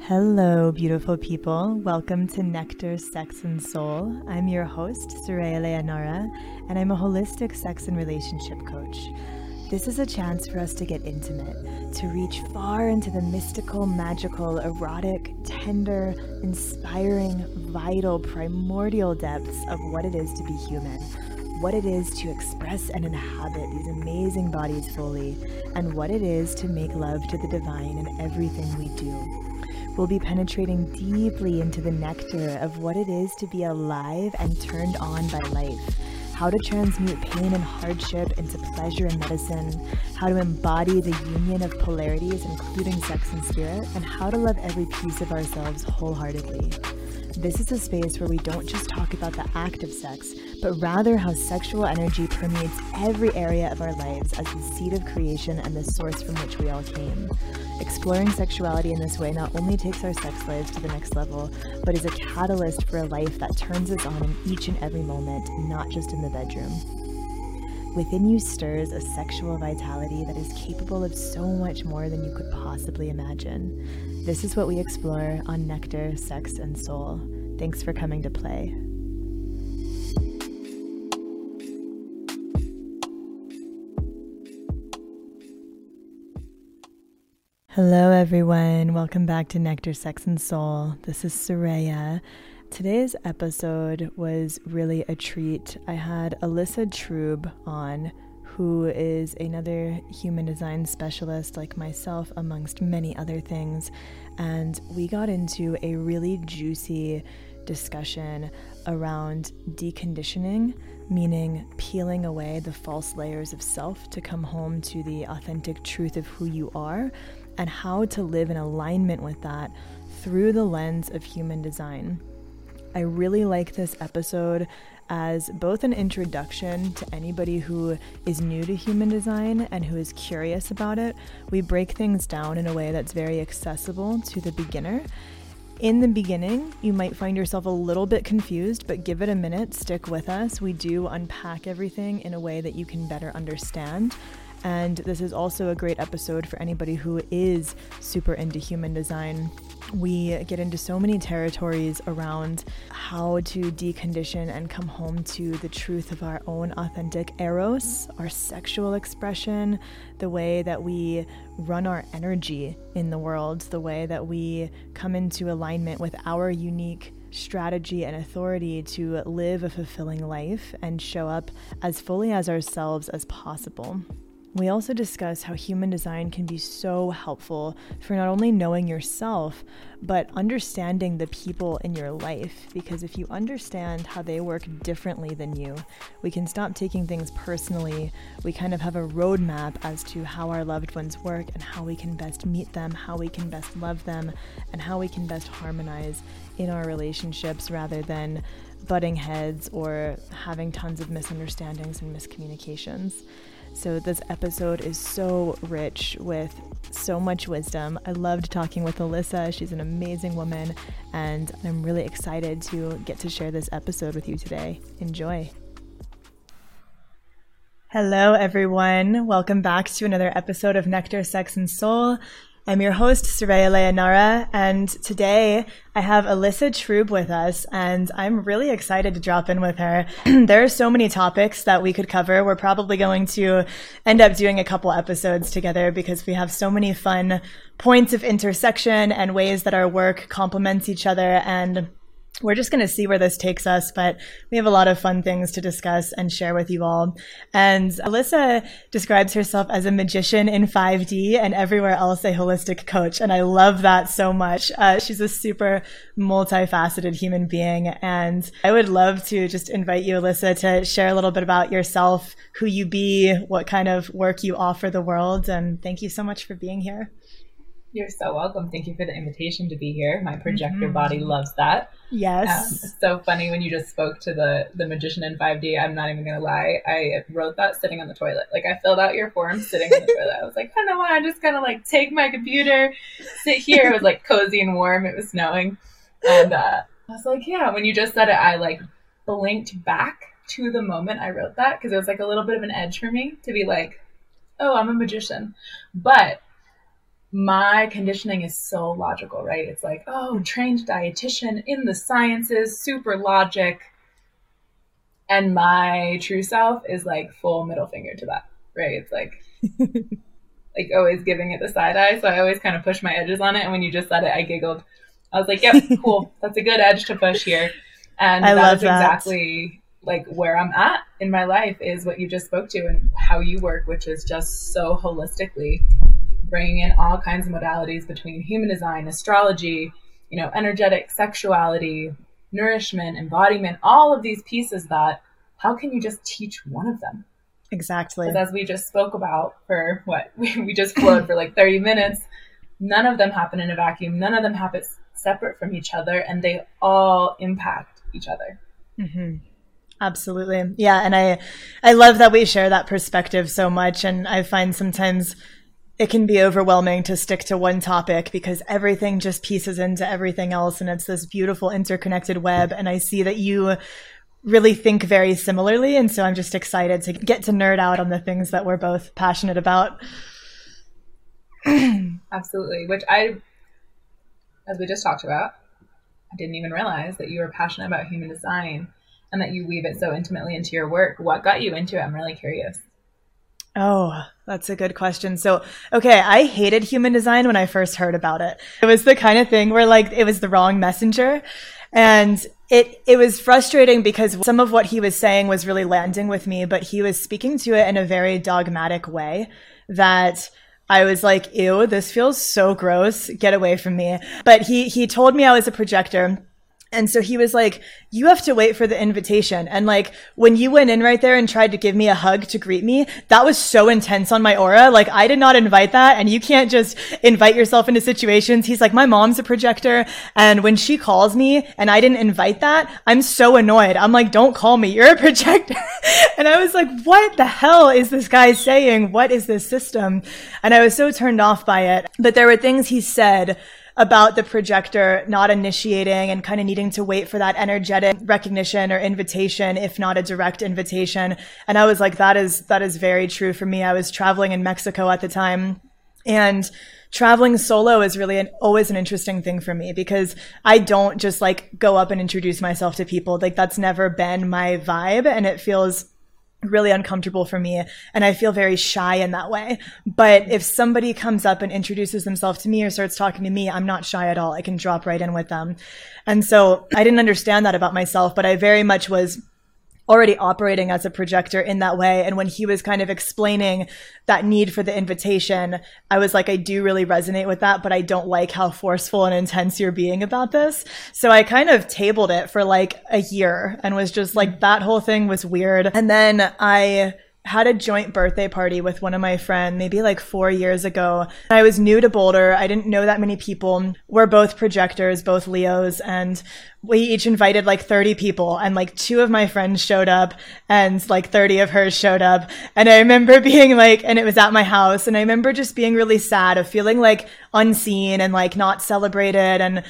Hello, beautiful people. Welcome to Nectar, Sex, and Soul. I'm your host, Soraya Leonora, and I'm a holistic sex and relationship coach. This is a chance for us to get intimate, to reach far into the mystical, magical, erotic, tender, inspiring, vital, primordial depths of what it is to be human what it is to express and inhabit these amazing bodies fully, and what it is to make love to the divine in everything we do. We'll be penetrating deeply into the nectar of what it is to be alive and turned on by life. How to transmute pain and hardship into pleasure and medicine, how to embody the union of polarities, including sex and spirit, and how to love every piece of ourselves wholeheartedly. This is a space where we don't just talk about the act of sex, but rather how sexual energy permeates every area of our lives as the seed of creation and the source from which we all came. Exploring sexuality in this way not only takes our sex lives to the next level, but is a catalyst for a life that turns us on in each and every moment, not just in the bedroom. Within you stirs a sexual vitality that is capable of so much more than you could possibly imagine. This is what we explore on Nectar, Sex, and Soul. Thanks for coming to play. Hello, everyone. Welcome back to Nectar, Sex, and Soul. This is Soraya. Today's episode was really a treat. I had Alyssa Troob on, who is another human design specialist like myself, amongst many other things. And we got into a really juicy discussion around deconditioning, meaning peeling away the false layers of self to come home to the authentic truth of who you are, and how to live in alignment with that through the lens of human design. I really like this episode as both an introduction to anybody who is new to human design and who is curious about it. We break things down in a way that's very accessible to the beginner. In the beginning, you might find yourself a little bit confused, but give it a minute, stick with us. We do unpack everything in a way that you can better understand. And this is also a great episode for anybody who is super into human design. We get into so many territories around how to decondition and come home to the truth of our own authentic eros, our sexual expression, the way that we run our energy in the world, the way that we come into alignment with our unique strategy and authority to live a fulfilling life and show up as fully as ourselves as possible. We also discuss how human design can be so helpful for not only knowing yourself, but understanding the people in your life. Because if you understand how they work differently than you, we can stop taking things personally. We kind of have a roadmap as to how our loved ones work and how we can best meet them, how we can best love them, and how we can best harmonize in our relationships rather than butting heads or having tons of misunderstandings and miscommunications. So, this episode is so rich with so much wisdom. I loved talking with Alyssa. She's an amazing woman, and I'm really excited to get to share this episode with you today. Enjoy. Hello, everyone. Welcome back to another episode of Nectar, Sex, and Soul. I'm your host, Soraya Leonora, and today I have Alyssa Troob with us, and I'm really excited to drop in with her. there are so many topics that we could cover. We're probably going to end up doing a couple episodes together because we have so many fun points of intersection and ways that our work complements each other and we're just going to see where this takes us, but we have a lot of fun things to discuss and share with you all. And Alyssa describes herself as a magician in 5D and everywhere else a holistic coach. And I love that so much. Uh, she's a super multifaceted human being. And I would love to just invite you, Alyssa, to share a little bit about yourself, who you be, what kind of work you offer the world. And thank you so much for being here. You're so welcome. Thank you for the invitation to be here. My projector mm-hmm. body loves that. Yes. Um, it's so funny when you just spoke to the the magician in 5D. I'm not even gonna lie. I wrote that sitting on the toilet. Like I filled out your form sitting on the toilet. I was like, I don't know why. I just kind of like take my computer, sit here. It was like cozy and warm. It was snowing, and uh, I was like, yeah. When you just said it, I like blinked back to the moment I wrote that because it was like a little bit of an edge for me to be like, oh, I'm a magician, but my conditioning is so logical, right? It's like, oh, trained dietitian in the sciences, super logic. And my true self is like full middle finger to that, right? It's like, like always giving it the side eye. So I always kind of push my edges on it. And when you just said it, I giggled. I was like, yep, cool. That's a good edge to push here. And I that is that. exactly like where I'm at in my life is what you just spoke to and how you work, which is just so holistically bringing in all kinds of modalities between human design, astrology, you know, energetic sexuality, nourishment, embodiment, all of these pieces that how can you just teach one of them? Exactly. Because as we just spoke about for what we just flowed for like 30 minutes, none of them happen in a vacuum. None of them happen separate from each other, and they all impact each other. Mm-hmm. Absolutely. Yeah. And I, I love that we share that perspective so much. And I find sometimes it can be overwhelming to stick to one topic because everything just pieces into everything else and it's this beautiful interconnected web. And i see that you really think very similarly. And so i'm just excited to get to nerd out on the things that we're both passionate about. Absolutely. Which i as we just talked about i didn't even realize that you were passionate about human design and that you weave it so intimately into your work. What got you into it? I'm really curious. Oh, that's a good question. So, okay, I hated human design when I first heard about it. It was the kind of thing where like it was the wrong messenger. And it it was frustrating because some of what he was saying was really landing with me, but he was speaking to it in a very dogmatic way that I was like, ew, this feels so gross. Get away from me. But he he told me I was a projector and so he was like, you have to wait for the invitation. And like, when you went in right there and tried to give me a hug to greet me, that was so intense on my aura. Like, I did not invite that. And you can't just invite yourself into situations. He's like, my mom's a projector. And when she calls me and I didn't invite that, I'm so annoyed. I'm like, don't call me. You're a projector. and I was like, what the hell is this guy saying? What is this system? And I was so turned off by it. But there were things he said about the projector not initiating and kind of needing to wait for that energetic recognition or invitation, if not a direct invitation. And I was like, that is, that is very true for me. I was traveling in Mexico at the time and traveling solo is really an, always an interesting thing for me because I don't just like go up and introduce myself to people. Like that's never been my vibe and it feels really uncomfortable for me and I feel very shy in that way. But if somebody comes up and introduces themselves to me or starts talking to me, I'm not shy at all. I can drop right in with them. And so I didn't understand that about myself, but I very much was already operating as a projector in that way. And when he was kind of explaining that need for the invitation, I was like, I do really resonate with that, but I don't like how forceful and intense you're being about this. So I kind of tabled it for like a year and was just like, mm. that whole thing was weird. And then I, had a joint birthday party with one of my friends maybe like four years ago. I was new to Boulder. I didn't know that many people. We're both projectors, both Leos, and we each invited like 30 people and like two of my friends showed up and like 30 of hers showed up. And I remember being like, and it was at my house. And I remember just being really sad of feeling like unseen and like not celebrated and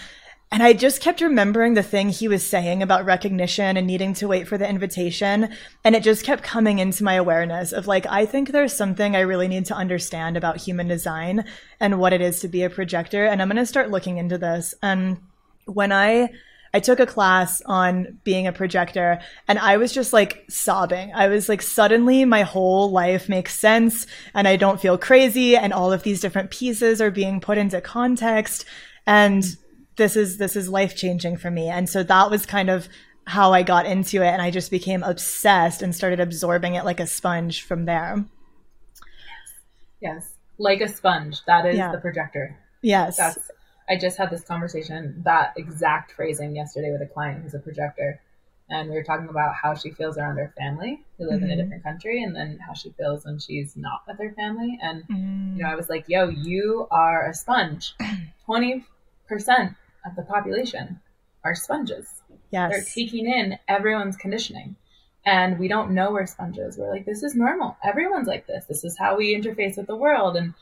and I just kept remembering the thing he was saying about recognition and needing to wait for the invitation. And it just kept coming into my awareness of like, I think there's something I really need to understand about human design and what it is to be a projector. And I'm going to start looking into this. And when I, I took a class on being a projector and I was just like sobbing. I was like, suddenly my whole life makes sense and I don't feel crazy and all of these different pieces are being put into context. And this is this is life changing for me. And so that was kind of how i got into it and i just became obsessed and started absorbing it like a sponge from there. Yes. Like a sponge. That is yeah. the projector. Yes. That's i just had this conversation that exact phrasing yesterday with a client who's a projector. And we were talking about how she feels around her family who live mm-hmm. in a mm-hmm. different country and then how she feels when she's not with her family. And mm. you know i was like yo you are a sponge. 20% of the population are sponges. Yes. They're taking in everyone's conditioning. And we don't know we're sponges. We're like, this is normal. Everyone's like this. This is how we interface with the world. And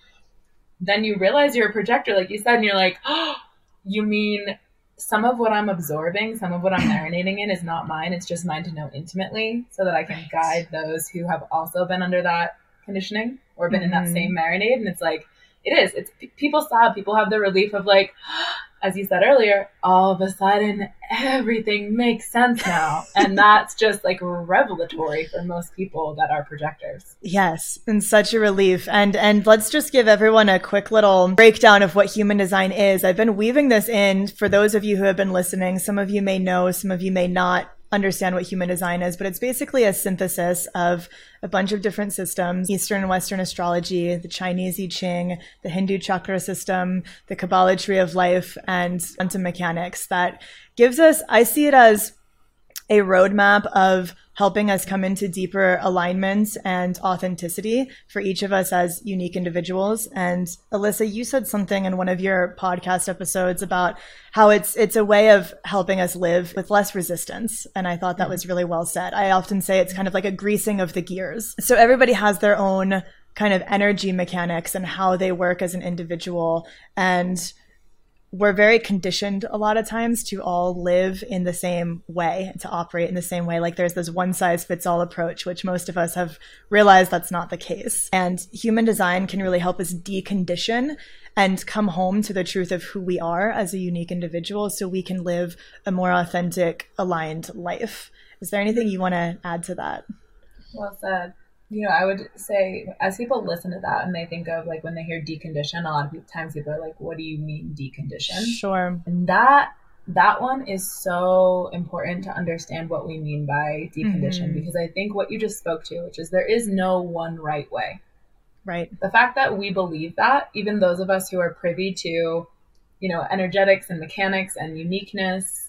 then you realize you're a projector, like you said, and you're like, oh, you mean some of what I'm absorbing, some of what I'm marinating in is not mine. It's just mine to know intimately so that I can guide those who have also been under that conditioning or been mm-hmm. in that mm-hmm. same marinade. And it's like, it is. It's people stop. People have the relief of like, as you said earlier, all of a sudden everything makes sense now. and that's just like revelatory for most people that are projectors. Yes, and such a relief. And and let's just give everyone a quick little breakdown of what human design is. I've been weaving this in for those of you who have been listening. Some of you may know, some of you may not understand what human design is, but it's basically a synthesis of a bunch of different systems Eastern and Western astrology, the Chinese I Ching, the Hindu chakra system, the Kabbalah tree of life, and quantum mechanics that gives us, I see it as a roadmap of helping us come into deeper alignment and authenticity for each of us as unique individuals. And Alyssa, you said something in one of your podcast episodes about how it's it's a way of helping us live with less resistance. And I thought that mm. was really well said. I often say it's kind of like a greasing of the gears. So everybody has their own kind of energy mechanics and how they work as an individual and we're very conditioned a lot of times to all live in the same way, to operate in the same way. Like there's this one size fits all approach, which most of us have realized that's not the case. And human design can really help us decondition and come home to the truth of who we are as a unique individual so we can live a more authentic, aligned life. Is there anything you want to add to that? Well said you know, I would say as people listen to that and they think of like when they hear decondition, a lot of times people are like, "What do you mean decondition?" Sure. And that that one is so important to understand what we mean by decondition mm-hmm. because I think what you just spoke to, which is there is no one right way. Right. The fact that we believe that, even those of us who are privy to, you know, energetics and mechanics and uniqueness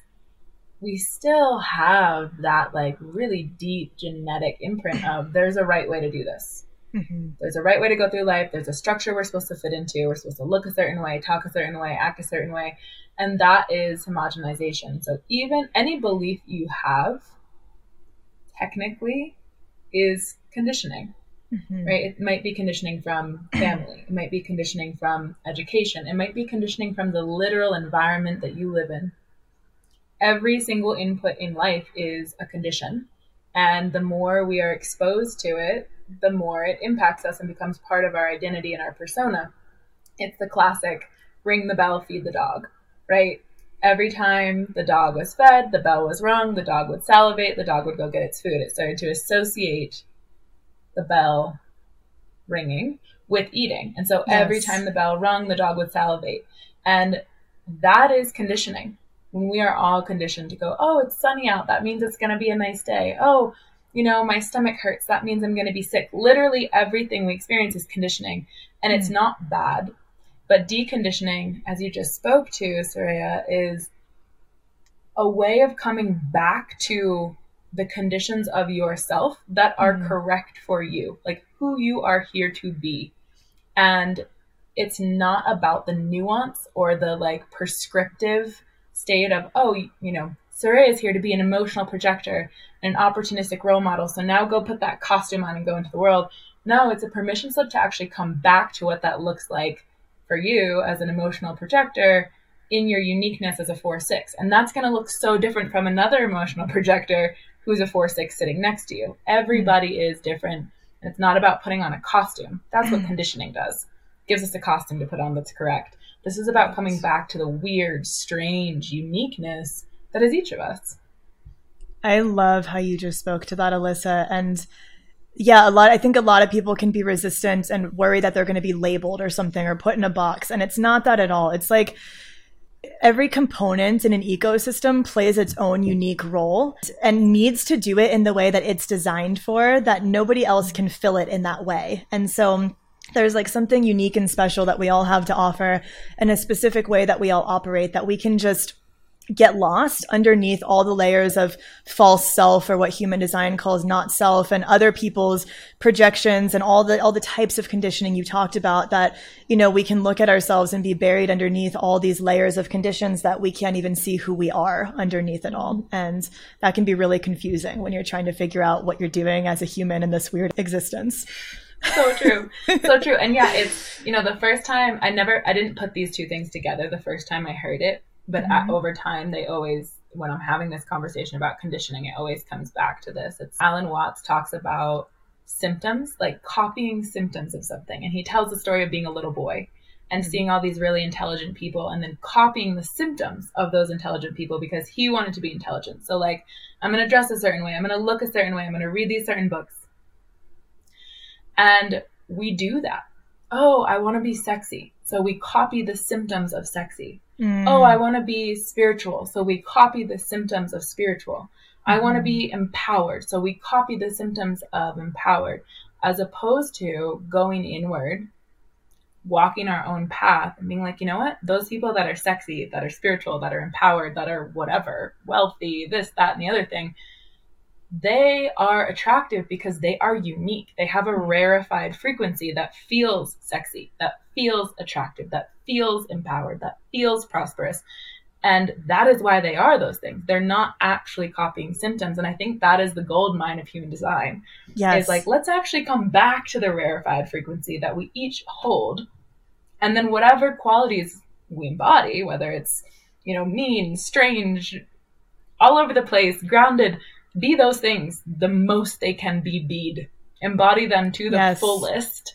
we still have that like really deep genetic imprint of there's a right way to do this. Mm-hmm. There's a right way to go through life. There's a structure we're supposed to fit into. We're supposed to look a certain way, talk a certain way, act a certain way. And that is homogenization. So even any belief you have, technically, is conditioning. Mm-hmm. Right? It might be conditioning from family. It might be conditioning from education. It might be conditioning from the literal environment that you live in every single input in life is a condition. And the more we are exposed to it, the more it impacts us and becomes part of our identity and our persona. It's the classic ring the bell, feed the dog, right? Every time the dog was fed, the bell was rung, the dog would salivate, the dog would go get its food. It started to associate the bell ringing with eating. And so yes. every time the bell rung, the dog would salivate. And that is conditioning when we are all conditioned to go, oh, it's sunny out. That means it's going to be a nice day. Oh, you know, my stomach hurts. That means I'm going to be sick. Literally everything we experience is conditioning. And it's hmm. not bad. But deconditioning, as you just spoke to, Soraya, is a way of coming back to the conditions of yourself that are mm. correct for you, like who you are here to be. And it's not about the nuance or the like prescriptive state of, oh, you know, Soraya is here to be an emotional projector, and an opportunistic role model. So now go put that costume on and go into the world. No, it's a permission slip to actually come back to what that looks like for you as an emotional projector in your uniqueness as a 4 6. And that's going to look so different from another emotional projector who's a 4 6 sitting next to you. Everybody mm-hmm. is different. It's not about putting on a costume. That's what conditioning does. It gives us a costume to put on that's correct. This is about coming back to the weird, strange uniqueness that is each of us. I love how you just spoke to that, Alyssa. And yeah, a lot I think a lot of people can be resistant and worry that they're going to be labeled or something or put in a box. And it's not that at all. It's like every component in an ecosystem plays its own unique role and needs to do it in the way that it's designed for that nobody else can fill it in that way. And so there's like something unique and special that we all have to offer and a specific way that we all operate that we can just get lost underneath all the layers of false self or what human design calls not self and other people's projections and all the all the types of conditioning you talked about that you know we can look at ourselves and be buried underneath all these layers of conditions that we can't even see who we are underneath it all. And that can be really confusing when you're trying to figure out what you're doing as a human in this weird existence so true so true and yeah it's you know the first time i never i didn't put these two things together the first time i heard it but mm-hmm. at, over time they always when i'm having this conversation about conditioning it always comes back to this it's alan watts talks about symptoms like copying symptoms of something and he tells the story of being a little boy and mm-hmm. seeing all these really intelligent people and then copying the symptoms of those intelligent people because he wanted to be intelligent. So, like, I'm going to dress a certain way, I'm going to look a certain way, I'm going to read these certain books. And we do that. Oh, I want to be sexy. So we copy the symptoms of sexy. Mm. Oh, I want to be spiritual. So we copy the symptoms of spiritual. Mm. I want to be empowered. So we copy the symptoms of empowered as opposed to going inward walking our own path and being like, you know what? Those people that are sexy, that are spiritual, that are empowered, that are whatever, wealthy, this, that, and the other thing, they are attractive because they are unique. They have a rarefied frequency that feels sexy, that feels attractive, that feels empowered, that feels prosperous. And that is why they are those things. They're not actually copying symptoms. And I think that is the gold mine of human design. Yes. It's like, let's actually come back to the rarefied frequency that we each hold and then whatever qualities we embody, whether it's, you know, mean, strange, all over the place, grounded, be those things the most they can be bead. Embody them to the yes. fullest.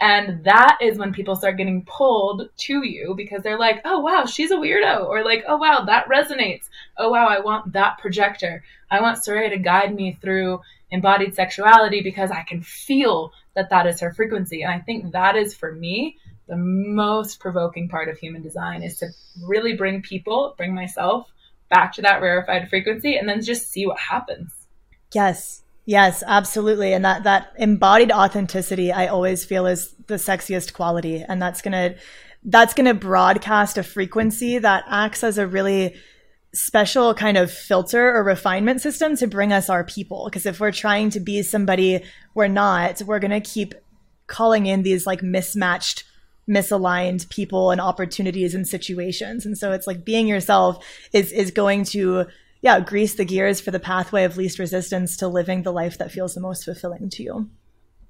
And that is when people start getting pulled to you because they're like, oh, wow, she's a weirdo. Or like, oh, wow, that resonates. Oh, wow, I want that projector. I want Soraya to guide me through embodied sexuality because I can feel that that is her frequency. And I think that is for me the most provoking part of human design is to really bring people, bring myself back to that rarefied frequency and then just see what happens. Yes. Yes, absolutely. And that that embodied authenticity I always feel is the sexiest quality and that's going to that's going to broadcast a frequency that acts as a really special kind of filter or refinement system to bring us our people because if we're trying to be somebody we're not, we're going to keep calling in these like mismatched misaligned people and opportunities and situations. And so it's like being yourself is is going to yeah, grease the gears for the pathway of least resistance to living the life that feels the most fulfilling to you.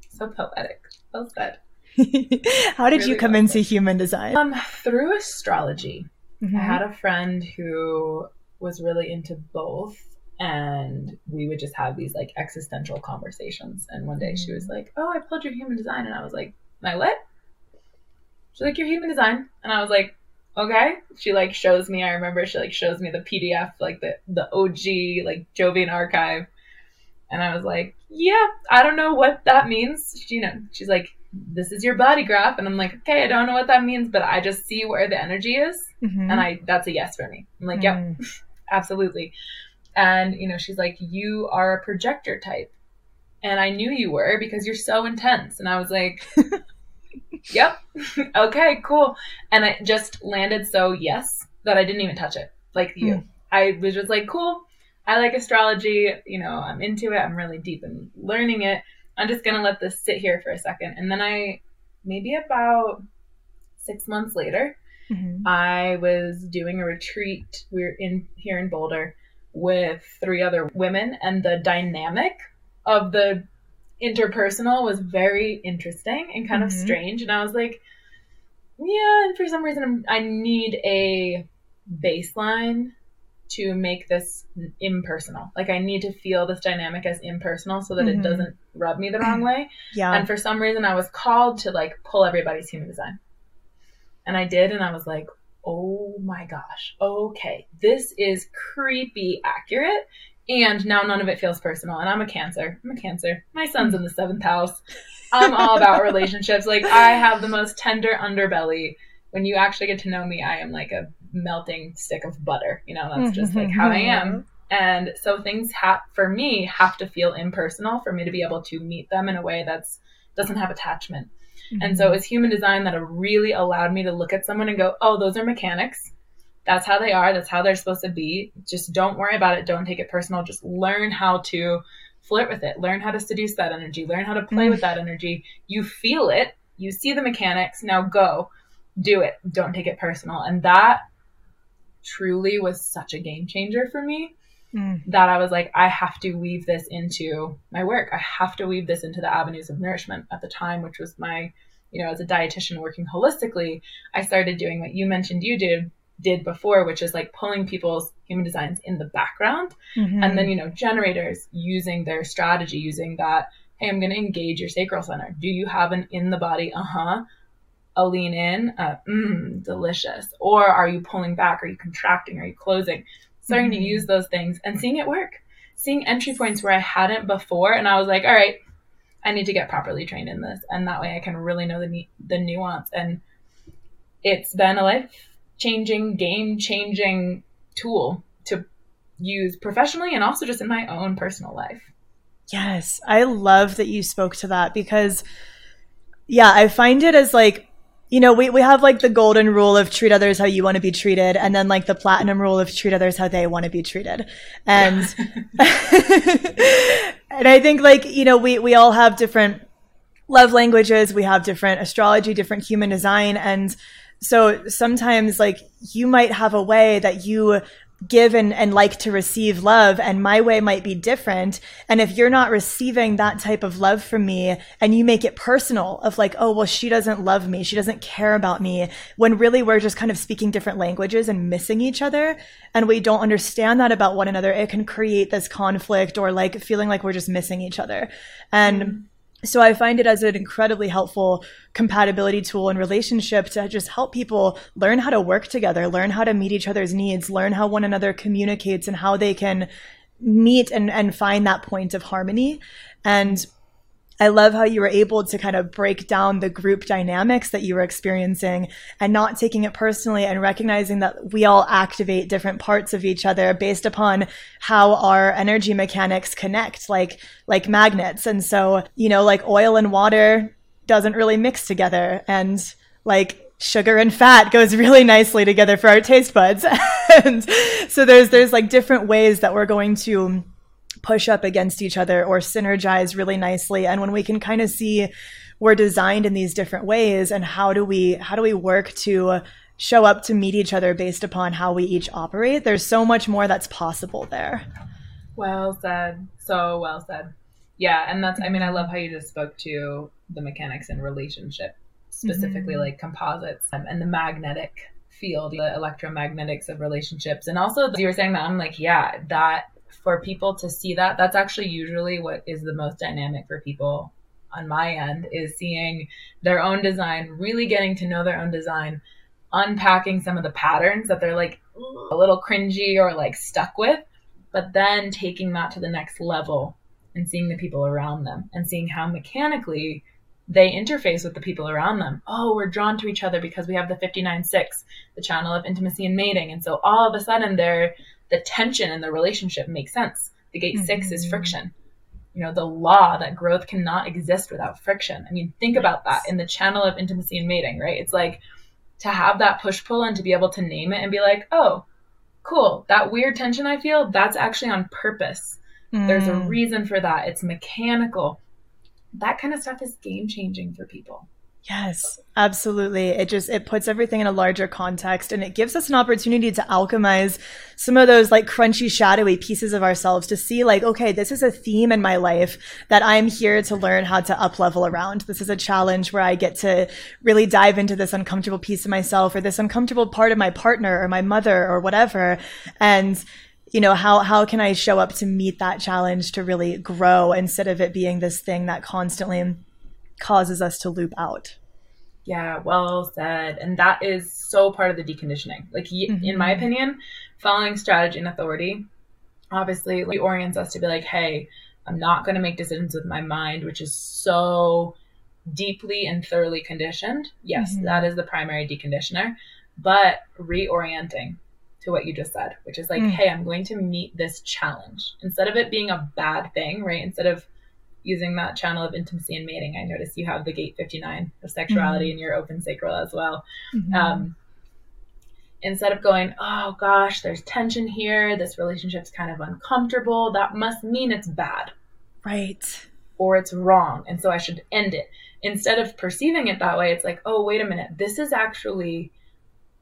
So poetic. Well said. How did really you come well into human design? Um, through astrology. Mm-hmm. I had a friend who was really into both and we would just have these like existential conversations. And one day she was mm. like, "Oh, I pulled your human design," and I was like, "My what?" She's like, "Your human design," and I was like, "Okay." She like shows me. I remember she like shows me the PDF, like the the OG like Jovian archive, and I was like, "Yeah, I don't know what that means." She, you know, she's like, "This is your body graph," and I'm like, "Okay, I don't know what that means, but I just see where the energy is, mm-hmm. and I that's a yes for me." I'm like, mm. "Yep, absolutely." And you know, she's like, "You are a projector type." And I knew you were because you're so intense. And I was like, yep. okay, cool. And it just landed so yes that I didn't even touch it like you. Mm. I was just like, cool. I like astrology. You know, I'm into it. I'm really deep in learning it. I'm just going to let this sit here for a second. And then I, maybe about six months later, mm-hmm. I was doing a retreat. We are in here in Boulder with three other women, and the dynamic of the interpersonal was very interesting and kind mm-hmm. of strange. And I was like, yeah, and for some reason, i need a baseline to make this impersonal. Like, I need to feel this dynamic as impersonal so that mm-hmm. it doesn't rub me the wrong way. Yeah. And for some reason, I was called to like pull everybody's human design. And I did, and I was like, oh my gosh, okay, this is creepy accurate and now none of it feels personal. And I'm a cancer. I'm a cancer. My sun's in the seventh house. I'm all about relationships. Like I have the most tender underbelly. When you actually get to know me, I am like a melting stick of butter. You know, that's just like how I am. And so things have for me have to feel impersonal for me to be able to meet them in a way that's doesn't have attachment. Mm-hmm. And so it's human design that really allowed me to look at someone and go, "Oh, those are mechanics." That's how they are. That's how they're supposed to be. Just don't worry about it. Don't take it personal. Just learn how to flirt with it. Learn how to seduce that energy. Learn how to play mm. with that energy. You feel it. You see the mechanics. Now go do it. Don't take it personal. And that truly was such a game changer for me mm. that I was like, I have to weave this into my work. I have to weave this into the avenues of nourishment at the time, which was my, you know, as a dietitian working holistically, I started doing what you mentioned you did did before, which is like pulling people's human designs in the background. Mm-hmm. And then, you know, generators using their strategy, using that, hey, I'm going to engage your sacral center. Do you have an in the body? Uh huh. a lean in, a mmm, delicious? Or are you pulling back? Are you contracting? Are you closing? Starting mm-hmm. to use those things and seeing it work. Seeing entry points where I hadn't before. And I was like, all right, I need to get properly trained in this. And that way I can really know the, the nuance. And it's been a life changing, game changing tool to use professionally and also just in my own personal life. Yes, I love that you spoke to that because, yeah, I find it as like, you know, we, we have like the golden rule of treat others how you want to be treated, and then like the platinum rule of treat others how they want to be treated. And, and I think like, you know, we, we all have different love languages, we have different astrology, different human design. And so sometimes like you might have a way that you give and, and like to receive love and my way might be different. And if you're not receiving that type of love from me and you make it personal of like oh well she doesn't love me she doesn't care about me when really we're just kind of speaking different languages and missing each other and we don't understand that about one another it can create this conflict or like feeling like we're just missing each other. And mm-hmm so I find it as an incredibly helpful compatibility tool and relationship to just help people learn how to work together, learn how to meet each other's needs, learn how one another communicates and how they can meet and, and find that point of harmony. And I love how you were able to kind of break down the group dynamics that you were experiencing and not taking it personally and recognizing that we all activate different parts of each other based upon how our energy mechanics connect, like, like magnets. And so, you know, like oil and water doesn't really mix together and like sugar and fat goes really nicely together for our taste buds. and so there's, there's like different ways that we're going to push up against each other or synergize really nicely. And when we can kind of see we're designed in these different ways and how do we how do we work to show up to meet each other based upon how we each operate, there's so much more that's possible there. Well said. So well said. Yeah, and that's I mean I love how you just spoke to the mechanics in relationship, specifically mm-hmm. like composites and the magnetic field, the electromagnetics of relationships. And also you were saying that I'm like, yeah, that for people to see that that's actually usually what is the most dynamic for people on my end is seeing their own design really getting to know their own design unpacking some of the patterns that they're like a little cringy or like stuck with but then taking that to the next level and seeing the people around them and seeing how mechanically they interface with the people around them. Oh, we're drawn to each other because we have the 59-6, the channel of intimacy and mating. And so all of a sudden they're the tension in the relationship makes sense. The gate mm-hmm. six is mm-hmm. friction. You know, the law that growth cannot exist without friction. I mean, think about that in the channel of intimacy and mating, right? It's like to have that push pull and to be able to name it and be like, oh, cool, that weird tension I feel, that's actually on purpose. Mm. There's a mm. reason for that. It's mechanical. That kind of stuff is game changing for people. Yes, absolutely. It just it puts everything in a larger context and it gives us an opportunity to alchemize some of those like crunchy shadowy pieces of ourselves to see like okay, this is a theme in my life that I'm here to learn how to up level around. This is a challenge where I get to really dive into this uncomfortable piece of myself or this uncomfortable part of my partner or my mother or whatever and you know how how can i show up to meet that challenge to really grow instead of it being this thing that constantly causes us to loop out. Yeah, well said. And that is so part of the deconditioning. Like, mm-hmm. in my opinion, following strategy and authority obviously orients us to be like, hey, I'm not going to make decisions with my mind, which is so deeply and thoroughly conditioned. Yes, mm-hmm. that is the primary deconditioner. But reorienting to what you just said, which is like, mm-hmm. hey, I'm going to meet this challenge. Instead of it being a bad thing, right? Instead of using that channel of intimacy and mating. I notice you have the gate 59 of sexuality mm-hmm. in your open sacral as well. Mm-hmm. Um, instead of going, oh gosh, there's tension here, this relationship's kind of uncomfortable, that must mean it's bad. Right. Or it's wrong, and so I should end it. Instead of perceiving it that way, it's like, oh, wait a minute, this is actually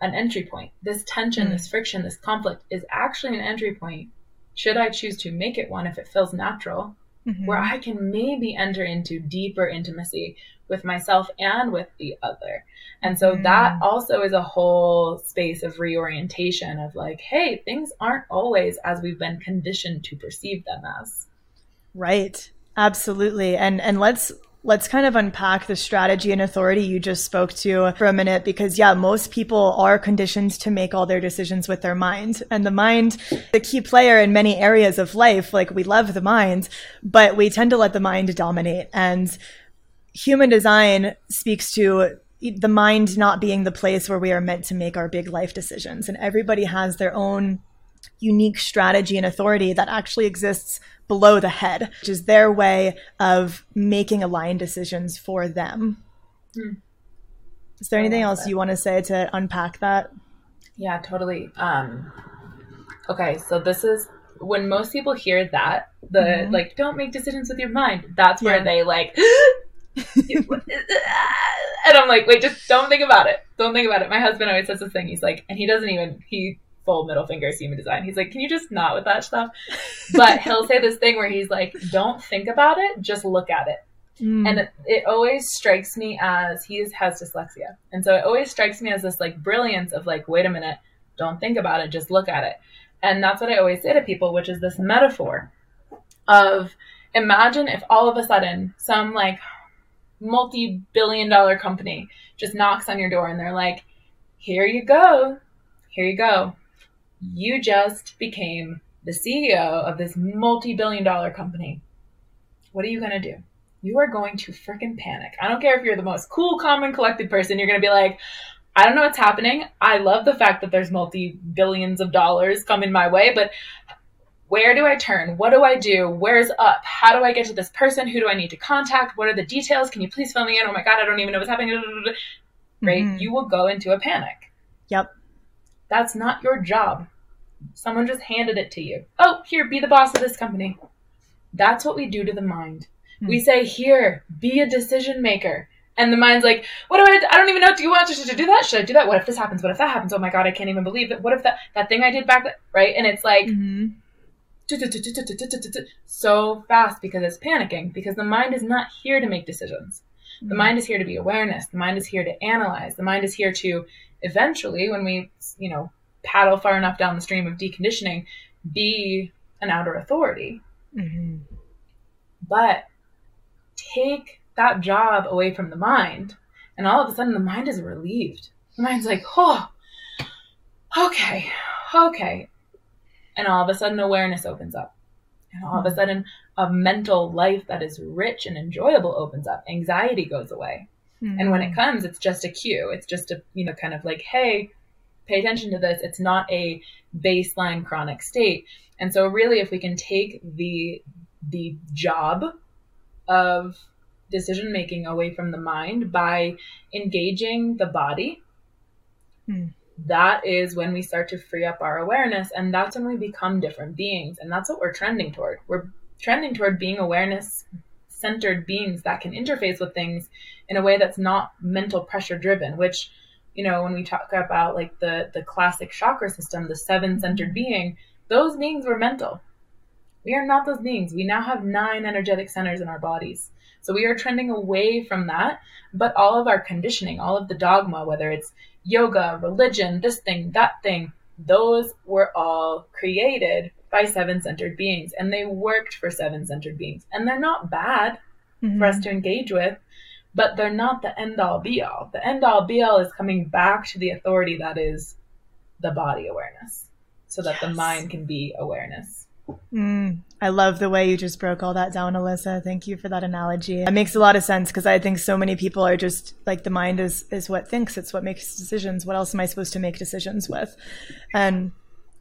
an entry point. This tension, mm. this friction, this conflict is actually an entry point. Should I choose to make it one if it feels natural? Mm-hmm. where I can maybe enter into deeper intimacy with myself and with the other. And so mm-hmm. that also is a whole space of reorientation of like, hey, things aren't always as we've been conditioned to perceive them as. Right. Absolutely. And and let's let's kind of unpack the strategy and authority you just spoke to for a minute because yeah most people are conditioned to make all their decisions with their mind. And the mind the key player in many areas of life like we love the mind but we tend to let the mind dominate. And human design speaks to the mind not being the place where we are meant to make our big life decisions. And everybody has their own unique strategy and authority that actually exists below the head, which is their way of making aligned decisions for them. Hmm. Is there anything else you want to say to unpack that? Yeah, totally. Um, okay, so this is when most people hear that, the mm-hmm. like, don't make decisions with your mind, that's where yeah. they like, and I'm like, wait, just don't think about it. Don't think about it. My husband always says this thing. He's like, and he doesn't even, he full middle fingers human design. He's like, can you just not with that stuff? But he'll say this thing where he's like, don't think about it, just look at it. Mm. And it, it, always strikes me as he has dyslexia. And so it always strikes me as this like brilliance of like, wait a minute, don't think about it, just look at it. And that's what I always say to people, which is this metaphor of imagine if all of a sudden some like multi billion dollar company just knocks on your door and they're like, here you go. Here you go you just became the CEO of this multi billion dollar company. What are you going to do? You are going to freaking panic. I don't care if you're the most cool, calm, and collected person. You're going to be like, I don't know what's happening. I love the fact that there's multi billions of dollars coming my way, but where do I turn? What do I do? Where's up? How do I get to this person? Who do I need to contact? What are the details? Can you please fill me in? Oh my God, I don't even know what's happening. Right? Mm-hmm. You will go into a panic. Yep. That's not your job. Someone just handed it to you. Oh, here, be the boss of this company. That's what we do to the mind. Hmm. We say, here, be a decision maker. And the mind's like, what do I, I don't even know. Do you want to, to do that? Should I do that? What if this happens? What if that happens? Oh my God, I can't even believe it. What if that, that thing I did back, right? And it's like, mm-hmm. so fast because it's panicking because the mind is not here to make decisions. The hmm. mind is here to be awareness. The mind is here to analyze. The mind is here to eventually, when we, you know, paddle far enough down the stream of deconditioning, be an outer authority. Mm-hmm. But take that job away from the mind, and all of a sudden the mind is relieved. The mind's like, oh, okay, okay. And all of a sudden awareness opens up. And all of a mm-hmm. sudden a mental life that is rich and enjoyable opens up. Anxiety goes away. Mm-hmm. And when it comes, it's just a cue. It's just a, you know, kind of like, hey, pay attention to this. It's not a baseline chronic state. And so really if we can take the the job of decision making away from the mind by engaging the body, hmm. that is when we start to free up our awareness and that's when we become different beings. And that's what we're trending toward. We're trending toward being awareness centered beings that can interface with things in a way that's not mental pressure driven, which you know, when we talk about like the the classic chakra system, the seven centered being, those beings were mental. We are not those beings. We now have nine energetic centers in our bodies. So we are trending away from that, but all of our conditioning, all of the dogma, whether it's yoga, religion, this thing, that thing, those were all created by seven centered beings and they worked for seven centered beings. And they're not bad mm-hmm. for us to engage with but they're not the end all be all. The end all be all is coming back to the authority that is the body awareness so that yes. the mind can be awareness. Mm, I love the way you just broke all that down, Alyssa. Thank you for that analogy. It makes a lot of sense because I think so many people are just like the mind is is what thinks, it's what makes decisions. What else am I supposed to make decisions with? And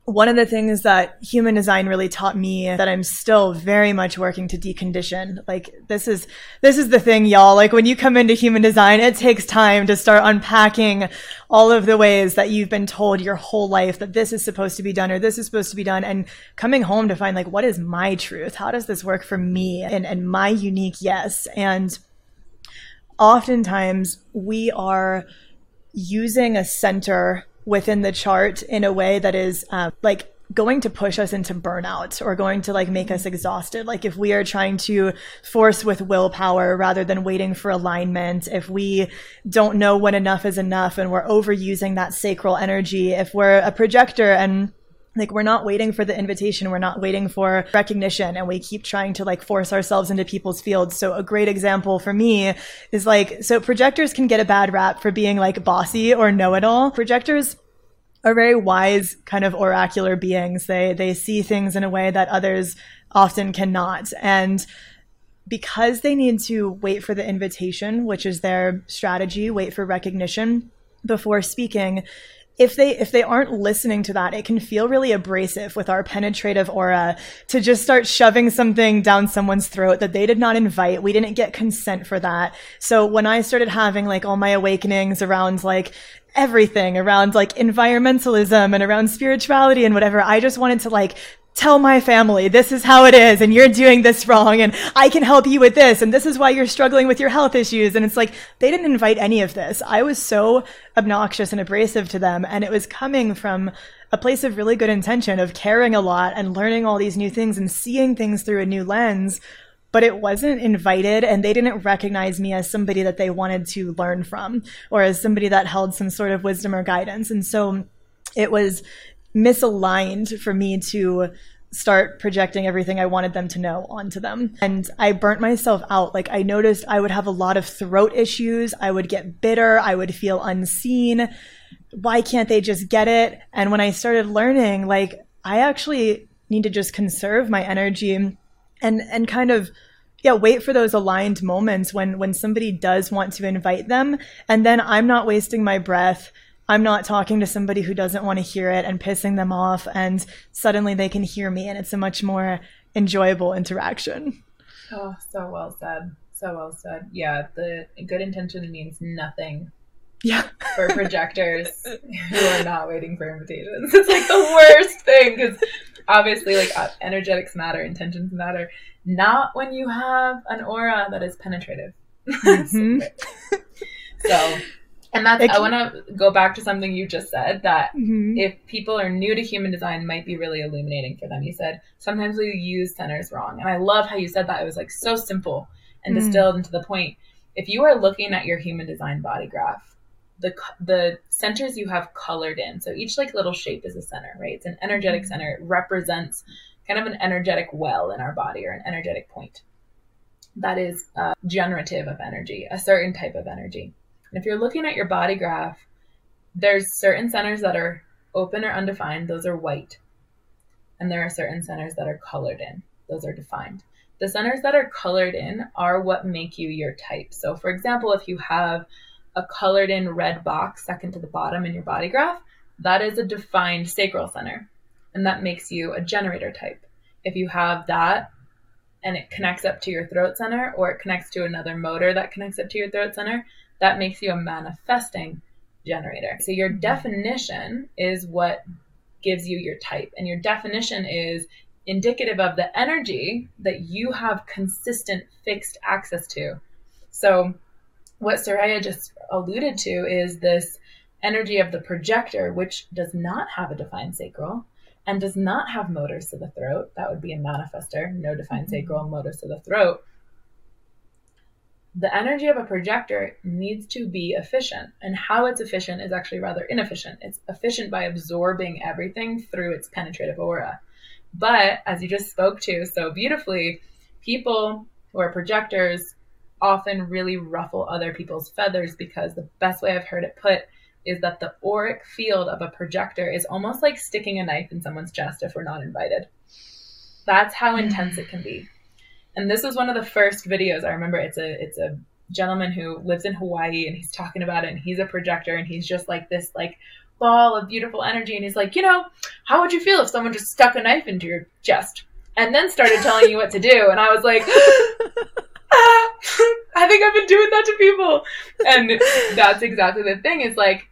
one of the things that human design really taught me that I'm still very much working to decondition. Like this is this is the thing, y'all. Like when you come into human design, it takes time to start unpacking all of the ways that you've been told your whole life that this is supposed to be done or this is supposed to be done and coming home to find like what is my truth? How does this work for me and, and my unique yes? And oftentimes we are using a center within the chart in a way that is uh, like going to push us into burnout or going to like make us exhausted. Like if we are trying to force with willpower rather than waiting for alignment, if we don't know when enough is enough and we're overusing that sacral energy, if we're a projector and like we're not waiting for the invitation. We're not waiting for recognition. And we keep trying to like force ourselves into people's fields. So a great example for me is like so projectors can get a bad rap for being like bossy or know-it-all. Projectors are very wise kind of oracular beings. They they see things in a way that others often cannot. And because they need to wait for the invitation which is their strategy wait for recognition before speaking if they if they aren't listening to that it can feel really abrasive with our penetrative aura to just start shoving something down someone's throat that they did not invite. We didn't get consent for that. So when i started having like all my awakenings around like everything around like environmentalism and around spirituality and whatever i just wanted to like tell my family this is how it is and you're doing this wrong and I can help you with this and this is why you're struggling with your health issues. And it's like they didn't invite any of this. I was so obnoxious and abrasive to them and it was coming from a place of really good intention of caring a lot and learning all these new things and seeing things through a new lens. But it wasn't invited and they didn't recognize me as somebody that they wanted to learn from or as somebody that held some sort of wisdom or guidance. And so it was misaligned for me to start projecting everything I wanted them to know onto them. And I burnt myself out. Like I noticed I would have a lot of throat issues. I would get bitter. I would feel unseen. Why can't they just get it? And when I started learning, like I actually need to just conserve my energy and and kind of yeah wait for those aligned moments when when somebody does want to invite them and then i'm not wasting my breath I'm not talking to somebody who doesn't want to hear it and pissing them off, and suddenly they can hear me, and it's a much more enjoyable interaction. Oh, so well said. So well said. Yeah, the good intention means nothing. Yeah. for projectors who are not waiting for invitations. It's like the worst thing because obviously, like, uh, energetics matter, intentions matter. Not when you have an aura that is penetrative. Mm-hmm. so and that's, I want to go back to something you just said that mm-hmm. if people are new to human design, might be really illuminating for them. You said sometimes we use centers wrong. And I love how you said that. It was like so simple and mm-hmm. distilled into the point. If you are looking at your human design body graph, the, the centers you have colored in. So each like little shape is a center, right? It's an energetic mm-hmm. center. It represents kind of an energetic well in our body or an energetic point that is uh, generative of energy, a certain type of energy. If you're looking at your body graph, there's certain centers that are open or undefined, those are white. And there are certain centers that are colored in, those are defined. The centers that are colored in are what make you your type. So, for example, if you have a colored in red box second to the bottom in your body graph, that is a defined sacral center. And that makes you a generator type. If you have that and it connects up to your throat center or it connects to another motor that connects up to your throat center, that makes you a manifesting generator. So your definition is what gives you your type, and your definition is indicative of the energy that you have consistent fixed access to. So what Soraya just alluded to is this energy of the projector, which does not have a defined sacral and does not have motors to the throat. That would be a manifester, no defined mm-hmm. sacral, motors to the throat the energy of a projector needs to be efficient. And how it's efficient is actually rather inefficient. It's efficient by absorbing everything through its penetrative aura. But as you just spoke to so beautifully, people who are projectors often really ruffle other people's feathers because the best way I've heard it put is that the auric field of a projector is almost like sticking a knife in someone's chest if we're not invited. That's how hmm. intense it can be. And this was one of the first videos I remember. It's a it's a gentleman who lives in Hawaii and he's talking about it and he's a projector and he's just like this like ball of beautiful energy and he's like, you know, how would you feel if someone just stuck a knife into your chest and then started telling you what to do? And I was like, ah, I think I've been doing that to people. And that's exactly the thing is like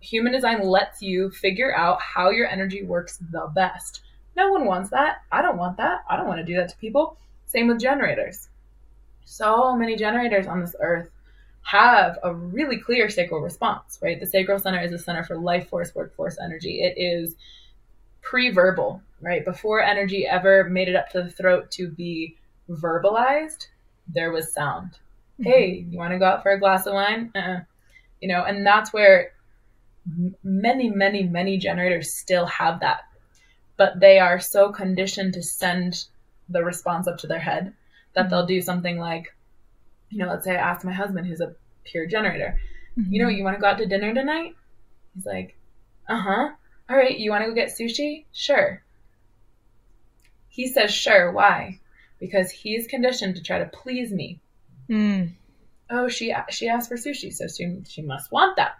human design lets you figure out how your energy works the best. No one wants that. I don't want that. I don't want to do that to people. Same with generators. So many generators on this earth have a really clear sacral response, right? The sacral center is a center for life force, workforce energy. It is pre verbal, right? Before energy ever made it up to the throat to be verbalized, there was sound. Mm-hmm. Hey, you want to go out for a glass of wine? Uh-uh. You know, and that's where many, many, many generators still have that but they are so conditioned to send the response up to their head that mm-hmm. they'll do something like, you know, let's say I ask my husband, who's a pure generator, mm-hmm. you know, you want to go out to dinner tonight? He's like, uh huh. All right, you want to go get sushi? Sure. He says, sure. Why? Because he's conditioned to try to please me. Mm. Oh, she she asked for sushi, so she she must want that.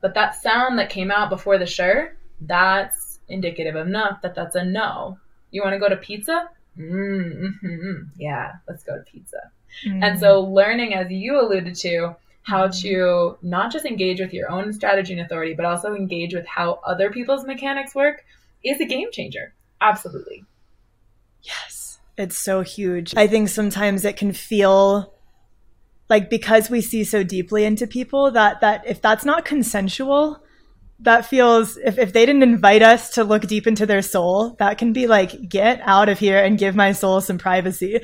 But that sound that came out before the sure, that's indicative enough that that's a no. You want to go to pizza? Mm-hmm. Yeah, let's go to pizza. Mm. And so, learning, as you alluded to, how mm-hmm. to not just engage with your own strategy and authority, but also engage with how other people's mechanics work is a game changer. Absolutely. Yes, it's so huge. I think sometimes it can feel like because we see so deeply into people that that if that's not consensual, that feels if, if they didn't invite us to look deep into their soul, that can be like, get out of here and give my soul some privacy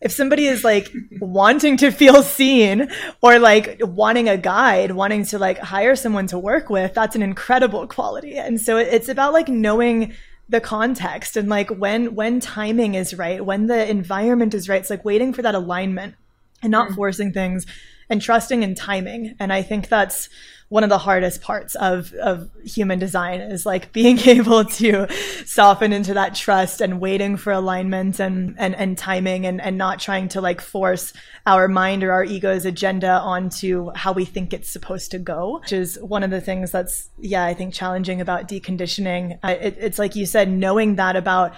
if somebody is like wanting to feel seen or like wanting a guide, wanting to like hire someone to work with, that's an incredible quality. And so it's about like knowing the context and like when when timing is right, when the environment is right. It's like waiting for that alignment and not mm. forcing things and trusting in timing. And I think that's one of the hardest parts of, of human design is like being able to soften into that trust and waiting for alignment and, and, and timing and, and not trying to like force our mind or our ego's agenda onto how we think it's supposed to go, which is one of the things that's, yeah, I think challenging about deconditioning. it, it's like you said, knowing that about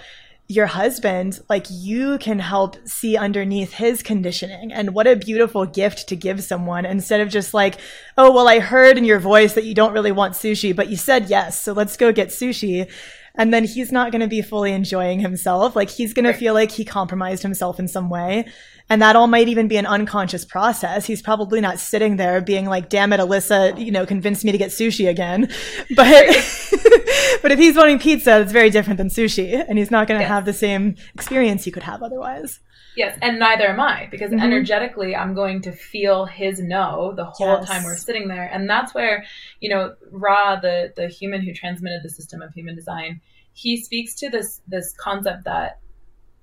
your husband, like you can help see underneath his conditioning. And what a beautiful gift to give someone instead of just like, oh, well, I heard in your voice that you don't really want sushi, but you said yes. So let's go get sushi. And then he's not going to be fully enjoying himself. Like he's going to feel like he compromised himself in some way. And that all might even be an unconscious process. He's probably not sitting there being like, damn it, Alyssa, you know, convinced me to get sushi again. But, but if he's wanting pizza, it's very different than sushi. And he's not going to yes. have the same experience he could have otherwise. Yes, and neither am I because mm-hmm. energetically I'm going to feel his no the whole yes. time we're sitting there. And that's where, you know, Ra, the the human who transmitted the system of human design, he speaks to this this concept that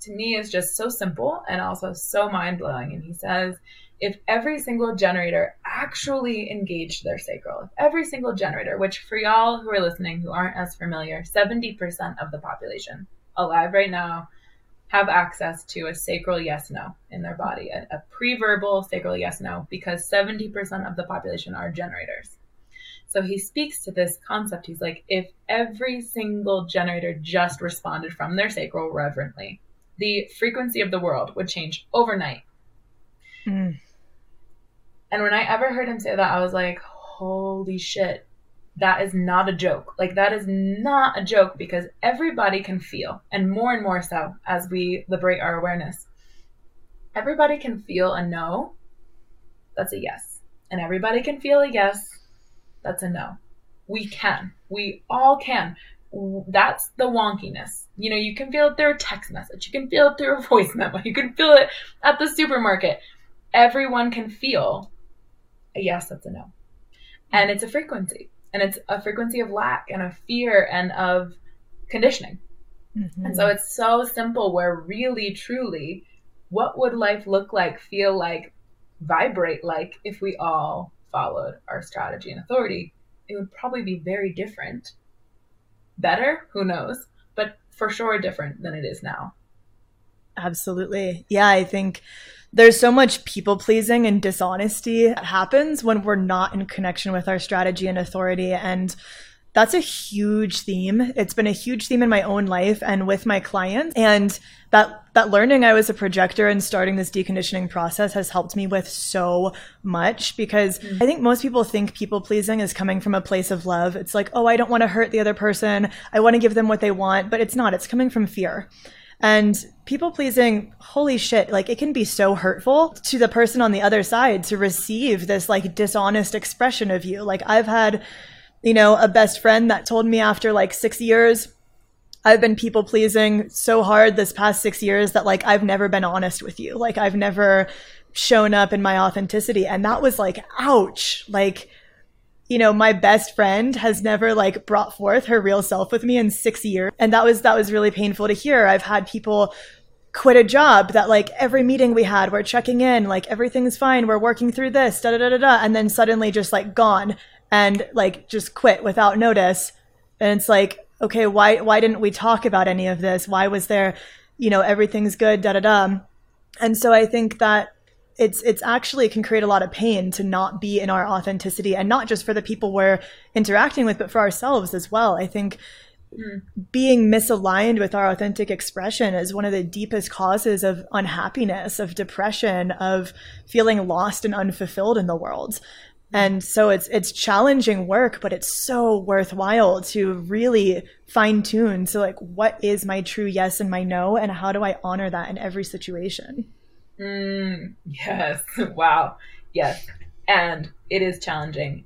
to me is just so simple and also so mind blowing. And he says, if every single generator actually engaged their sacral, if every single generator, which for y'all who are listening who aren't as familiar, 70% of the population alive right now have access to a sacral yes no in their body, a, a pre verbal sacral yes no, because 70% of the population are generators. So he speaks to this concept. He's like, if every single generator just responded from their sacral reverently, the frequency of the world would change overnight. Mm. And when I ever heard him say that, I was like, holy shit, that is not a joke. Like, that is not a joke because everybody can feel, and more and more so as we liberate our awareness. Everybody can feel a no, that's a yes. And everybody can feel a yes, that's a no. We can. We all can. That's the wonkiness. You know, you can feel it through a text message, you can feel it through a voice memo, you can feel it at the supermarket. Everyone can feel a yes, that's a no. And it's a frequency. And it's a frequency of lack and of fear and of conditioning. Mm-hmm. And so it's so simple where really, truly, what would life look like, feel like, vibrate like if we all followed our strategy and authority? It would probably be very different. Better? Who knows? But for sure different than it is now. Absolutely. Yeah, I think there's so much people pleasing and dishonesty that happens when we're not in connection with our strategy and authority. And that's a huge theme. It's been a huge theme in my own life and with my clients. And that that learning I was a projector and starting this deconditioning process has helped me with so much because mm-hmm. I think most people think people pleasing is coming from a place of love. It's like, "Oh, I don't want to hurt the other person. I want to give them what they want." But it's not. It's coming from fear. And people pleasing, holy shit, like it can be so hurtful to the person on the other side to receive this like dishonest expression of you. Like I've had you know, a best friend that told me after like six years, I've been people pleasing so hard this past six years that like I've never been honest with you. Like I've never shown up in my authenticity. And that was like, ouch. Like, you know, my best friend has never like brought forth her real self with me in six years. And that was, that was really painful to hear. I've had people quit a job that like every meeting we had, we're checking in, like everything's fine, we're working through this, da da da da da, and then suddenly just like gone and like just quit without notice. And it's like, okay, why why didn't we talk about any of this? Why was there, you know, everything's good, da da da. And so I think that it's it's actually can create a lot of pain to not be in our authenticity and not just for the people we're interacting with, but for ourselves as well. I think Mm. being misaligned with our authentic expression is one of the deepest causes of unhappiness, of depression, of feeling lost and unfulfilled in the world. And so it's it's challenging work, but it's so worthwhile to really fine tune. So like, what is my true yes and my no, and how do I honor that in every situation? Mm, yes. Wow. Yes. And it is challenging,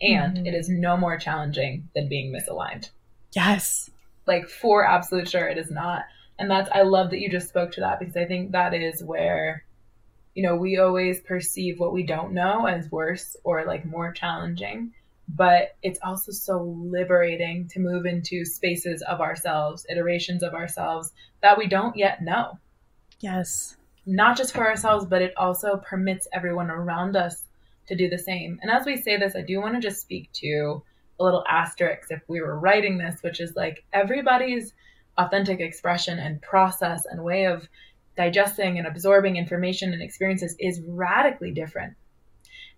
and mm-hmm. it is no more challenging than being misaligned. Yes. Like for absolute sure it is not. And that's I love that you just spoke to that because I think that is where you know, we always perceive what we don't know as worse or like more challenging, but it's also so liberating to move into spaces of ourselves, iterations of ourselves that we don't yet know. Yes. Not just for ourselves, but it also permits everyone around us to do the same. And as we say this, I do want to just speak to a little asterisk if we were writing this, which is like everybody's authentic expression and process and way of digesting and absorbing information and experiences is radically different.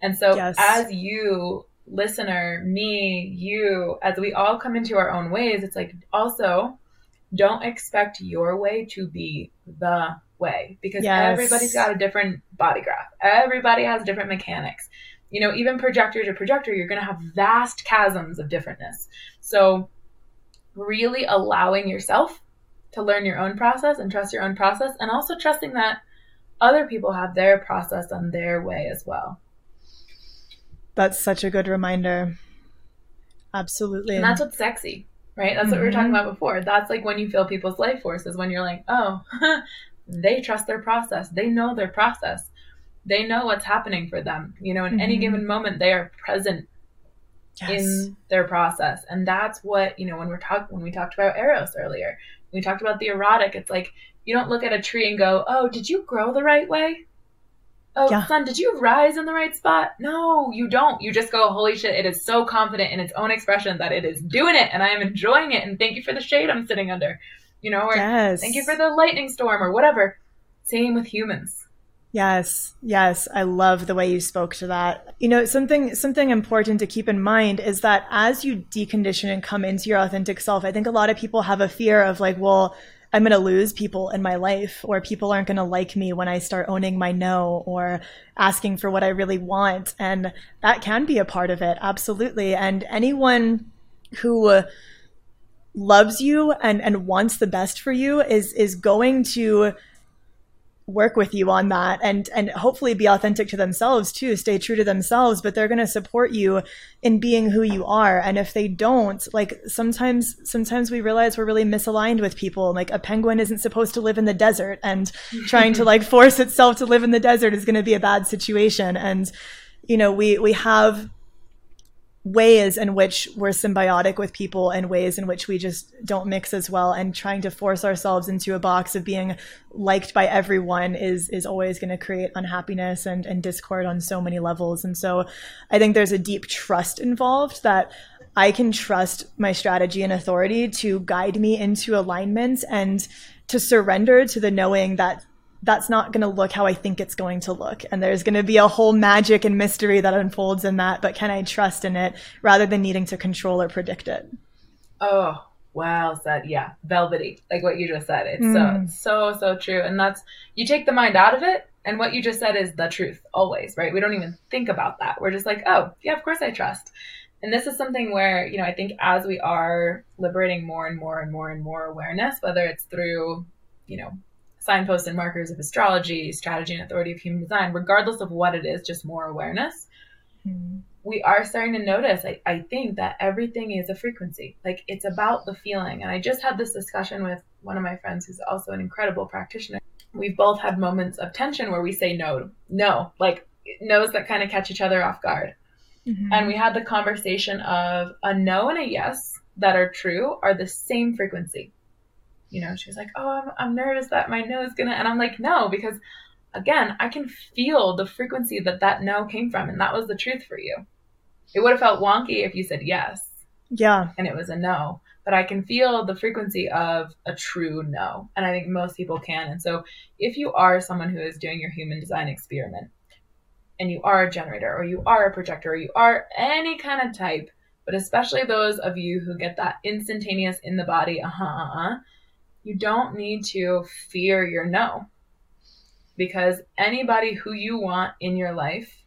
And so, yes. as you, listener, me, you, as we all come into our own ways, it's like also don't expect your way to be the way because yes. everybody's got a different body graph. Everybody has different mechanics you know, even projector to projector, you're going to have vast chasms of differentness. So, really allowing yourself to learn your own process and trust your own process, and also trusting that other people have their process on their way as well. That's such a good reminder. Absolutely. And that's what's sexy, right? That's mm-hmm. what we were talking about before. That's like when you feel people's life forces, when you're like, oh, they trust their process, they know their process they know what's happening for them. You know, in mm-hmm. any given moment, they are present yes. in their process, and that's what you know when we're talk when we talked about eros earlier. We talked about the erotic. It's like you don't look at a tree and go, "Oh, did you grow the right way?" Oh, yeah. son, did you rise in the right spot? No, you don't. You just go, holy shit, it is so confident in its own expression that it is doing it and I am enjoying it. And thank you for the shade I'm sitting under, you know, or yes. thank you for the lightning storm or whatever. Same with humans. Yes, yes, I love the way you spoke to that. You know, something something important to keep in mind is that as you decondition and come into your authentic self, I think a lot of people have a fear of like, well, I'm going to lose people in my life or people aren't going to like me when I start owning my no or asking for what I really want. And that can be a part of it. Absolutely. And anyone who loves you and, and wants the best for you is, is going to work with you on that and and hopefully be authentic to themselves too stay true to themselves but they're going to support you in being who you are. And if they don't like sometimes sometimes we realize we're really misaligned with people. Like a penguin isn't supposed to live in the desert and trying to like force itself to live in the desert is going to be a bad situation. And you know we we have ways in which we're symbiotic with people and ways in which we just don't mix as well. And trying to force ourselves into a box of being liked by everyone is is always going to create unhappiness and, and discord on so many levels. And so i think there's a deep trust involved that i can trust my strategy and authority to guide me into alignment and to surrender to the knowing that that's not going to look how I think it's going to look. And there's going to be a whole magic and mystery that unfolds in that, but can I trust in it rather than needing to control or predict it? Oh, well said. Yeah. Velvety, like what you just said. It's mm. so, so, so true. And that's, you take the mind out of it. And what you just said is the truth always, right? We don't even think about that. We're just like, oh, yeah, of course I trust. And this is something where, you know, I think as we are liberating more and more and more and more awareness, whether it's through, you know, signposts and markers of astrology, strategy and authority of human design, regardless of what it is, just more awareness. Mm-hmm. We are starting to notice, I, I think, that everything is a frequency. Like it's about the feeling. And I just had this discussion with one of my friends who's also an incredible practitioner. We've both had moments of tension where we say no, no, like no's that kind of catch each other off guard. Mm-hmm. And we had the conversation of a no and a yes that are true are the same frequency. You know, she was like, "Oh, I'm, I'm nervous that my no is gonna," and I'm like, "No," because again, I can feel the frequency that that no came from, and that was the truth for you. It would have felt wonky if you said yes, yeah, and it was a no, but I can feel the frequency of a true no, and I think most people can. And so, if you are someone who is doing your human design experiment, and you are a generator, or you are a projector, or you are any kind of type but especially those of you who get that instantaneous in the body, uh huh, uh huh, you don't need to fear your no. Because anybody who you want in your life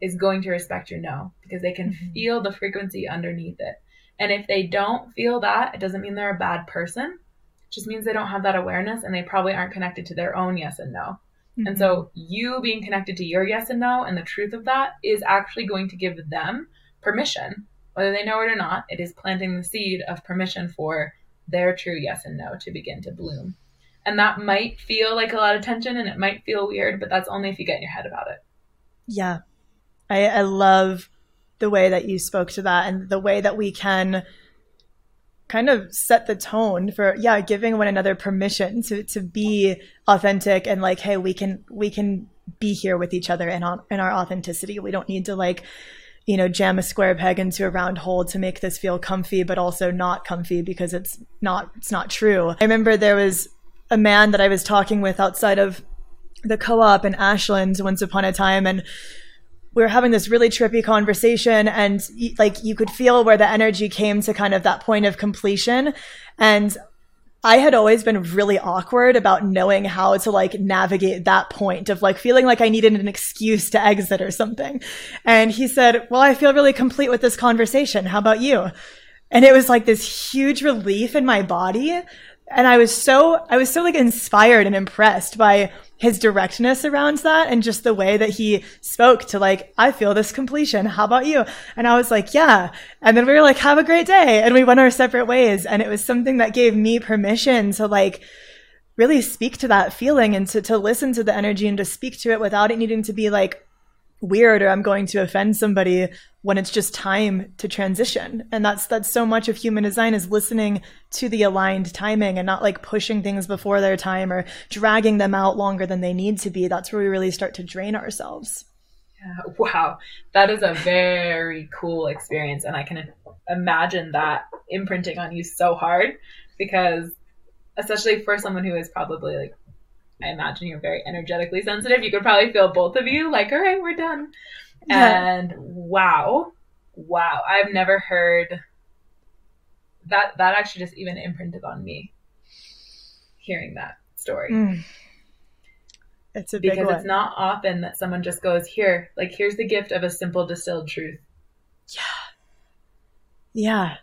is going to respect your no because they can mm-hmm. feel the frequency underneath it. And if they don't feel that, it doesn't mean they're a bad person. It just means they don't have that awareness and they probably aren't connected to their own yes and no. Mm-hmm. And so, you being connected to your yes and no and the truth of that is actually going to give them permission, whether they know it or not, it is planting the seed of permission for their true yes and no to begin to bloom. And that might feel like a lot of tension and it might feel weird, but that's only if you get in your head about it. Yeah. I, I love the way that you spoke to that and the way that we can kind of set the tone for yeah giving one another permission to to be authentic and like hey we can we can be here with each other in on in our authenticity we don't need to like you know, jam a square peg into a round hole to make this feel comfy, but also not comfy because it's not, it's not true. I remember there was a man that I was talking with outside of the co-op in Ashland once upon a time and we were having this really trippy conversation and like you could feel where the energy came to kind of that point of completion and I had always been really awkward about knowing how to like navigate that point of like feeling like I needed an excuse to exit or something. And he said, well, I feel really complete with this conversation. How about you? And it was like this huge relief in my body. And I was so, I was so like inspired and impressed by his directness around that and just the way that he spoke to like, I feel this completion. How about you? And I was like, yeah. And then we were like, have a great day. And we went our separate ways. And it was something that gave me permission to like, really speak to that feeling and to, to listen to the energy and to speak to it without it needing to be like weird or I'm going to offend somebody when it's just time to transition. And that's that's so much of human design is listening to the aligned timing and not like pushing things before their time or dragging them out longer than they need to be. That's where we really start to drain ourselves. Yeah, wow. That is a very cool experience and I can imagine that imprinting on you so hard because especially for someone who is probably like I imagine you're very energetically sensitive. You could probably feel both of you like, all right, we're done. Yeah. And wow, wow, I've never heard that. That actually just even imprinted on me hearing that story. Mm. It's a because it's not often that someone just goes here, like here's the gift of a simple distilled truth. Yeah, yeah.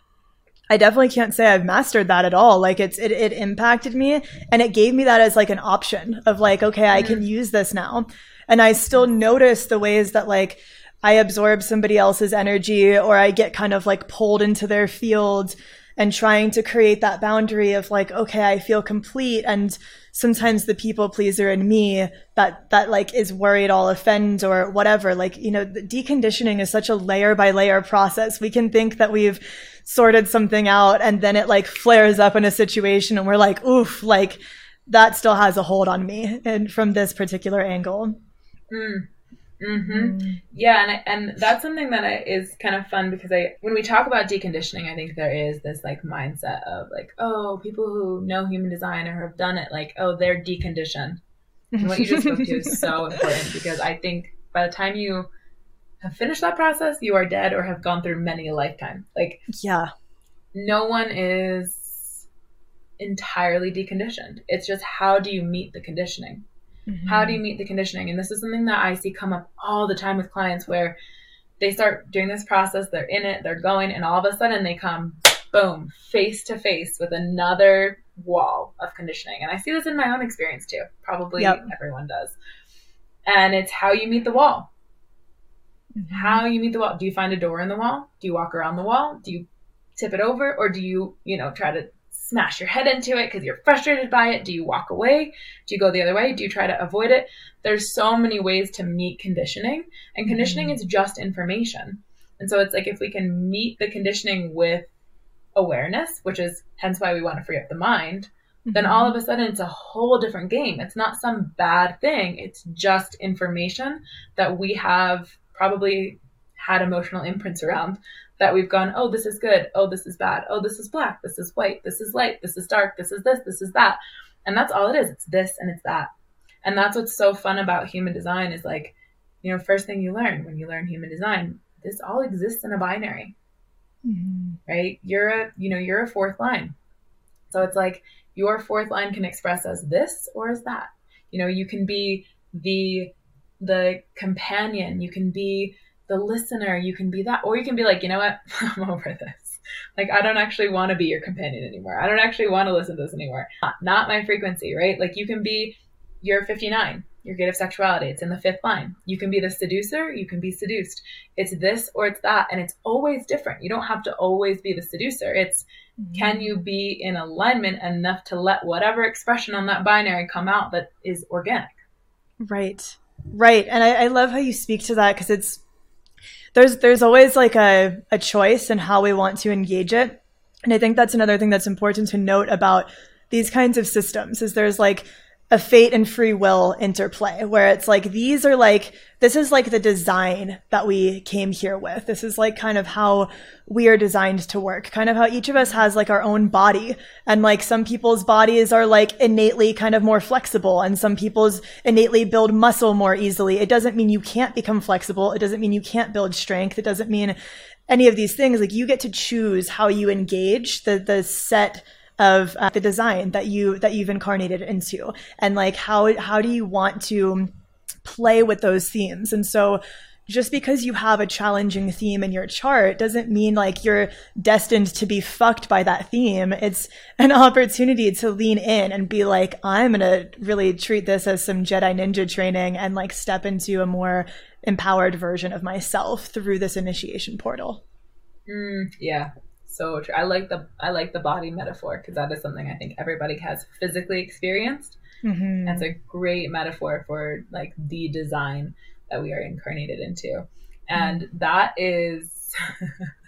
I definitely can't say I've mastered that at all. Like it's it, it impacted me and it gave me that as like an option of like, okay, I can mm. use this now. And I still notice the ways that like I absorb somebody else's energy or I get kind of like pulled into their field and trying to create that boundary of like, okay, I feel complete. And sometimes the people pleaser in me that, that like is worried I'll offend or whatever. Like, you know, deconditioning is such a layer by layer process. We can think that we've sorted something out and then it like flares up in a situation and we're like, oof, like that still has a hold on me and from this particular angle. Mm. Mm-hmm. Mm. Yeah, and and that's something that I, is kind of fun because I when we talk about deconditioning, I think there is this like mindset of like, oh, people who know human design or have done it, like, oh, they're deconditioned. And what you just spoke to is so important because I think by the time you have finished that process, you are dead or have gone through many a lifetime. Like, yeah, no one is entirely deconditioned. It's just how do you meet the conditioning? Mm-hmm. How do you meet the conditioning? And this is something that I see come up all the time with clients where they start doing this process, they're in it, they're going, and all of a sudden they come, boom, face to face with another wall of conditioning. And I see this in my own experience too. Probably yep. everyone does. And it's how you meet the wall mm-hmm. how you meet the wall. Do you find a door in the wall? Do you walk around the wall? Do you tip it over? Or do you, you know, try to smash your head into it because you're frustrated by it? Do you walk away? Do you go the other way? Do you try to avoid it? There's so many ways to meet conditioning, and conditioning mm-hmm. is just information. And so it's like if we can meet the conditioning with awareness, which is hence why we want to free up the mind, mm-hmm. then all of a sudden it's a whole different game. It's not some bad thing, it's just information that we have probably had emotional imprints around that we've gone, oh, this is good, oh, this is bad, oh, this is black, this is white, this is light, this is dark, this is this, this is that. And that's all it is. It's this and it's that. And that's what's so fun about human design is like, you know, first thing you learn when you learn human design, this all exists in a binary. Mm-hmm. Right? You're a, you know, you're a fourth line. So it's like your fourth line can express as this or as that. You know, you can be the the companion, you can be the listener, you can be that, or you can be like, you know what, I'm over this. Like, I don't actually want to be your companion anymore. I don't actually want to listen to this anymore. Not, not my frequency, right? Like, you can be, you're 59, your gate of sexuality. It's in the fifth line. You can be the seducer, you can be seduced. It's this or it's that, and it's always different. You don't have to always be the seducer. It's mm-hmm. can you be in alignment enough to let whatever expression on that binary come out that is organic? Right. Right. And I, I love how you speak to that because it's there's there's always like a, a choice in how we want to engage it. And I think that's another thing that's important to note about these kinds of systems is there's like a fate and free will interplay where it's like these are like this is like the design that we came here with. This is like kind of how we are designed to work kind of how each of us has like our own body. And like some people's bodies are like innately kind of more flexible and some people's innately build muscle more easily. It doesn't mean you can't become flexible. It doesn't mean you can't build strength. It doesn't mean any of these things. Like you get to choose how you engage the the set of uh, the design that you that you've incarnated into and like how how do you want to play with those themes and so just because you have a challenging theme in your chart doesn't mean like you're destined to be fucked by that theme. It's an opportunity to lean in and be like, I'm going to really treat this as some Jedi ninja training and like step into a more empowered version of myself through this initiation portal. Mm, yeah so true. I like the I like the body metaphor because that is something I think everybody has physically experienced. Mm-hmm. That's a great metaphor for like the design that we are incarnated into, and mm-hmm. that is,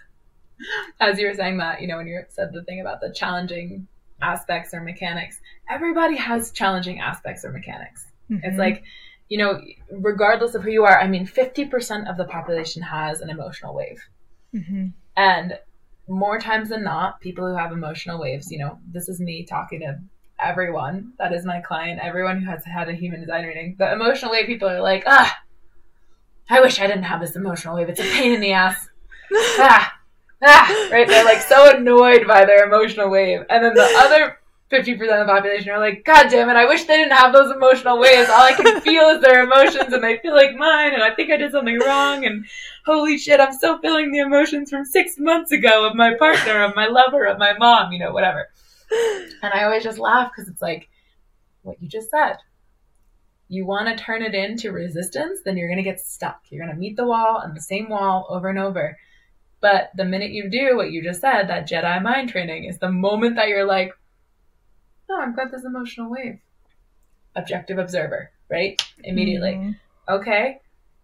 as you were saying that you know when you said the thing about the challenging aspects or mechanics, everybody has challenging aspects or mechanics. Mm-hmm. It's like you know, regardless of who you are, I mean, 50% of the population has an emotional wave. Mm-hmm. And more times than not, people who have emotional waves, you know, this is me talking to everyone that is my client, everyone who has had a human design reading. The emotional wave people are like, ah, I wish I didn't have this emotional wave. It's a pain in the ass. ah, ah, right? They're like so annoyed by their emotional wave. And then the other 50% of the population are like, God damn it, I wish they didn't have those emotional waves. All I can feel is their emotions and they feel like mine and I think I did something wrong and holy shit, I'm still feeling the emotions from six months ago of my partner, of my lover, of my mom, you know, whatever. And I always just laugh because it's like what you just said. You want to turn it into resistance, then you're going to get stuck. You're going to meet the wall and the same wall over and over. But the minute you do what you just said, that Jedi mind training is the moment that you're like, no, I've got this emotional wave. Objective observer, right? Immediately. Mm-hmm. Okay,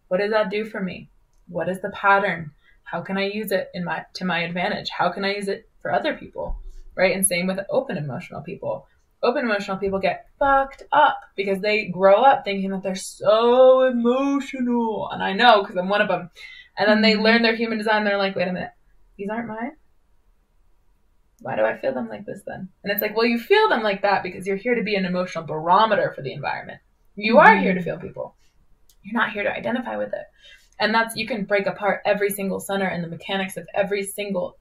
what does that do for me? What is the pattern? How can I use it in my to my advantage? How can I use it for other people? Right? And same with open emotional people. Open emotional people get fucked up because they grow up thinking that they're so emotional. And I know because I'm one of them. And then they mm-hmm. learn their human design. They're like, wait a minute, these aren't mine why do I feel them like this then? And it's like, well, you feel them like that because you're here to be an emotional barometer for the environment. You are here to mm-hmm. feel people. You're not here to identify with it. And that's, you can break apart every single center and the mechanics of every single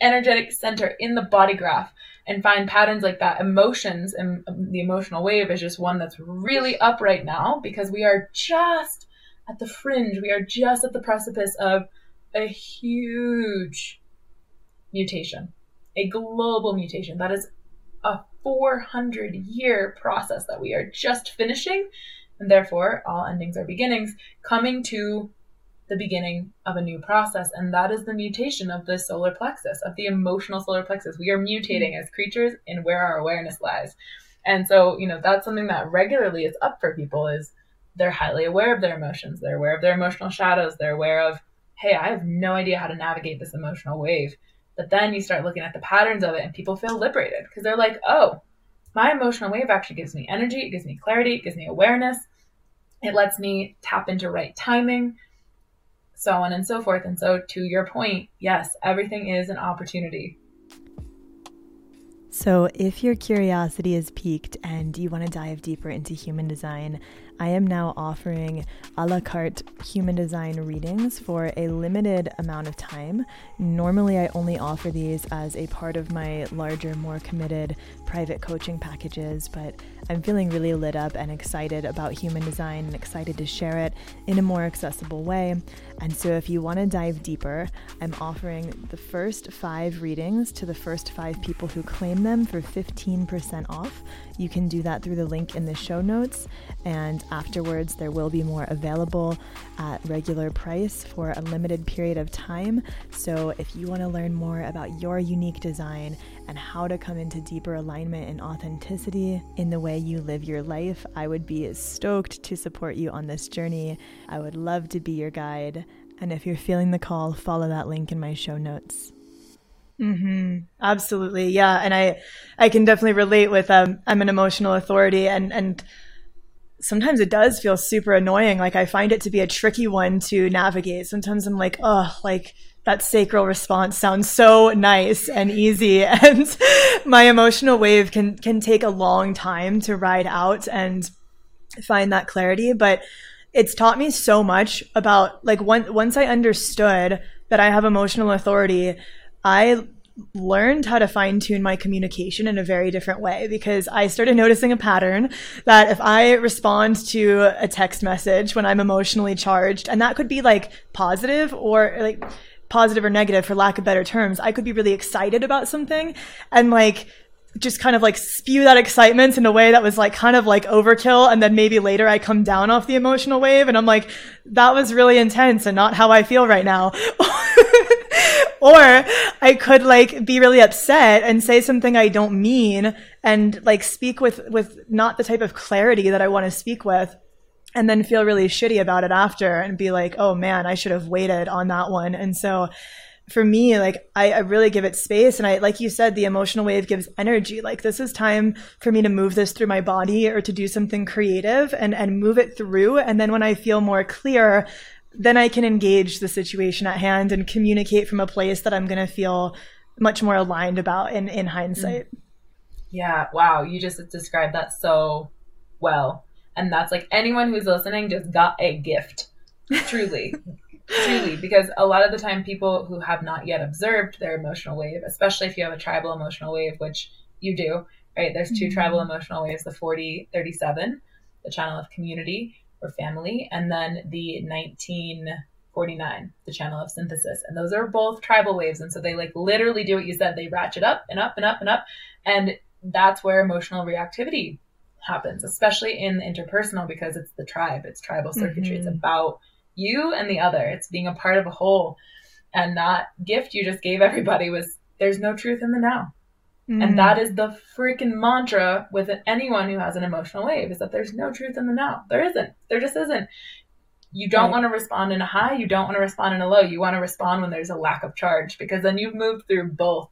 energetic center in the body graph and find patterns like that. Emotions and the emotional wave is just one that's really up right now because we are just at the fringe. We are just at the precipice of a huge mutation, a global mutation. That is a 400 year process that we are just finishing, and therefore all endings are beginnings, coming to the beginning of a new process. And that is the mutation of the solar plexus, of the emotional solar plexus. We are mutating as creatures in where our awareness lies. And so, you know, that's something that regularly is up for people is they're highly aware of their emotions. They're aware of their emotional shadows. They're aware of, hey, I have no idea how to navigate this emotional wave. But then you start looking at the patterns of it and people feel liberated because they're like, oh, my emotional wave actually gives me energy, it gives me clarity, it gives me awareness. It lets me tap into right timing, so on and so forth. And so, to your point, yes, everything is an opportunity. So, if your curiosity is piqued and you want to dive deeper into human design, I am now offering a la carte human design readings for a limited amount of time. Normally, I only offer these as a part of my larger, more committed private coaching packages, but I'm feeling really lit up and excited about human design and excited to share it in a more accessible way. And so, if you want to dive deeper, I'm offering the first five readings to the first five people who claim them for 15% off. You can do that through the link in the show notes. And afterwards, there will be more available at regular price for a limited period of time. So, if you want to learn more about your unique design and how to come into deeper alignment and authenticity in the way you live your life, I would be stoked to support you on this journey. I would love to be your guide. And if you're feeling the call, follow that link in my show notes. Mm-hmm. Absolutely. Yeah. And I, I can definitely relate with, um, I'm an emotional authority and, and sometimes it does feel super annoying. Like I find it to be a tricky one to navigate. Sometimes I'm like, oh, like that sacral response sounds so nice and easy. And my emotional wave can, can take a long time to ride out and find that clarity. But it's taught me so much about like one, once I understood that I have emotional authority, I learned how to fine tune my communication in a very different way because I started noticing a pattern that if I respond to a text message when I'm emotionally charged, and that could be like positive or like positive or negative for lack of better terms, I could be really excited about something and like just kind of like spew that excitement in a way that was like kind of like overkill and then maybe later I come down off the emotional wave and I'm like that was really intense and not how I feel right now or I could like be really upset and say something I don't mean and like speak with with not the type of clarity that I want to speak with and then feel really shitty about it after and be like, "Oh man, I should have waited on that one." And so for me, like I, I, really give it space. And I, like you said, the emotional wave gives energy. Like this is time for me to move this through my body or to do something creative and, and move it through. And then when I feel more clear, then I can engage the situation at hand and communicate from a place that I'm going to feel much more aligned about in, in hindsight. Yeah. Wow. You just described that so well. And that's like anyone who's listening just got a gift. Truly. Truly. Because a lot of the time, people who have not yet observed their emotional wave, especially if you have a tribal emotional wave, which you do, right? There's 2 mm-hmm. tribal emotional waves the 40 37, the channel of community or family, and then the 1949, the channel of synthesis. And those are both tribal waves. And so they like literally do what you said. They ratchet up and up and up and up. And that's where emotional reactivity happens, especially in interpersonal because it's the tribe, it's tribal circuitry. Mm-hmm. It's about you and the other. It's being a part of a whole. And that gift you just gave everybody was there's no truth in the now. Mm. And that is the freaking mantra with anyone who has an emotional wave is that there's no truth in the now. There isn't. There just isn't. You don't right. want to respond in a high, you don't want to respond in a low. You want to respond when there's a lack of charge because then you've moved through both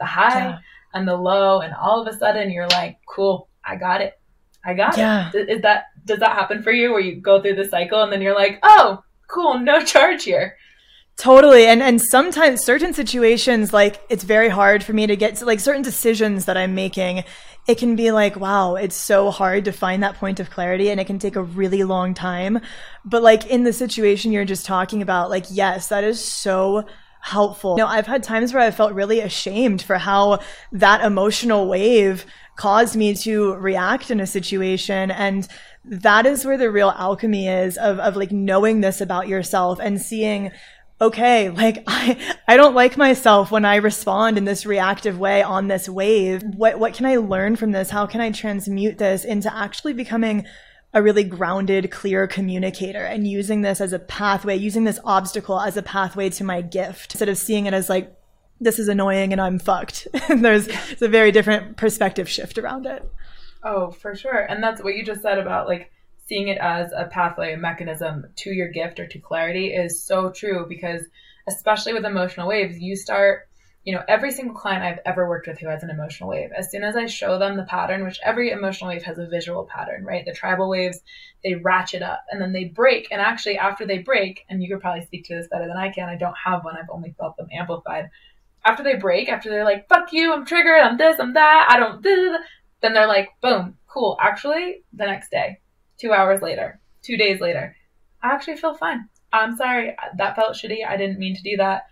the high yeah. and the low and all of a sudden you're like, "Cool, I got it. I got yeah. it." Is that does that happen for you where you go through the cycle and then you're like, "Oh, cool, no charge here." Totally. And and sometimes certain situations like it's very hard for me to get to like certain decisions that I'm making. It can be like, wow, it's so hard to find that point of clarity and it can take a really long time. But like in the situation you're just talking about, like yes, that is so helpful. You know, I've had times where I felt really ashamed for how that emotional wave caused me to react in a situation and that is where the real alchemy is of, of like knowing this about yourself and seeing okay, like I, I don't like myself when I respond in this reactive way on this wave. What, what can I learn from this? How can I transmute this into actually becoming a really grounded, clear communicator and using this as a pathway, using this obstacle as a pathway to my gift instead of seeing it as like, this is annoying and I'm fucked. there's, a very different perspective shift around it. Oh, for sure. And that's what you just said about like seeing it as a pathway, a mechanism to your gift or to clarity is so true because especially with emotional waves, you start you know, every single client I've ever worked with who has an emotional wave, as soon as I show them the pattern, which every emotional wave has a visual pattern, right? The tribal waves, they ratchet up and then they break. And actually, after they break, and you could probably speak to this better than I can, I don't have one, I've only felt them amplified. After they break, after they're like, fuck you, I'm triggered, I'm this, I'm that, I don't, then they're like, boom, cool. Actually, the next day, two hours later, two days later, I actually feel fine. I'm sorry, that felt shitty. I didn't mean to do that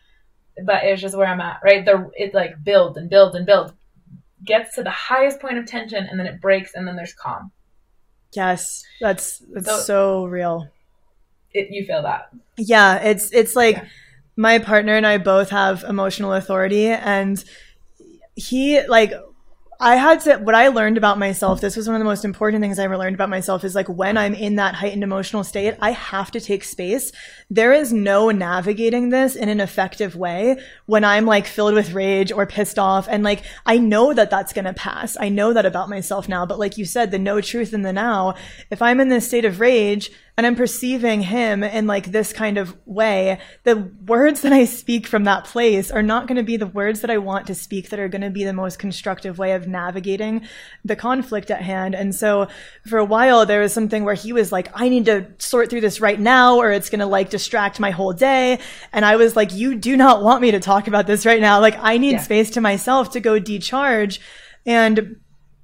but it's just where I'm at, right? The it like builds and builds and builds, gets to the highest point of tension, and then it breaks, and then there's calm. Yes, that's that's so, so real. It you feel that? Yeah, it's it's like yeah. my partner and I both have emotional authority, and he like I had to, what I learned about myself, this was one of the most important things I ever learned about myself is like when I'm in that heightened emotional state, I have to take space. There is no navigating this in an effective way when I'm like filled with rage or pissed off. And like, I know that that's going to pass. I know that about myself now. But like you said, the no truth in the now, if I'm in this state of rage, and I'm perceiving him in like this kind of way, the words that I speak from that place are not going to be the words that I want to speak that are going to be the most constructive way of navigating the conflict at hand. And so for a while, there was something where he was like, I need to sort through this right now, or it's going to like distract my whole day. And I was like, you do not want me to talk about this right now. Like I need yeah. space to myself to go decharge. And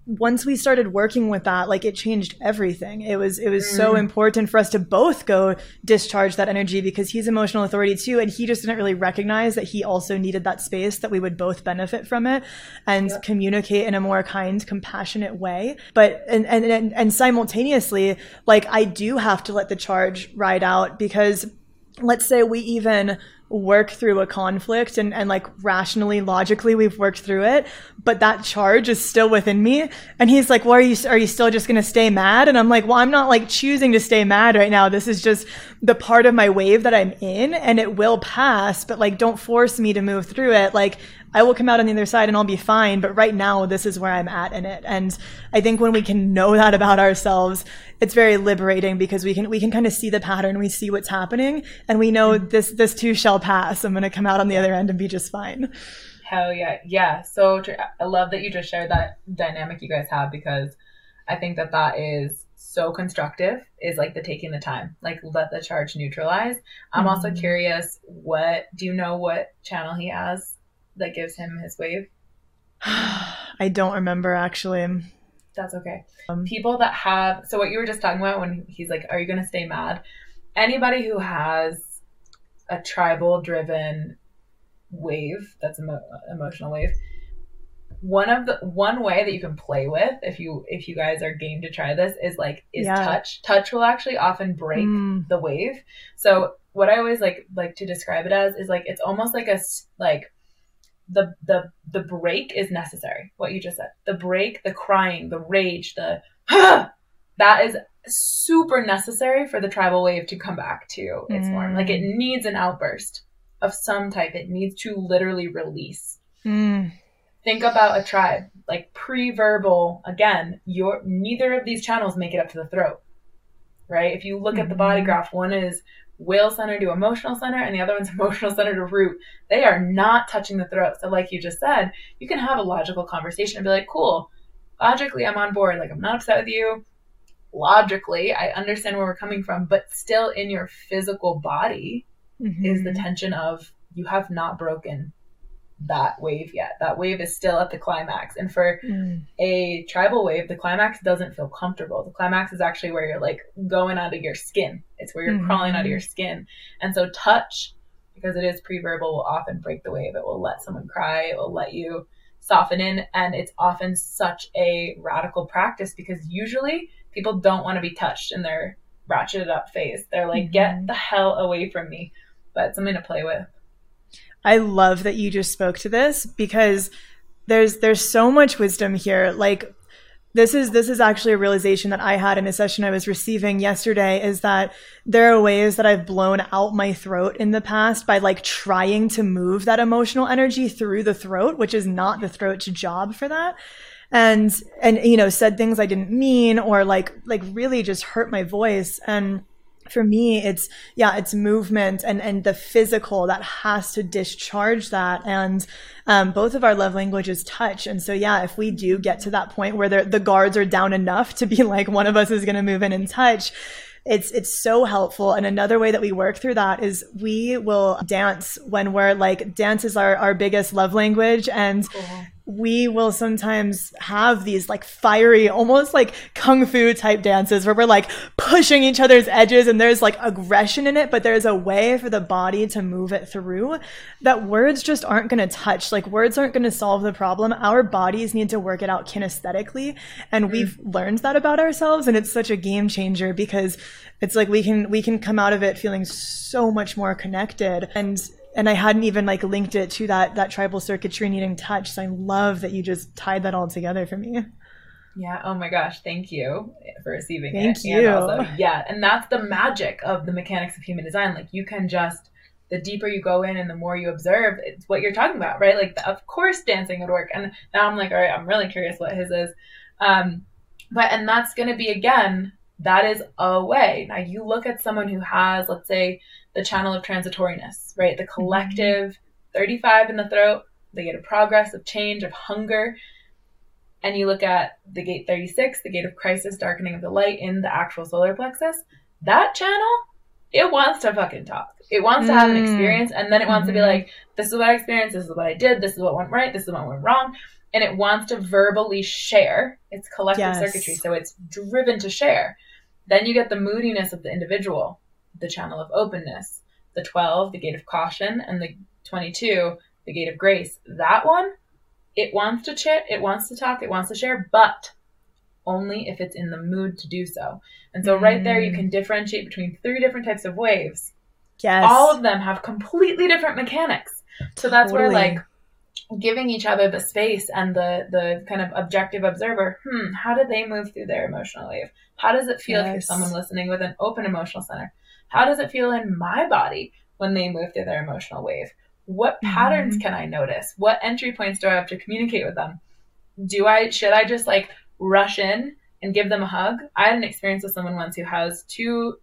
once we started working with that like it changed everything it was it was mm. so important for us to both go discharge that energy because he's emotional authority too and he just didn't really recognize that he also needed that space that we would both benefit from it and yep. communicate in a more kind compassionate way but and, and and and simultaneously like i do have to let the charge ride out because let's say we even work through a conflict and, and like rationally, logically, we've worked through it, but that charge is still within me. And he's like, well, are you, are you still just going to stay mad? And I'm like, well, I'm not like choosing to stay mad right now. This is just the part of my wave that I'm in and it will pass, but like, don't force me to move through it. Like, I will come out on the other side and I'll be fine. But right now, this is where I'm at in it. And I think when we can know that about ourselves, it's very liberating because we can, we can kind of see the pattern. We see what's happening and we know mm-hmm. this, this too shall pass. I'm going to come out on the other end and be just fine. Hell yeah. Yeah. So I love that you just shared that dynamic you guys have because I think that that is so constructive is like the taking the time like let the charge neutralize i'm mm-hmm. also curious what do you know what channel he has that gives him his wave? I don't remember actually. That's okay. Um, People that have so what you were just talking about when he's like, "Are you going to stay mad?" Anybody who has a tribal driven wave, that's emo- emotional wave. One of the one way that you can play with if you if you guys are game to try this is like is yeah. touch. Touch will actually often break mm. the wave. So what I always like like to describe it as is like it's almost like a like the the the break is necessary. What you just said, the break, the crying, the rage, the that is super necessary for the tribal wave to come back to its mm. form. Like it mm. needs an outburst of some type. It needs to literally release. Mm. Think about a tribe like pre-verbal. Again, your neither of these channels make it up to the throat. Right? If you look mm-hmm. at the body mm-hmm. graph, one is will center to emotional center and the other one's emotional center to root. They are not touching the throat. So, like you just said, you can have a logical conversation and be like, cool, logically, I'm on board. Like, I'm not upset with you. Logically, I understand where we're coming from, but still in your physical body mm-hmm. is the tension of you have not broken that wave yet. That wave is still at the climax. And for mm. a tribal wave, the climax doesn't feel comfortable. The climax is actually where you're like going out of your skin. It's where you're mm-hmm. crawling out of your skin. And so touch, because it is pre-verbal, will often break the wave. It will let someone cry. It will let you soften in. And it's often such a radical practice because usually people don't want to be touched in their ratcheted up phase. They're like, mm-hmm. get the hell away from me. But something to play with. I love that you just spoke to this because there's there's so much wisdom here. Like this is this is actually a realization that I had in a session I was receiving yesterday is that there are ways that I've blown out my throat in the past by like trying to move that emotional energy through the throat, which is not the throat's job for that. And and you know, said things I didn't mean or like like really just hurt my voice. And for me it's yeah it's movement and and the physical that has to discharge that. And um, both of our love languages touch. And so yeah if we do get to that point where the guards are down enough to be like one of us is going to move in and touch it's it's so helpful. And another way that we work through that is we will dance when we're like dance is our, our biggest love language. And cool we will sometimes have these like fiery, almost like kung fu type dances where we're like pushing each other's edges and there's like aggression in it, but there's a way for the body to move it through that words just aren't going to touch. Like words aren't going to solve the problem. Our bodies need to work it out kinesthetically. And mm. we've learned that about ourselves. And it's such a game changer because it's like we can, we can come out of it feeling so much more connected and and I hadn't even like linked it to that that tribal circuitry needing touch. So I love that you just tied that all together for me. Yeah. Oh my gosh. Thank you for receiving thank it. Thank you. Also, yeah. And that's the magic of the mechanics of human design. Like you can just, the deeper you go in and the more you observe, it's what you're talking about, right? Like, of course, dancing would work. And now I'm like, all right, I'm really curious what his is. Um, but, and that's going to be again, that is a way. Now you look at someone who has, let's say, the channel of transitoriness, right? The mm-hmm. collective 35 in the throat, the gate of progress, of change, of hunger. And you look at the gate 36, the gate of crisis, darkening of the light in the actual solar plexus. That channel, it wants to fucking talk. It wants to have an mm. experience, and then it wants mm-hmm. to be mm-hmm. like, this is what I experienced, this is what I did, this is what went right, this is what went wrong. And it wants to verbally share its collective yes. circuitry. So it's driven to share. Then you get the moodiness of the individual the channel of openness. The 12, the gate of caution, and the 22, the gate of grace. That one, it wants to chit, it wants to talk, it wants to share, but only if it's in the mood to do so. And so, mm. right there, you can differentiate between three different types of waves. Yes. All of them have completely different mechanics. So, that's totally. where, like, giving each other the space and the the kind of objective observer hmm how do they move through their emotional wave how does it feel yes. if you're someone listening with an open emotional center how does it feel in my body when they move through their emotional wave? What patterns mm-hmm. can I notice? What entry points do I have to communicate with them? Do I, should I just like rush in and give them a hug? I had an experience with someone once who has two,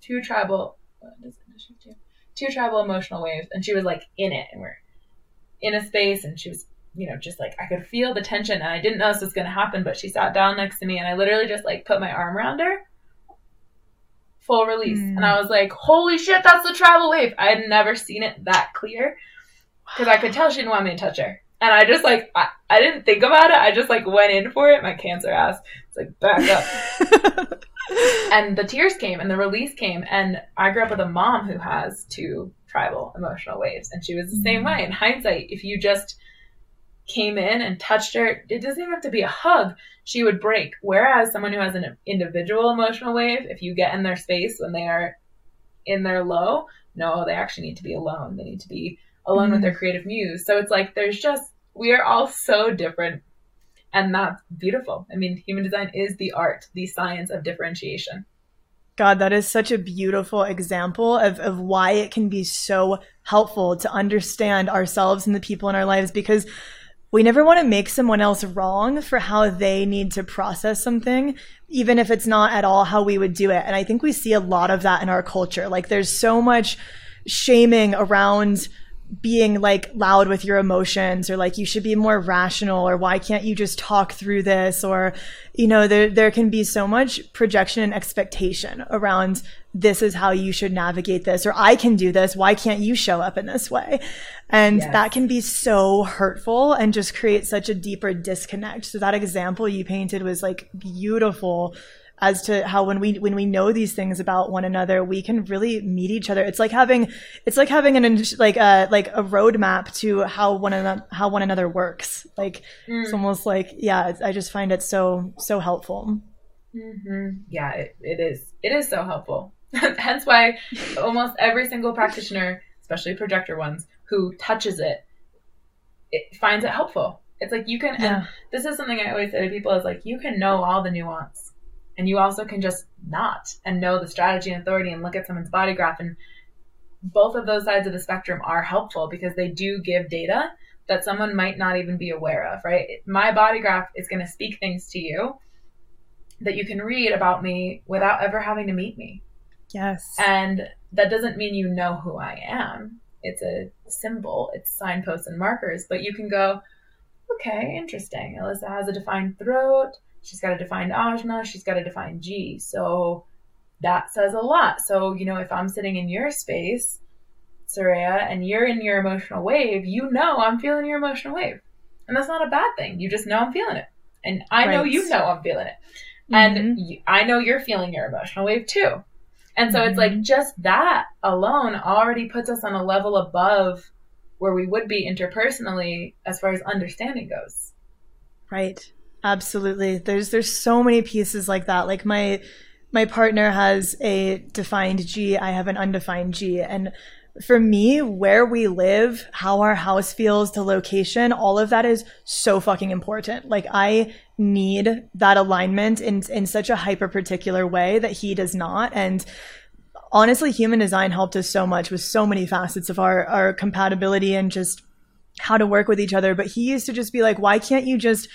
two tribal, two tribal emotional waves and she was like in it and we're in a space and she was you know, just like I could feel the tension and I didn't know this was going to happen, but she sat down next to me and I literally just like put my arm around her full release. Mm. And I was like, holy shit, that's the tribal wave. I had never seen it that clear because I could tell she didn't want me to touch her. And I just like, I, I didn't think about it. I just like went in for it. My cancer ass. It's like, back up. and the tears came and the release came. And I grew up with a mom who has two tribal emotional waves. And she was the same mm. way. In hindsight, if you just came in and touched her, it doesn't even have to be a hug. She would break. Whereas someone who has an individual emotional wave, if you get in their space when they are in their low, no, they actually need to be alone. They need to be alone mm-hmm. with their creative muse. So it's like there's just we are all so different. And that's beautiful. I mean, human design is the art, the science of differentiation. God, that is such a beautiful example of, of why it can be so helpful to understand ourselves and the people in our lives because we never want to make someone else wrong for how they need to process something, even if it's not at all how we would do it. And I think we see a lot of that in our culture. Like there's so much shaming around being like loud with your emotions or like you should be more rational or why can't you just talk through this or you know there there can be so much projection and expectation around this is how you should navigate this or I can do this. Why can't you show up in this way? And yes. that can be so hurtful and just create such a deeper disconnect. So that example you painted was like beautiful as to how when we when we know these things about one another we can really meet each other it's like having it's like having an like a like a roadmap to how one another how one another works like mm. it's almost like yeah i just find it so so helpful mm-hmm. yeah it, it is it is so helpful hence why almost every single practitioner especially projector ones who touches it it finds it helpful It's like you can, yeah. and this is something I always say to people is like, you can know all the nuance and you also can just not and know the strategy and authority and look at someone's body graph. And both of those sides of the spectrum are helpful because they do give data that someone might not even be aware of, right? My body graph is going to speak things to you that you can read about me without ever having to meet me. Yes. And that doesn't mean you know who I am. It's a symbol, it's signposts and markers, but you can go, okay, interesting. Alyssa has a defined throat. She's got a defined ajna. She's got a defined G. So that says a lot. So, you know, if I'm sitting in your space, Soraya, and you're in your emotional wave, you know I'm feeling your emotional wave. And that's not a bad thing. You just know I'm feeling it. And I right. know you know I'm feeling it. Mm-hmm. And I know you're feeling your emotional wave too. And so mm-hmm. it's like mm-hmm. just that alone already puts us on a level above where we would be interpersonally as far as understanding goes. Right. Absolutely. There's there's so many pieces like that. Like my my partner has a defined G, I have an undefined G and for me, where we live, how our house feels, the location, all of that is so fucking important. Like I need that alignment in in such a hyper particular way that he does not. And honestly, human design helped us so much with so many facets of our our compatibility and just how to work with each other. But he used to just be like, why can't you just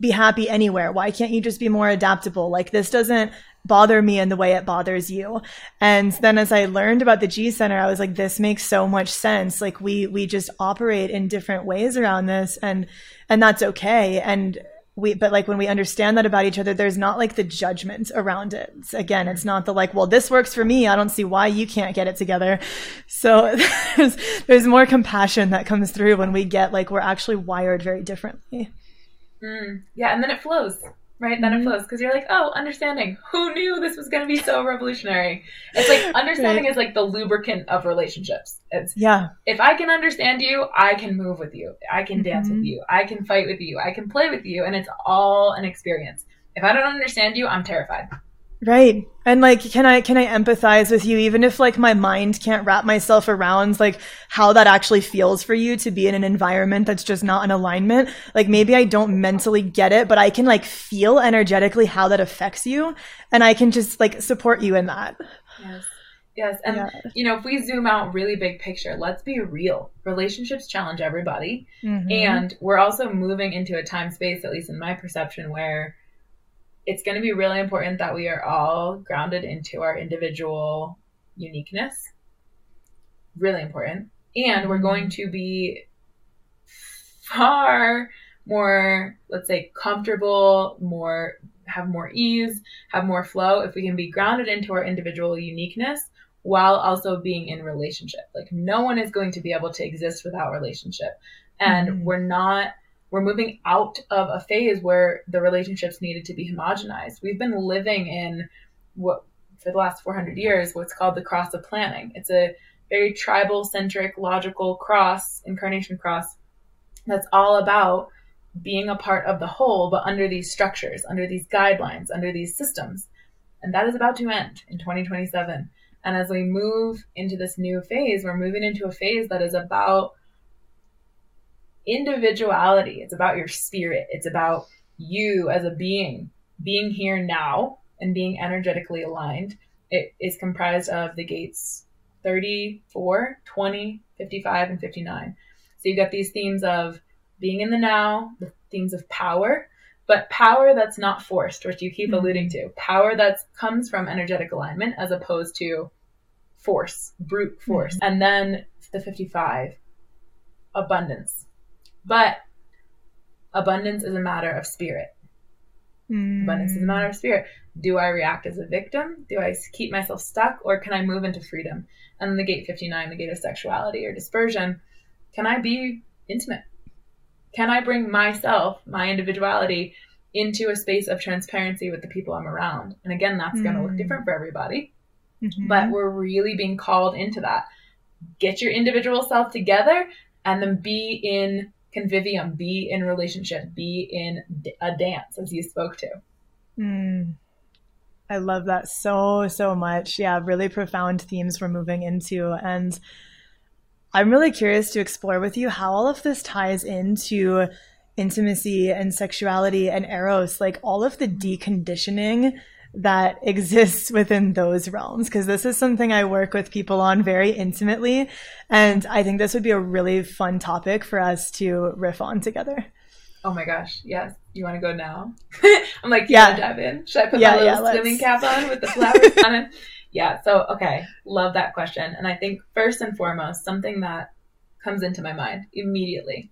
be happy anywhere? Why can't you just be more adaptable? Like this doesn't bother me in the way it bothers you. And then as I learned about the G Center, I was like, this makes so much sense. Like we we just operate in different ways around this and and that's okay. And we but like when we understand that about each other there's not like the judgment around it again it's not the like well this works for me i don't see why you can't get it together so there's there's more compassion that comes through when we get like we're actually wired very differently mm, yeah and then it flows right? Then it mm-hmm. flows because you're like, oh, understanding. Who knew this was going to be so revolutionary? It's like understanding right. is like the lubricant of relationships. It's yeah. If I can understand you, I can move with you. I can dance mm-hmm. with you. I can fight with you. I can play with you, and it's all an experience. If I don't understand you, I'm terrified. Right. And like can I can I empathize with you even if like my mind can't wrap myself around like how that actually feels for you to be in an environment that's just not in alignment? Like maybe I don't mentally get it, but I can like feel energetically how that affects you and I can just like support you in that. Yes. Yes, and yeah. you know, if we zoom out really big picture, let's be real. Relationships challenge everybody. Mm-hmm. And we're also moving into a time space at least in my perception where it's going to be really important that we are all grounded into our individual uniqueness. Really important. And we're going to be far more, let's say, comfortable, more, have more ease, have more flow if we can be grounded into our individual uniqueness while also being in relationship. Like, no one is going to be able to exist without relationship. And mm-hmm. we're not we're moving out of a phase where the relationships needed to be homogenized. We've been living in what for the last 400 years what's called the cross of planning. It's a very tribal centric logical cross, incarnation cross that's all about being a part of the whole but under these structures, under these guidelines, under these systems. And that is about to end in 2027. And as we move into this new phase, we're moving into a phase that is about individuality. It's about your spirit. It's about you as a being being here now and being energetically aligned. It is comprised of the gates 34, 20, 55, and 59. So you've got these themes of being in the now, the themes of power, but power that's not forced, which you keep mm-hmm. alluding to. Power that comes from energetic alignment as opposed to force, brute force. Mm-hmm. And then the 55, abundance but abundance is a matter of spirit. Mm. Abundance is a matter of spirit. Do I react as a victim? Do I keep myself stuck? Or can I move into freedom? And the gate 59, the gate of sexuality or dispersion, can I be intimate? Can I bring myself, my individuality, into a space of transparency with the people I'm around? And again, that's mm. going to look different for everybody. Mm-hmm. But we're really being called into that. Get your individual self together and then be in convivium, be in relationship, be in a dance, as you spoke to. Mm. I love that so, so much. Yeah, really profound themes we're moving into. And I'm really curious to explore with you how all of this ties into intimacy and sexuality and eros, like all of the deconditioning that exists within those realms because this is something I work with people on very intimately and I think this would be a really fun topic for us to riff on together. Oh my gosh, yes. You want to go now? I'm like, yeah, dive in. Should I put yeah, my little yeah, swimming cap on with the flowers on it? Yeah, so okay, love that question. And I think first and foremost, something that comes into my mind immediately.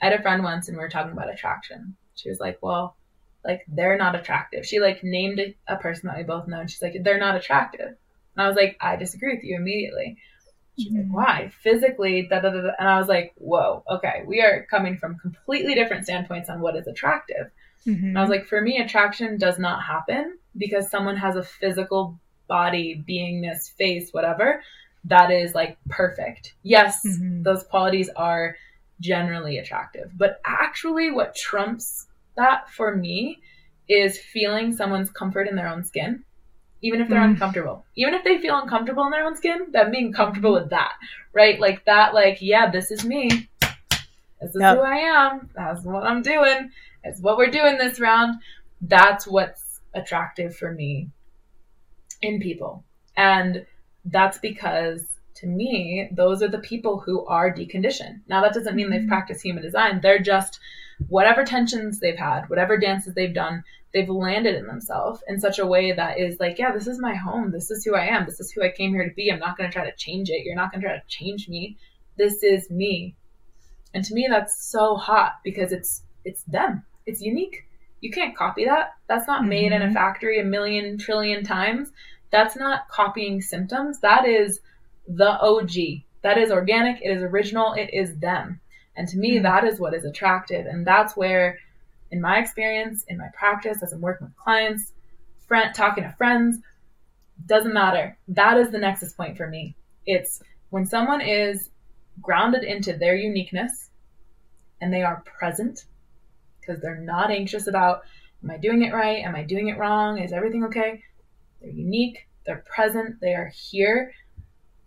I had a friend once and we were talking about attraction. She was like, Well, like they're not attractive. She like named a, a person that we both know and she's like, They're not attractive. And I was like, I disagree with you immediately. She's mm-hmm. like, why? Physically, da, da, da, da. And I was like, whoa, okay. We are coming from completely different standpoints on what is attractive. Mm-hmm. And I was like, for me, attraction does not happen because someone has a physical body, beingness, face, whatever, that is like perfect. Yes, mm-hmm. those qualities are generally attractive. But actually, what trumps that for me is feeling someone's comfort in their own skin even if they're mm. uncomfortable. Even if they feel uncomfortable in their own skin, them being comfortable with that, right? Like that, like, yeah, this is me. This is yep. who I am. That's what I'm doing. It's what we're doing this round. That's what's attractive for me in people. And that's because to me, those are the people who are deconditioned. Now, that doesn't mean they've mm-hmm. practiced human design. They're just whatever tensions they've had, whatever dances they've done, they've landed in themselves in such a way that is like, yeah, this is my home. This is who I am. This is who I came here to be. I'm not going to try to change it. You're not going to try to change me. This is me. And to me, that's so hot because it's it's them. It's unique. You can't copy that. That's not made mm-hmm. in a mm-hmm. factory a million trillion times. That's not copying symptoms. That is the OG. That is organic. It is original. It is them. And to me, mm-hmm. that is what is attractive. And that's where in my experience, in my practice, as I'm working with clients, friend, talking to friends, doesn't matter. That is the nexus point for me. It's when someone is grounded into their uniqueness and they are present because they're not anxious about, am I doing it right? Am I doing it wrong? Is everything okay? They're unique, they're present, they are here.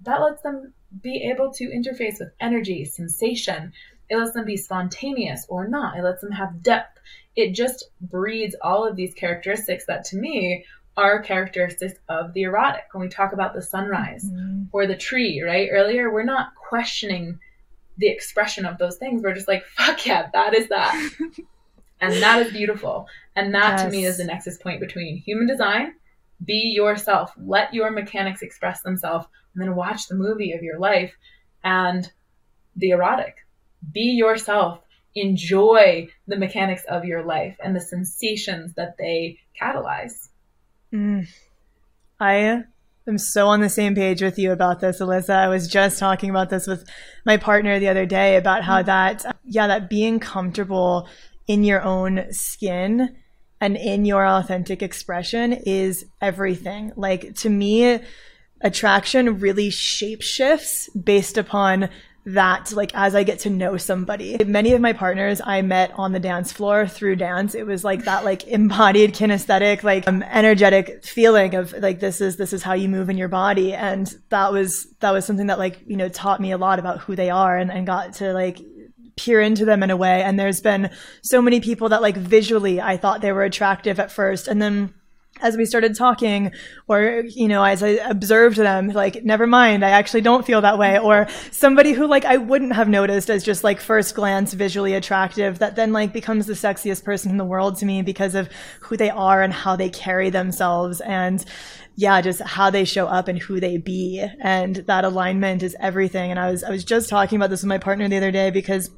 That lets them be able to interface with energy, sensation, it lets them be spontaneous or not. It lets them have depth. It just breeds all of these characteristics that to me are characteristics of the erotic. When we talk about the sunrise mm-hmm. or the tree, right? Earlier, we're not questioning the expression of those things. We're just like, fuck yeah, that is that. and that is beautiful. And that yes. to me is the nexus point between human design, be yourself, let your mechanics express themselves, and then watch the movie of your life and the erotic be yourself enjoy the mechanics of your life and the sensations that they catalyze mm. i am so on the same page with you about this alyssa i was just talking about this with my partner the other day about how mm. that yeah that being comfortable in your own skin and in your authentic expression is everything like to me attraction really shapeshifts based upon that like as I get to know somebody. Many of my partners I met on the dance floor through dance. It was like that like embodied kinesthetic like um, energetic feeling of like this is this is how you move in your body and that was that was something that like you know taught me a lot about who they are and, and got to like peer into them in a way and there's been so many people that like visually I thought they were attractive at first and then as we started talking or you know as i observed them like never mind i actually don't feel that way. Or somebody who like i wouldn't have noticed as just like first glance visually attractive that then like becomes the sexiest person in the world to me because of who they are and how they carry themselves and yeah just how they show up and who they be. And that alignment is everything. And i was i was just talking about this with my partner the other day because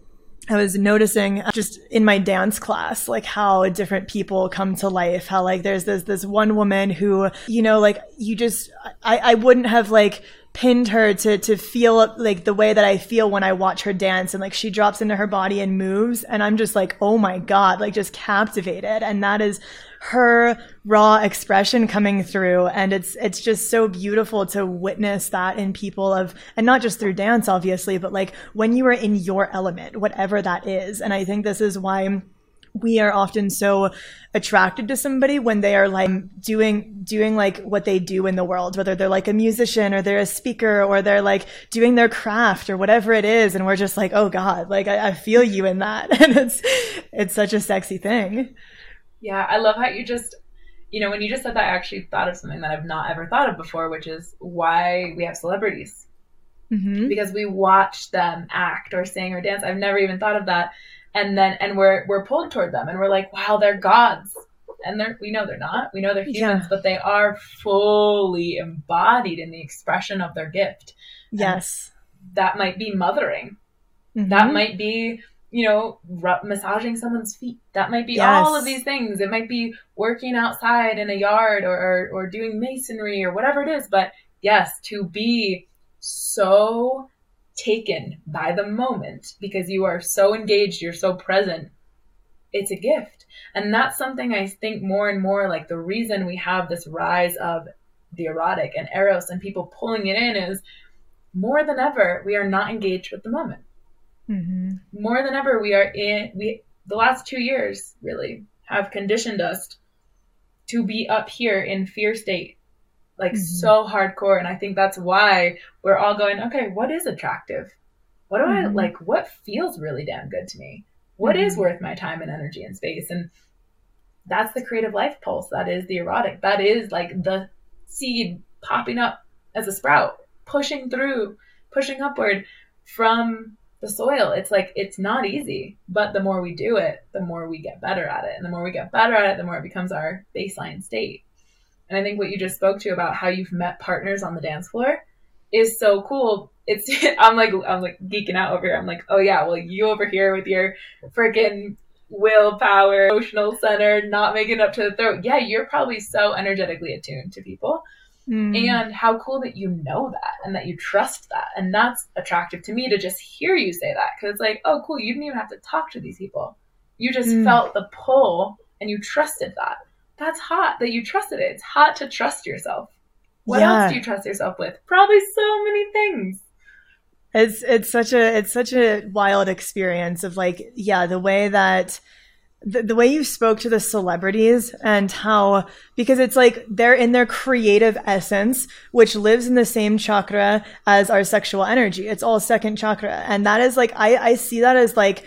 I was noticing uh, just in my dance class, like how different people come to life. How like there's this this one woman who, you know, like you just I, I wouldn't have like pinned her to to feel like the way that I feel when I watch her dance and like she drops into her body and moves and I'm just like, oh my God, like just captivated. And that is her raw expression coming through. And it's it's just so beautiful to witness that in people of and not just through dance obviously but like when you are in your element whatever that is. And i think this is why we are often so attracted to somebody when they are like doing doing like what they do in the world whether they're like a musician or they're a speaker or they're like doing their craft or whatever it is. And we're just like oh god like i, I feel you in that. And it's it's such a sexy thing yeah i love how you just you know when you just said that i actually thought of something that i've not ever thought of before which is why we have celebrities. Mm-hmm. because we watch them act or sing or dance. I've never even thought of that. And then and we're we're pulled toward them and we're like wow they're gods. And they're we know they're not. We know they're humans yeah. but they are fully embodied in the expression of their gift. Yes. and that might be mothering. Mm-hmm. that might be you know massaging someone's feet that might be yes. all of these things it might be working outside in a yard or, or or doing masonry or whatever it is but yes to be so taken by the moment because you are so engaged, you're so present. It's a gift. And that's something I think more and more like the reason we have this rise of the erotic and eros and people pulling it in is more than ever we are not engaged with the moment. Mm-hmm. More than ever we are in we the last two years really have conditioned us to be up here in fear state like mm-hmm. so hardcore. And I think that's why we're all going, okay, what is attractive? What do mm-hmm. I like? What feels really damn good to me? What mm-hmm. is worth my time and energy and space? And that's the creative life pulse. That is the erotic. That is like the seed popping up as a sprout, pushing through, pushing upward from the soil. It's like it's not easy, but the more we do it, the more we get better at it. And the more we get better at it, the more it becomes our baseline state. And I think what you just spoke to about how you've met partners on the dance floor is so cool. It's I'm like I'm like geeking out over here. I'm like, oh yeah, well you over here with your freaking willpower, emotional center, not making it up to the throat. Yeah, you're probably so energetically attuned to people. Mm. And how cool that you know that and that you trust that. And that's attractive to me to just hear you say that. Cause it's like, oh, cool. You didn't even have to talk to these people. You just mm. felt the pull and you trusted that that's hot that you trusted it. It's hot to trust yourself. What yeah. else do you trust yourself with? Probably so many things. It's it's such a it's such a wild experience of like yeah the way that the, the way you spoke to the celebrities and how because it's like they're in their creative essence which lives in the same chakra as our sexual energy it's all second chakra and that is like i i see that as like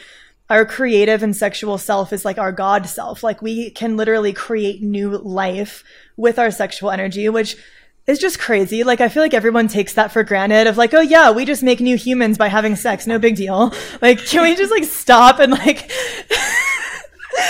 our creative and sexual self is like our God self. Like we can literally create new life with our sexual energy, which is just crazy. Like I feel like everyone takes that for granted of like, oh yeah, we just make new humans by having sex. No big deal. Like, can we just like stop and like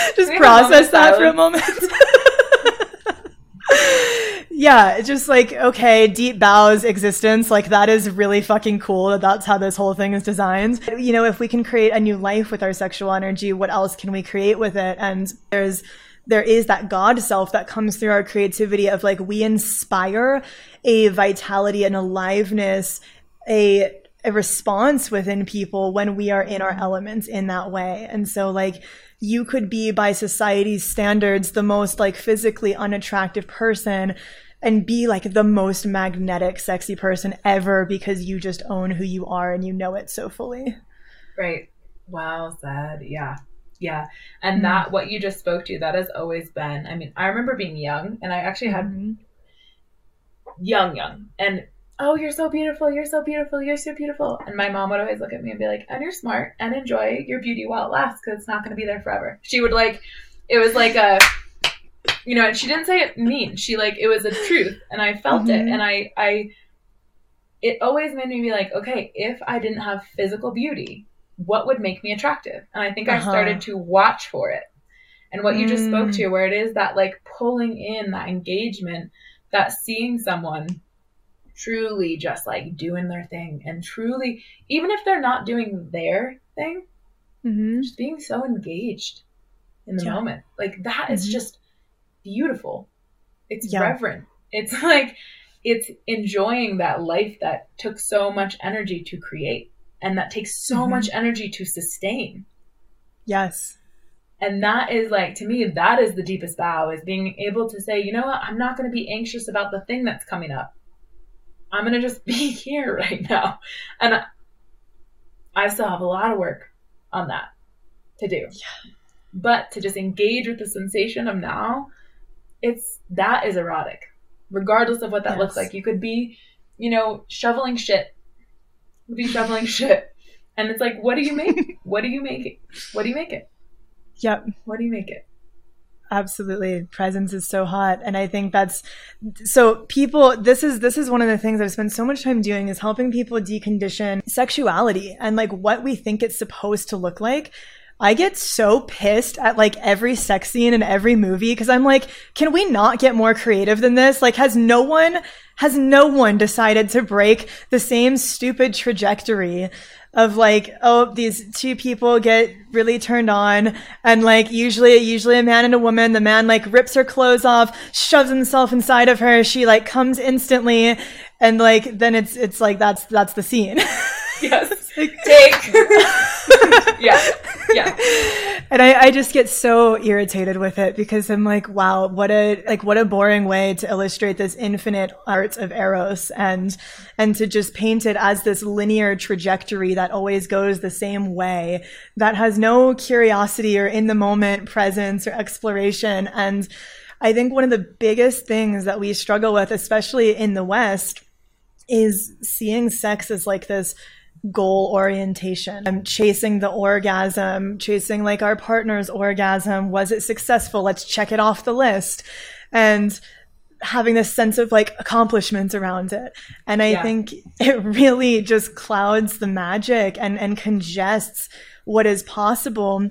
just process that for a moment? yeah, just like, okay, deep bows existence, like that is really fucking cool that that's how this whole thing is designed. You know, if we can create a new life with our sexual energy, what else can we create with it? And there's, there is that God self that comes through our creativity of like, we inspire a vitality and aliveness, a, a response within people when we are in our elements in that way. And so like, you could be by society's standards the most like physically unattractive person and be like the most magnetic, sexy person ever because you just own who you are and you know it so fully. Right. Well said. Yeah. Yeah. And mm-hmm. that, what you just spoke to, that has always been, I mean, I remember being young and I actually had mm-hmm. young, young. And, oh, you're so beautiful. You're so beautiful. You're so beautiful. And my mom would always look at me and be like, and you're smart and enjoy your beauty while it lasts because it's not going to be there forever. She would like, it was like a, you know, and she didn't say it mean. She like it was a truth, and I felt mm-hmm. it, and I I it always made me be like, okay, if I didn't have physical beauty, what would make me attractive? And I think uh-huh. I started to watch for it. And what you just spoke to, mm. where it is that like pulling in that engagement, that seeing someone truly just like doing their thing and truly, even if they're not doing their thing, mm-hmm. just being so engaged in the yeah. moment. Like that mm-hmm. is just beautiful. It's yeah. reverent. It's like it's enjoying that life that took so much energy to create and that takes so mm-hmm. much energy to sustain. Yes. And that is like to me that is the deepest vow is being able to say, you know what, I'm not going to be anxious about the thing that's coming up. I'm going to just be here right now. And I, still have a lot of work on that to do. Yeah. But to just engage with the sensation of now, it's that is erotic, regardless of what that yes. looks like. You could be, you know, shoveling shit. Be shoveling shit. And it's like, what do you make? what do you make it? What do you make it? Yep. What do you make it? Absolutely. Presence is so hot. And I think that's so people this is this is one of the things I've spent so much time doing is helping people decondition sexuality and like what we think it's supposed to look like. I get so pissed at like every sex scene in every movie because I'm like, can we not get more creative than this? Like, has no one, has no one decided to break the same stupid trajectory of like, oh, these two people get really turned on and like usually, usually a man and a woman, the man like rips her clothes off, shoves himself inside of her. She like comes instantly. And like, then it's, it's like, that's, that's the scene. Yes. Take. yeah. Yeah. And I, I just get so irritated with it because I'm like, wow, what a like what a boring way to illustrate this infinite art of eros and and to just paint it as this linear trajectory that always goes the same way that has no curiosity or in the moment presence or exploration. And I think one of the biggest things that we struggle with, especially in the West, is seeing sex as like this goal orientation. I'm chasing the orgasm, chasing like our partner's orgasm. Was it successful? Let's check it off the list. And having this sense of like accomplishments around it. And I yeah. think it really just clouds the magic and, and congests what is possible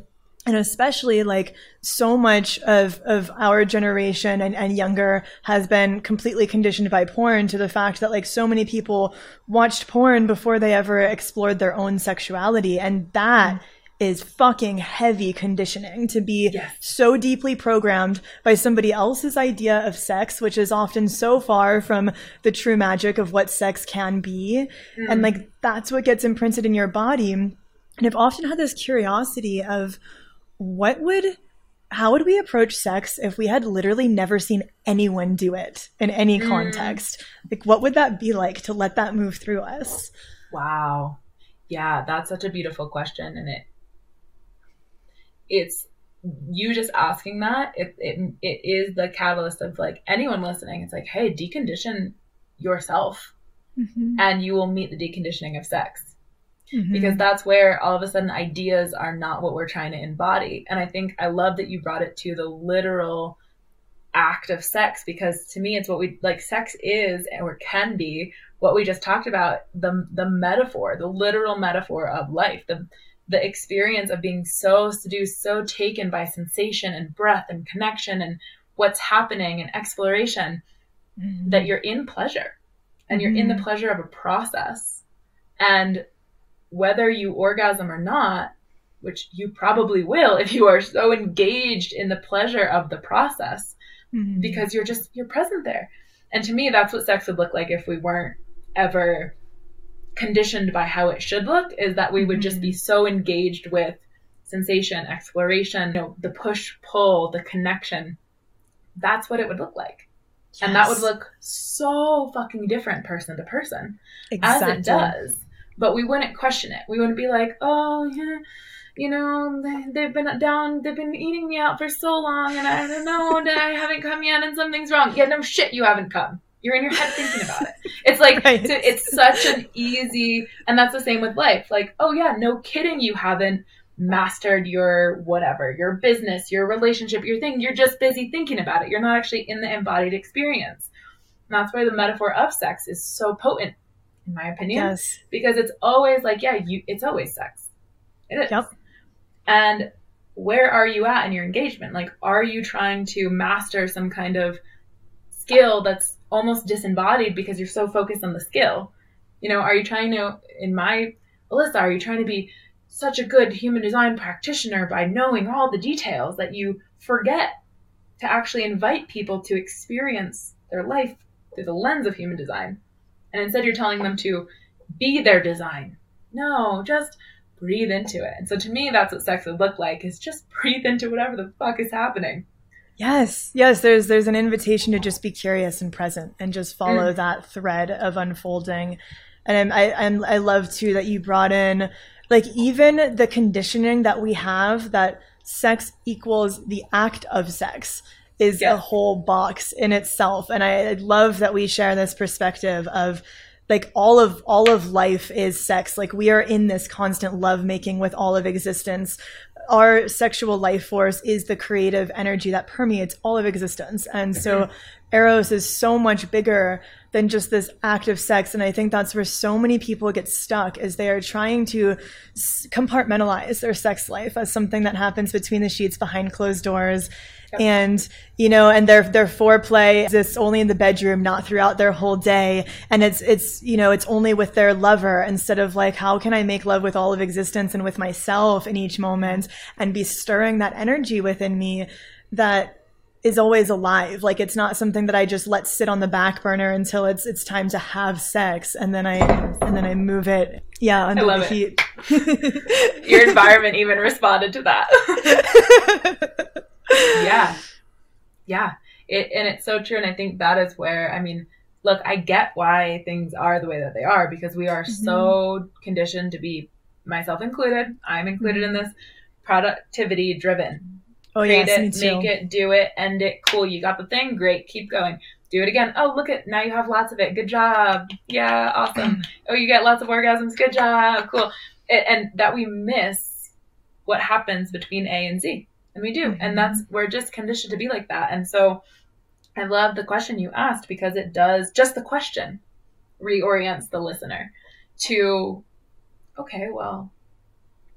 and especially like so much of of our generation and, and younger has been completely conditioned by porn to the fact that like so many people watched porn before they ever explored their own sexuality and that mm. is fucking heavy conditioning to be yes. so deeply programmed by somebody else's idea of sex which is often so far from the true magic of what sex can be mm. and like that's what gets imprinted in your body and i've often had this curiosity of what would how would we approach sex if we had literally never seen anyone do it in any mm. context? Like, what would that be like to let that move through us? Wow. Yeah, that's such a beautiful question. And it, it's you just asking that, it, it, it is the catalyst of like anyone listening. It's like, hey, decondition yourself mm-hmm. and you will meet the deconditioning of sex mm-hmm. because that's where all of a sudden ideas are not what we're trying to embody. And I think I love that you brought it to the literal act of sex because to me it's what we like sex is or can be what we just talked about the the metaphor the literal metaphor of life the the experience of being so seduced so taken by sensation and breath and connection and what's happening and exploration mm-hmm. that you're in pleasure and you're mm-hmm. in the mm-hmm. pleasure of a process and whether you orgasm or not, which you probably will if you are so engaged in the pleasure of the process mm-hmm. because you're just you're present there. And to me that's what sex would look like if we weren't ever conditioned by how it should look is that we would just be mm-hmm. so engaged with sensation, exploration, you know, the push pull, the connection. That's what it would look like. Yes. And that would look so fucking different person to person exactly. as it does but we wouldn't question it. We wouldn't be like, oh, yeah, you know, they, have been down, they've been eating me out for so long, and I don't know, I haven't come yet, and something's wrong. Yeah, no shit, you haven't come. You're in your head thinking about it. It's like, right. it's such an easy, and that's the same with life. Like, oh yeah, no kidding, you haven't mastered your whatever, your business, your relationship, your thing. You're just busy thinking about it. You're not actually in the embodied experience. And that's why the metaphor of sex is so potent in my opinion. Yes. Because it's always like, yeah, you it's always sex. It is. Yep. And where are you at in your engagement? Like, are you trying to master some kind of skill that's almost disembodied because you're so focused on the skill? You know, are you trying to, in my Alyssa, are you trying to be such a good human design practitioner by knowing all the details that you forget to actually invite people to experience their life through the lens of human design? And instead, you're telling them to be their design. No, just breathe into it. And so to me, that's what sex would look like is just breathe into whatever the fuck is happening. Yes, yes. There's there's an invitation to just be curious and present and just follow mm. that thread of unfolding. And I, I I love too that you brought in like even the conditioning that we have that sex equals the act of sex is Yes. a whole box in itself. And I love that we share this perspective of like all of all of life is sex. Like we are in this constant love making with all of existence. Our sexual life force is the creative energy that permeates all of existence. And so mm-hmm. Eros is so much bigger than just this act of sex. And I think that's where so many people get stuck is they are trying to s- compartmentalize their sex life as something that happens between the sheets behind closed doors. And, you know, and their, their foreplay exists only in the bedroom, not throughout their whole day. And it's, it's, you know, it's only with their lover instead of like, how can I make love with all of existence and with myself in each moment and be stirring that energy within me that is always alive. Like it's not something that I just let sit on the back burner until it's it's time to have sex, and then I and then I move it. Yeah, under love the it. heat. Your environment even responded to that. yeah. Yeah. It, and it's so true. And I think that is where, I mean, look, I get why things are the way that they are because we are so mm-hmm. conditioned to be, myself included, I'm included in mm-hmm. this, productivity driven. oh Create yes, it, make it, do it, end it. Cool. You got the thing. Great. Keep going. Do it again. Oh, look at now you have lots of it. Good job. Yeah, awesome. oh, you get lots of orgasms. Good job. Cool. And, and that we miss what happens between A and Z. And we do. And that's, we're just conditioned to be like that. And so I love the question you asked because it does, just the question reorients the listener to, okay, well,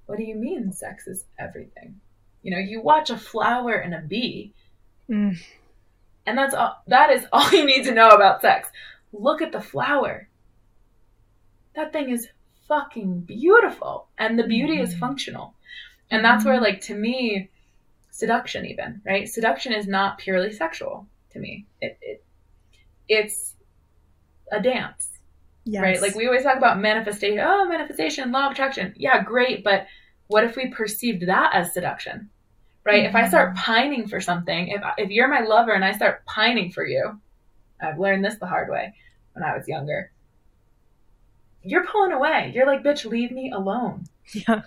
what do you mean sex is everything? You know, you watch a flower and a bee, Mm. and that's all, that is all you need to know about sex. Look at the flower. That thing is fucking beautiful, and the beauty is Mhm. functional. And that's where, like, to me, seduction, even right? Seduction is not purely sexual to me. It, it it's a dance, Yes. right? Like we always talk about manifestation. Oh, manifestation, law of attraction. Yeah, great, but what if we perceived that as seduction? Right? If I start mm-hmm. pining for something, if if you're my lover and I start pining for you, I've learned this the hard way when I was younger. You're pulling away. You're like, bitch, leave me alone. Yeah.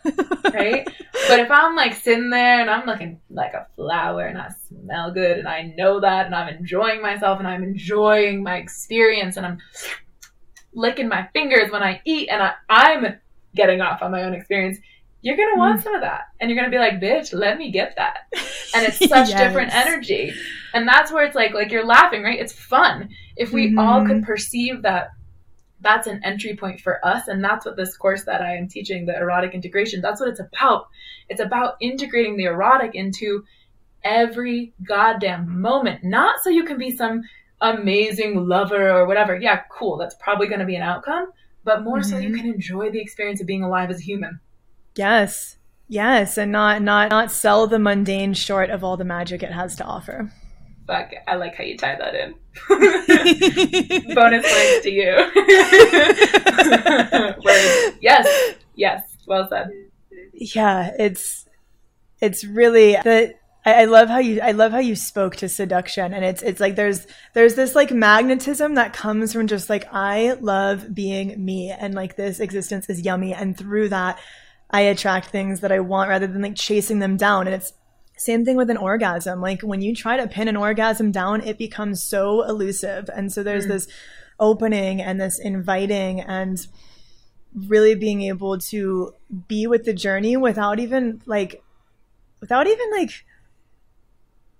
Right? but if I'm like sitting there and I'm looking like a flower and I smell good and I know that and I'm enjoying myself and I'm enjoying my experience and I'm licking my fingers when I eat and I, I'm getting off on my own experience, you're gonna want some of that. And you're gonna be like, bitch, let me get that. And it's such Yes. different energy. And that's where it's like like you're laughing, right? It's fun. If we all Mhm. could perceive that that's an entry point for us and that's what this course that i am teaching the erotic integration that's what it's about it's about integrating the erotic into every goddamn moment not so you can be some amazing lover or whatever yeah cool that's probably going to be an outcome but more so you Mhm. can enjoy the experience of being alive as a human Yes. Yes, and not not not sell the mundane short of all the magic it has to offer. Fuck i like how you tie that in. Bonus points to you. Word. yes yes well said. Yeah it's it's really I, I love how you I love how you spoke to seduction and it's it's like there's there's this like magnetism that comes from just like I love being me and like this existence is yummy and through that I attract things that I want rather than like chasing them down and it's same thing with an orgasm like when you try to pin an orgasm down it becomes so elusive and so there's Mm. this opening and this inviting and really being able to be with the journey without even like without even like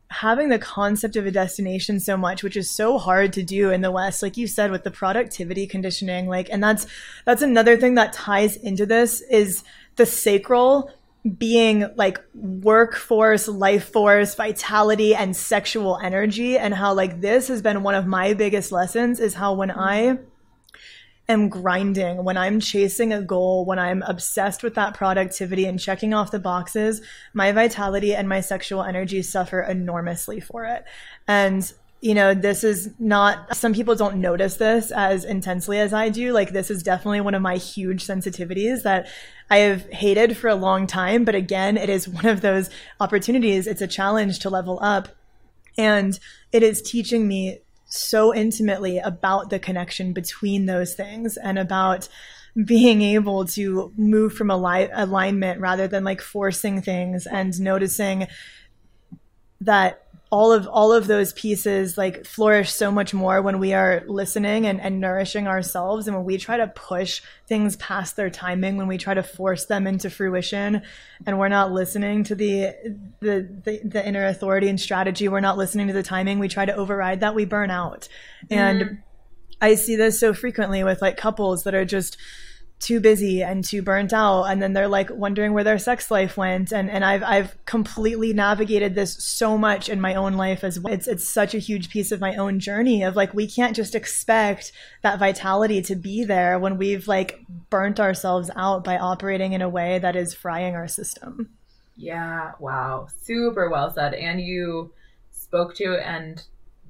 having the concept of a destination so much which is so hard to do in the west like you said with the productivity conditioning like and that's that's another thing that ties into this is the sacral being like workforce life force vitality and sexual energy and how like this has been one of my biggest lessons is how when i am grinding, when I'm chasing a goal, when I'm obsessed with that productivity and checking off the boxes, my vitality and my sexual energy suffer enormously for it. And you know, this is not, some people don't notice this as intensely as I do. Like, this is definitely one of my huge sensitivities that I have hated for a long time. But again, it is one of those opportunities. It's a challenge to level up. And it is teaching me so intimately about the connection between those things and about being able to move from ali- alignment rather than like forcing things and noticing that all of all of those pieces like flourish so much more when we are listening and, and nourishing ourselves and when we try to push things past their timing when we try to force them into fruition and we're not listening to the the the, the inner authority and strategy we're not listening to the timing we try to override that we burn out and mm. i see this so frequently with like couples that are just too busy and too burnt out and then they're like wondering where their sex life went and and I've I've completely navigated this so much in my own life as well. It's it's such a huge piece of my own journey of like we can't just expect that vitality to be there when we've like burnt ourselves out by operating in a way that is frying our system. Yeah, wow. Super well said and you spoke to and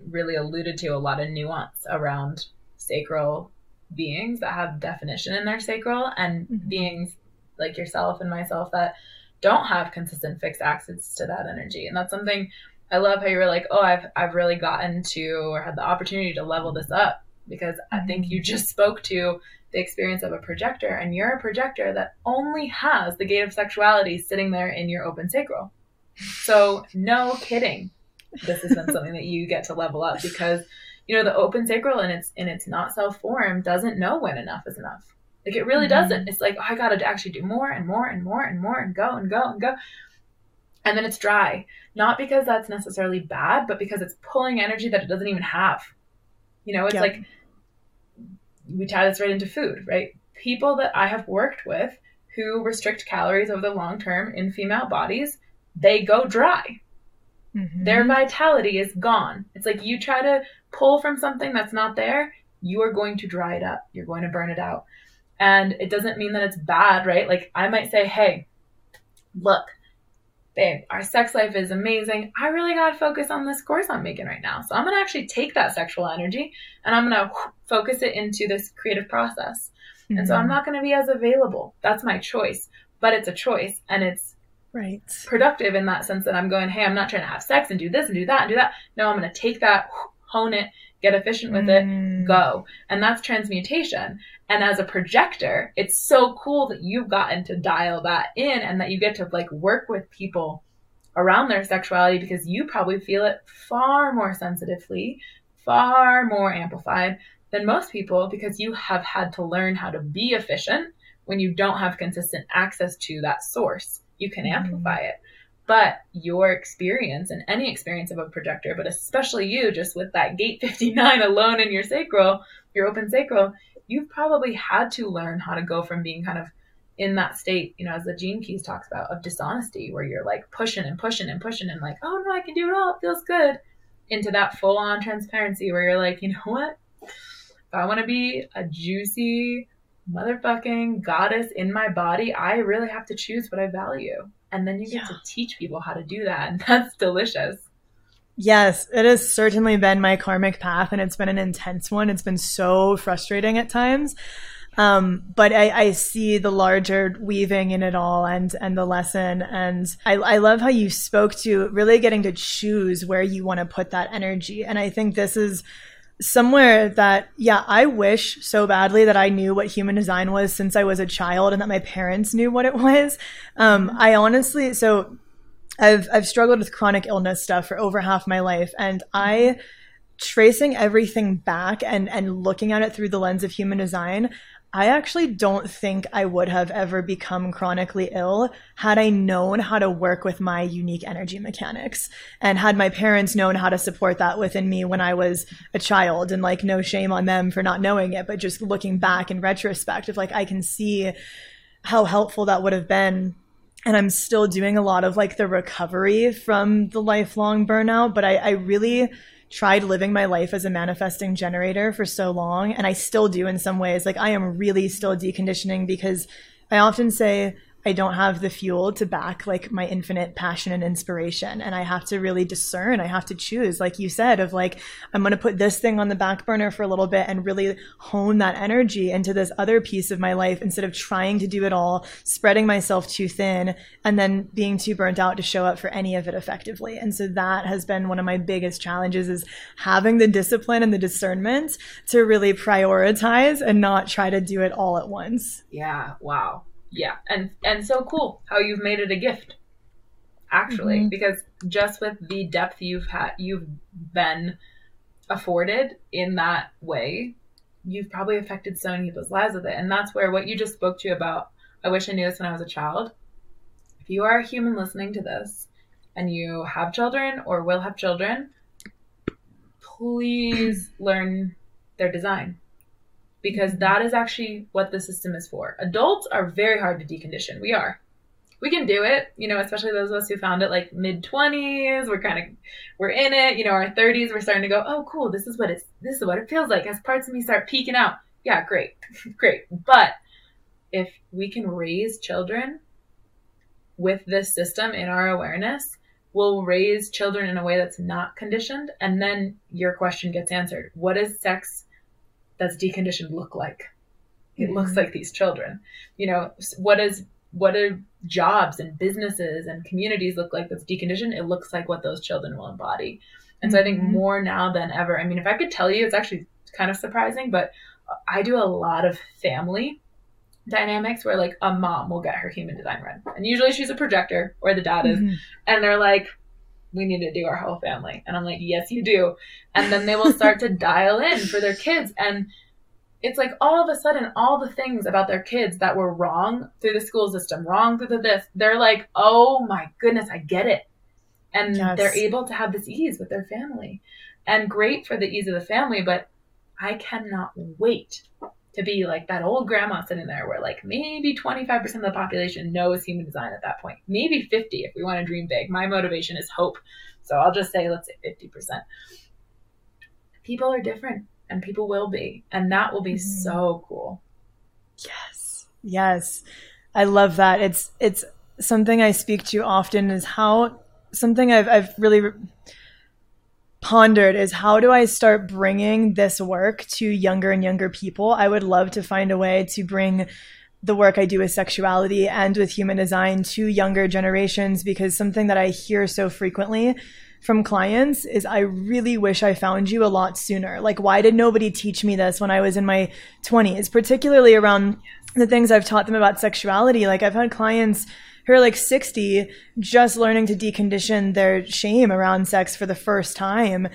really alluded to a lot of nuance around sacral beings that have definition in their sacral and mm-hmm. beings like yourself and myself that don't have consistent fixed access to that energy. And that's something I love how you were like, oh, I've I've really gotten to or had the opportunity to level this up because I think you mm-hmm. just spoke to the experience of a projector and you're a projector that only has the gate of sexuality sitting there in your open sacral. So no kidding. This has been something that you get to level up because you know the open sacral and its in its not self form doesn't know when enough is enough like it really mm-hmm. doesn't it's like oh, i gotta actually do more and more and more and more and go and go and go and then it's dry not because that's necessarily bad but because it's pulling energy that it doesn't even have you know it's yep. like we tie this right into food right people that i have worked with who restrict calories over the long term in female bodies they go dry Mm-hmm. Their vitality is gone. It's like you try to pull from something that's not there, you are going to dry it up. You're going to burn it out. And it doesn't mean that it's bad, right? Like I might say, hey, look, babe, our sex life is amazing. I really got to focus on this course I'm making right now. So I'm going to actually take that sexual energy and I'm going to focus it into this creative process. Mm-hmm. And so I'm mm-hmm. not going to be as available. That's my choice, but it's a choice and it's right productive in that sense that i'm going hey i'm not trying to have sex and do this and do that and do that no i'm going to take that hone it get efficient with mm. it go and that's transmutation and as a projector it's so cool that you've gotten to dial that in and that you get to like work with people around their sexuality because you probably feel it far more sensitively far more amplified than most people because you have had to learn how to be efficient when you don't have consistent access to that source you can mm-hmm. amplify it. But your experience and any experience of a projector, but especially you, just with that gate 59 alone in your sacral, your open sacral, you've probably had to learn how to go from being kind of in that state, you know, as the Gene Keys talks about, of dishonesty, where you're like pushing and pushing and pushing and like, oh no, I can do it all, it feels good, into that full on transparency where you're like, you know what? If I want to be a juicy, motherfucking goddess in my body, I really have to choose what I value. And then you get yeah. to teach people how to do that. And that's delicious. Yes, it has certainly been my karmic path and it's been an intense one. It's been so frustrating at times. Um, but I, I, see the larger weaving in it all and, and the lesson. And I, I love how you spoke to really getting to choose where you want to put that energy. And I think this is somewhere that yeah i wish so badly that i knew what human design was since i was a child and that my parents knew what it was. Um, i honestly so i've i've struggled with chronic illness stuff for over half my life and i tracing everything back and and looking at it through the lens of human design I actually don't think I would have ever become chronically ill had I known how to work with my unique energy mechanics and had my parents known how to support that within me when I was a child. And like no shame on them for not knowing it, but just looking back in retrospect of like I can see how helpful that would have been. And I'm still doing a lot of like the recovery from the lifelong burnout, but I, I really tried living my life as a manifesting generator for so long and I still do in some ways. Like I am really still deconditioning because I often say I don't have the fuel to back like my infinite passion and inspiration. And I have to really discern. I have to choose, like you said, of like, I'm going to put this thing on the back burner for a little bit and really hone that energy into this other piece of my life instead of trying to do it all, spreading myself too thin, and then being too burnt out to show up for any of it effectively. And so that has been one of my biggest challenges is having the discipline and the discernment to really prioritize and not try to do it all at once. Yeah. Wow yeah and and so cool how you've made it a gift actually mm-hmm. because just with the depth you've had you've been afforded in that way you've probably affected so many people's lives with it and that's where what you just spoke to about i wish i knew this when i was a child if you are a human listening to this and you have children or will have children please learn their design because that is actually what the system is for. Adults are very hard to decondition. We are. We can do it, you know, especially those of us who found it like mid 20s. We're kind of, we're in it, you know, our 30s, we're starting to go, oh, cool, this is what it's, this is what it feels like as parts of me start peeking out. Yeah, great, great. But if we can raise children with this system in our awareness, we'll raise children in a way that's not conditioned. And then your question gets answered. What is sex that's deconditioned look like? It mm-hmm. looks like these children. You know, what is what do jobs and businesses and communities look like that's deconditioned? It looks like what those children will embody. And so I think mm-hmm. more now than ever, I mean, if I could tell you, it's actually kind of surprising, but I do a lot of family dynamics where like a mom will get her human design read. And usually she's a projector or the dad is. Mm-hmm. And they're like, we need to do our whole family. And I'm like, yes, you do. And then they will start to dial in for their kids. And it's like all of a sudden, all the things about their kids that were wrong through the school system, wrong through the this, they're like, oh my goodness, I get it. And yes. they're able to have this ease with their family. And great for the ease of the family, but I cannot wait to be like that old grandma sitting there where like maybe 25% of the population knows human design at that point. Maybe 50 if we want to dream big. My motivation is hope. So i'll just say let's say 50% people are different and people will be and that will be mm-hmm. so cool. Yes. Yes. I love that. It's it's something i speak to often is how something i've, I've really pondered is how do I start bringing this work to younger and younger people? I would love to find a way to bring the work I do with sexuality and with human design to younger generations because something that I hear so frequently from clients is I really wish I found you a lot sooner. Like, why did nobody teach me this when I was in my 20s, particularly around the things I've taught them about sexuality? Like, I've had clients who are like 60 just learning to decondition their shame around sex for the first time.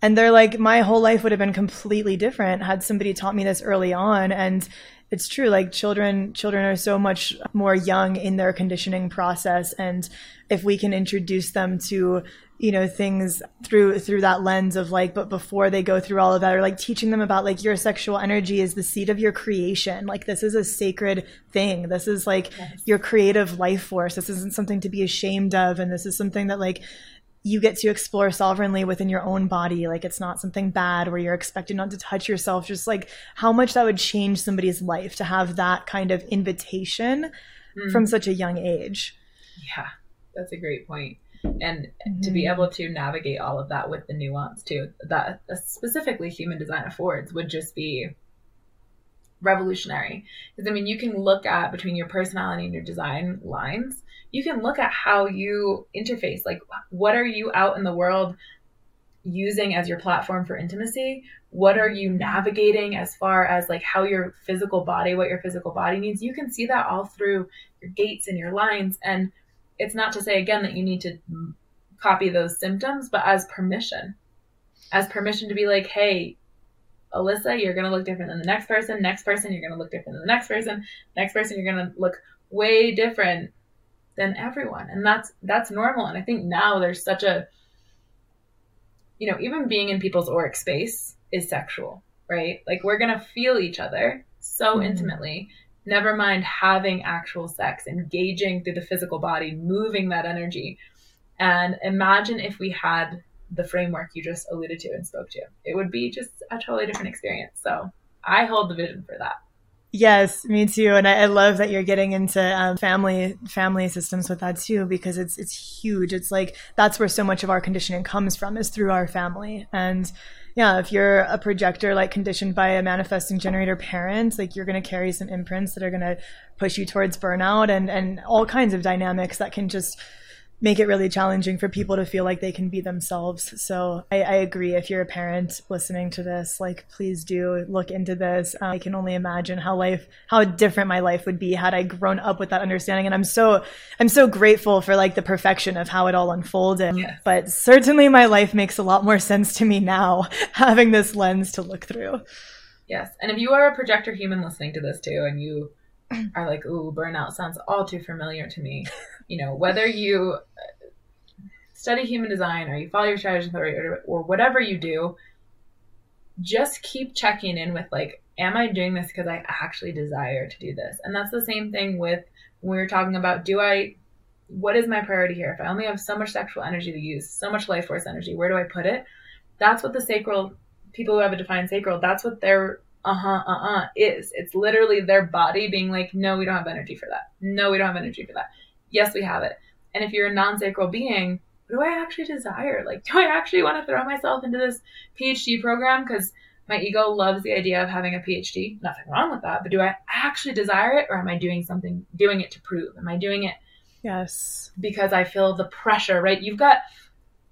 And they're like, my whole life would have been completely different had somebody taught me this early on. And it's true, like children, children are so much more young in their conditioning process. And if we can introduce them to you know things through through that lens of like but before they go through all of that or like teaching them about like your sexual energy is the seed of your creation. Like this is a sacred thing. This is like yes. your creative life force. This isn't something to be ashamed of and this is something that like you get to explore sovereignly within your own body. Like it's not something bad where you're expected not to touch yourself. Just like how much that would change somebody's life to have that kind of invitation mm. from such a young age. Yeah. That's a great point and mm-hmm. to be mm-hmm. able to navigate all of that with the nuance too that specifically human design affords would just be revolutionary because i mean you can look at between your personality and your design lines you can look at how you interface like what are you out in the world using as your platform for intimacy what are you navigating as far as like how your physical body what your physical body needs you can see that all through your gates and your lines and it's not to say again that you need to copy those symptoms, but as permission, as permission to be like, hey, Alyssa, you're going to look different than the next person. Next person, you're going to look different than the next person. Next person, you're going to look way different than everyone. And that's, that's normal. And I think now there's such a, you know, even being in people's auric space is sexual, right? Like we're going to feel each other so mm-hmm. intimately never mind having actual sex, engaging through the physical body, moving that energy. And imagine if we had the framework you just alluded to and spoke to. It would be just a totally different experience. So I hold the vision for that. Yes, me too. And I, I love that you're getting into um, family family systems with that too, because it's it's huge. It's like that's where so much of our conditioning comes from is through our family. And yeah, if you're a projector like conditioned by a manifesting generator parent, like you're going to carry some imprints that are going to push you towards burnout and and all kinds of dynamics that can just make it really challenging for people to feel like they can be themselves. So I, I agree. If you're a parent listening to this, like please do look into this. Uh, I can only imagine how life, how different my life would be had I grown up with that understanding. And I'm so, I'm so grateful for like the perfection of how it all unfolded. Yes. But certainly my life makes a lot more sense to me now having this lens to look through. Yes. And if you are a projector human listening to this too, and you are like, ooh, burnout sounds all too familiar to me. You know, whether you uh, study human design or you follow your strategy or, or whatever you do, just keep checking in with like, am I doing this because I actually desire to do this? And that's the same thing with when we were talking about do I what is my priority here? If I only have so much sexual energy to use, so much life force energy, where do I put it? That's what the sacral people who have a defined sacral, that's what their uh-huh, uh-uh is. It's literally their body being like, no, we don't have energy for that. No, we don't have energy for that. Yes, we have it. And if you're a non-sacral being, what do I actually desire? Like, do I actually want to throw myself into this PhD program? Because my ego loves the idea of having a PhD. Nothing wrong with that. But do I actually desire it or am I doing something, doing it to prove? Am I doing it? Yes. Because I feel the pressure, right? You've got,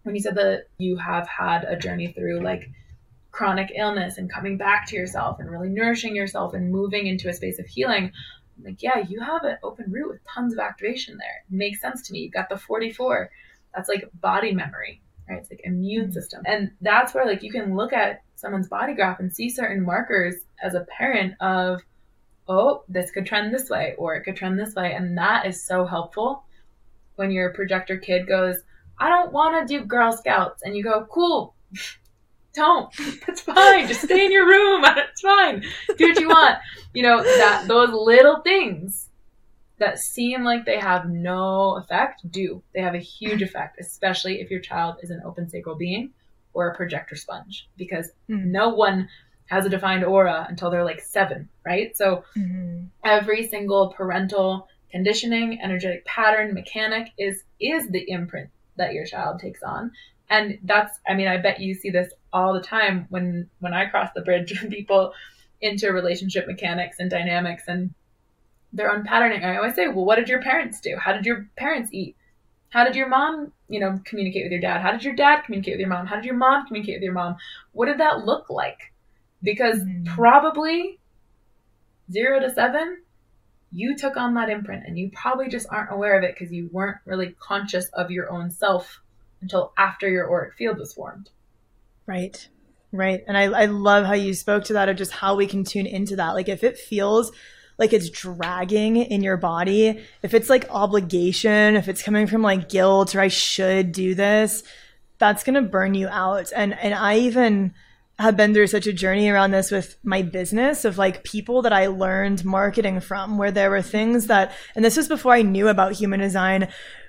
when you said that you have had a journey through like chronic illness and coming back to yourself and really nourishing yourself and moving into a space of healing, like, yeah, you have an open root with tons of activation there. It makes sense to me. You've got the 44. That's like body memory, right? It's like immune mm-hmm. system. And that's where like you can look at someone's body graph and see certain markers as a parent of, oh, this could trend this way or it could trend this way. And that is so helpful when your projector kid goes, I don't want to do Girl Scouts. And you go, cool, don't. It's fine. Just stay in your room. It's fine. Do what you want. You know, that those little things that seem like they have no effect do. They have a huge effect, especially if your child is an open sacral being or a projector sponge, because mm-hmm. no one has a defined aura until they're like seven, right? So mm-hmm. every single parental conditioning, energetic pattern, mechanic is is the imprint that your child takes on and that's i mean i bet you see this all the time when when i cross the bridge with people into relationship mechanics and dynamics and their own patterning. I always say well what did your parents do? How did your parents eat? How did your mom you know communicate with your dad? How did your dad communicate with your mom? How did your mom communicate with your mom? What did that look like? Because mm-hmm. probably zero to seven you took on that imprint and you probably just aren't aware of it because you weren't really conscious of your own self until after your auric field was formed. Right. Right. And I, I love how you spoke to that of just how we can tune into that. Like if it feels like it's dragging in your body, if it's like obligation, if it's coming from like guilt or I should do this, that's to burn you out. And, and I even have been through such a journey around this with my business of like people that I learned marketing from, where there were things that, and this was before I knew about human design,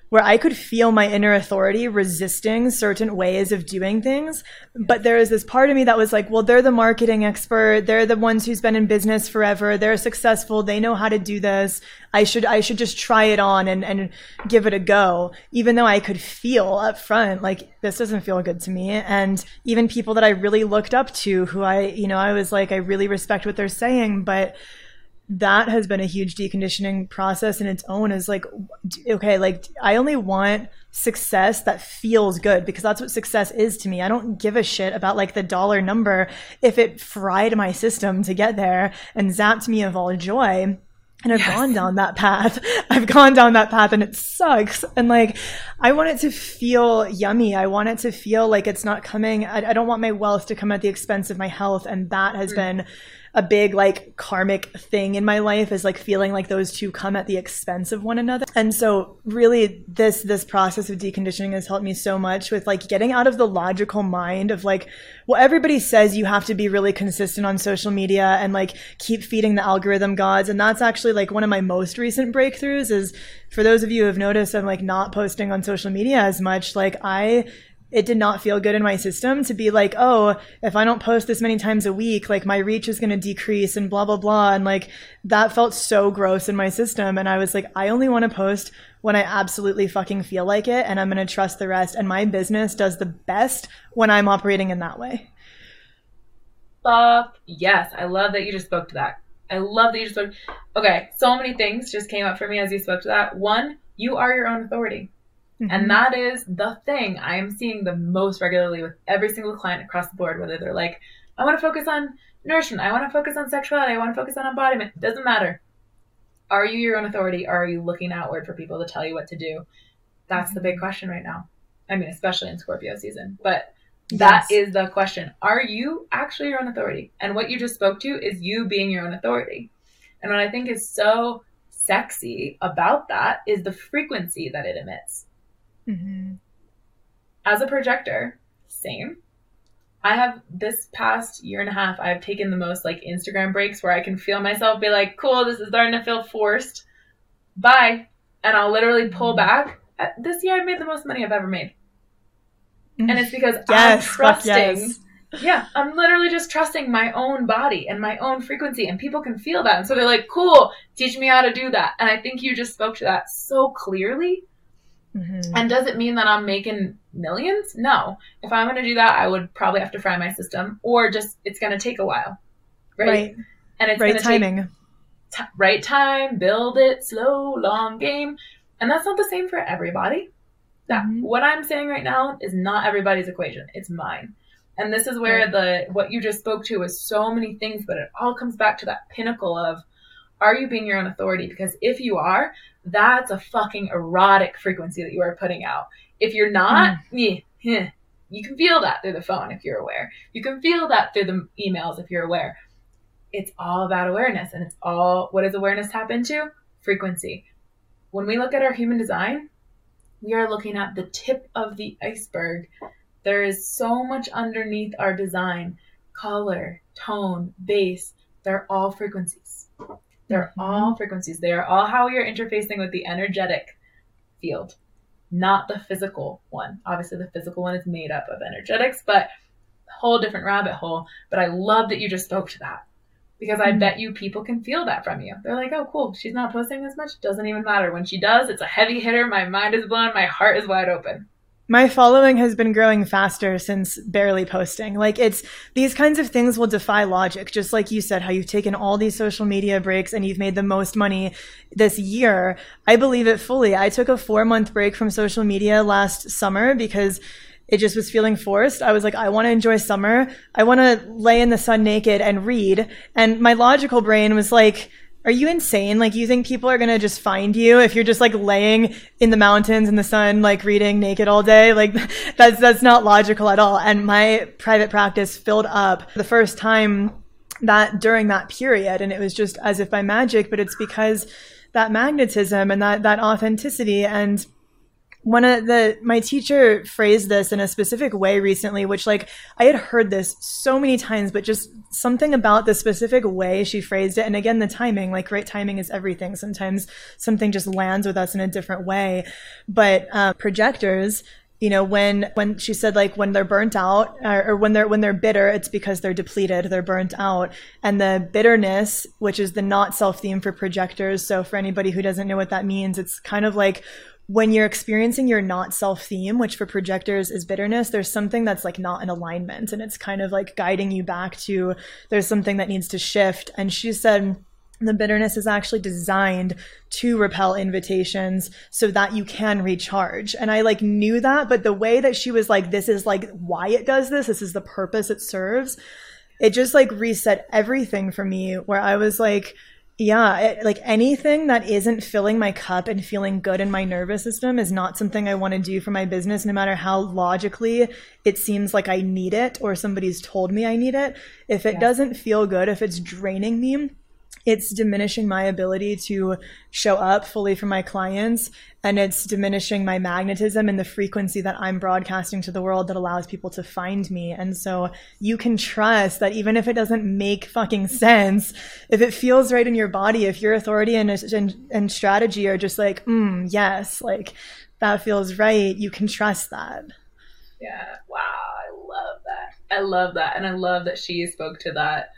where I could feel my inner authority resisting certain ways of doing things. But there is this part of me that was like, well, they're the marketing expert. They're the ones who's been in business forever. They're successful. They know how to do this. I should, I should just try it on and, and give it a go. Even though I could feel up front, like this doesn't feel good to me. And even people that I really looked up to who I, you know, I was like, I really respect what they're saying, but that has been a huge deconditioning process in its own is like okay like i only want success that feels good because that's what success is to me i don't give a shit about like the dollar number if it fried my system to get there and zapped me of all joy and I've yes. gone down that path. I've gone down that path and it sucks. And like, I want it to feel yummy. I want it to feel like it's not coming. I, I don't want my wealth to come at the expense of my health. And that has mm. been a big like karmic thing in my life is like feeling like those two come at the expense of one another. And so really this this process of deconditioning has helped me so much with like getting out of the logical mind of like well everybody says you have to be really consistent on social media and like keep feeding the algorithm gods and that's actually like one of my most recent breakthroughs is for those of you who have noticed I'm like not posting on social media as much like I it did not feel good in my system to be like, oh, if I don't post this many times a week, like my reach is going to decrease and blah, blah, blah. And like that felt so gross in my system. And I was like, I only want to post when I absolutely fucking feel like it. And I'm going to trust the rest. And my business does the best when I'm operating in that way. Fuck yes. I love that you just spoke to that. I love that you just spoke. Okay. So many things just came up for me as you spoke to that. One, you are your own authority. Mm-hmm. And that is the thing I am seeing the most regularly with every single client across the board, whether they're like, I want to focus on nourishment, I want to focus on sexuality, I want to focus on embodiment. Doesn't matter. Are you your own authority? Or are you looking outward for people to tell you what to do? That's the big mm-hmm. question right now. I mean, especially in Scorpio season. But that yes. is the question. Are you actually your own authority? And what you just spoke to is you being your own authority. And what I think is so sexy about that is the frequency that it emits. Mm-hmm. As a projector, same. I have this past year and a half, I've taken the most like Instagram breaks where I can feel myself be like, cool, this is starting to feel forced. Bye. And I'll literally pull mm-hmm. back. This year, I've made the most money I've ever made. And it's because yes, I'm trusting. Yes. Yeah, I'm literally just trusting my own body and my own frequency, and people can feel that. And so they're like, cool, teach me how to do that. And I think you just spoke to that so clearly Mm-hmm. And does it mean that I'm making millions? No. If I'm going to do that, I would probably have to fry my system or just it's going to take a while. Right? right. And it's right timing. T- right time, build it, slow, long game. And that's not the same for everybody. That mm-hmm. what I'm saying right now is not everybody's equation. It's mine. And this is where right. the what you just spoke to is so many things, but it all comes back to that pinnacle of are you being your own authority? Because if you are, that's a fucking erotic frequency that you are putting out. If you're not, mm. yeah, you can feel that through the phone if you're aware. You can feel that through the emails if you're aware. It's all about awareness and it's all what does awareness tap into? Frequency. When we look at our human design, we are looking at the tip of the iceberg. There is so much underneath our design color, tone, base. They're all frequencies. They're mm-hmm. all frequencies. They are all how you're interfacing with the energetic field, not the physical one. Obviously, the physical one is made up of energetics, but whole different rabbit hole. But I love that you just spoke to that because I mm-hmm. bet you people can feel that from you. They're like, oh, cool. She's not posting as much. Doesn't even matter. When she does, it's a heavy hitter. My mind is blown. My heart is wide open my following has been growing faster since barely posting. Like it's these kinds of things will defy logic. Just like you said, how you've taken all these social media breaks and you've made the most money this year. I believe it fully. I took a four month break from social media last summer because it just was feeling forced. I was like, I want to enjoy summer. I want to lay in the sun naked and read. And my logical brain was like, are you insane? Like, you think people are gonna just find you if you're just like laying in the mountains in the sun, like reading naked all day? Like, that's that's not logical at all. And my private practice filled up the first time that during that period, and it was just as if by magic. But it's because that magnetism and that that authenticity and one of the my teacher phrased this in a specific way recently which like i had heard this so many times but just something about the specific way she phrased it. And again the timing like right timing is everything. Sometimes something just lands with us in a different way. But uh, projectors you know when when she said like when they're burnt out or, or, when they're when they're bitter it's because they're depleted they're burnt out. And the bitterness which is the not self theme for projectors so for anybody who doesn't know what that means it's kind of like when you're experiencing your not self theme, which for projectors is bitterness, there's something that's like not in alignment and it's kind of like guiding you back to there's something that needs to shift. And she said, the bitterness is actually designed to repel invitations so that you can recharge. And I like knew that, but the way that she was like, this is like why it does this, this is the purpose it serves, it just like reset everything for me where I was like, yeah, it, like anything that isn't filling my cup and feeling good in my nervous system is not something I want to do for my business, no matter how logically it seems like I need it or somebody's told me I need it. If it yeah. doesn't feel good, if it's draining me, it's diminishing my ability to show up fully for my clients and it's diminishing my magnetism and the frequency that I'm broadcasting to the world that allows people to find me. And so you can trust that even if it doesn't make fucking sense, if it feels right in your body, if your authority and, and, and strategy are just like, mm, yes, like that feels right, you can trust that. Yeah. Wow. I love that. I love that. And I love that she spoke to that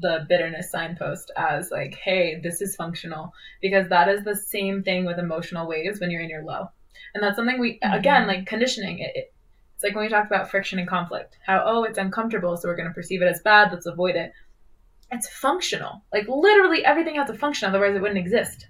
the bitterness signpost as like, hey, this is functional. Because that is the same thing with emotional waves when you're in your low. And that's something we mm-hmm. again, like conditioning, it, it it's like when we talk about friction and conflict. How, oh, it's uncomfortable, so we're gonna perceive it as bad, let's avoid it. It's functional. Like literally everything has a function, otherwise it wouldn't exist.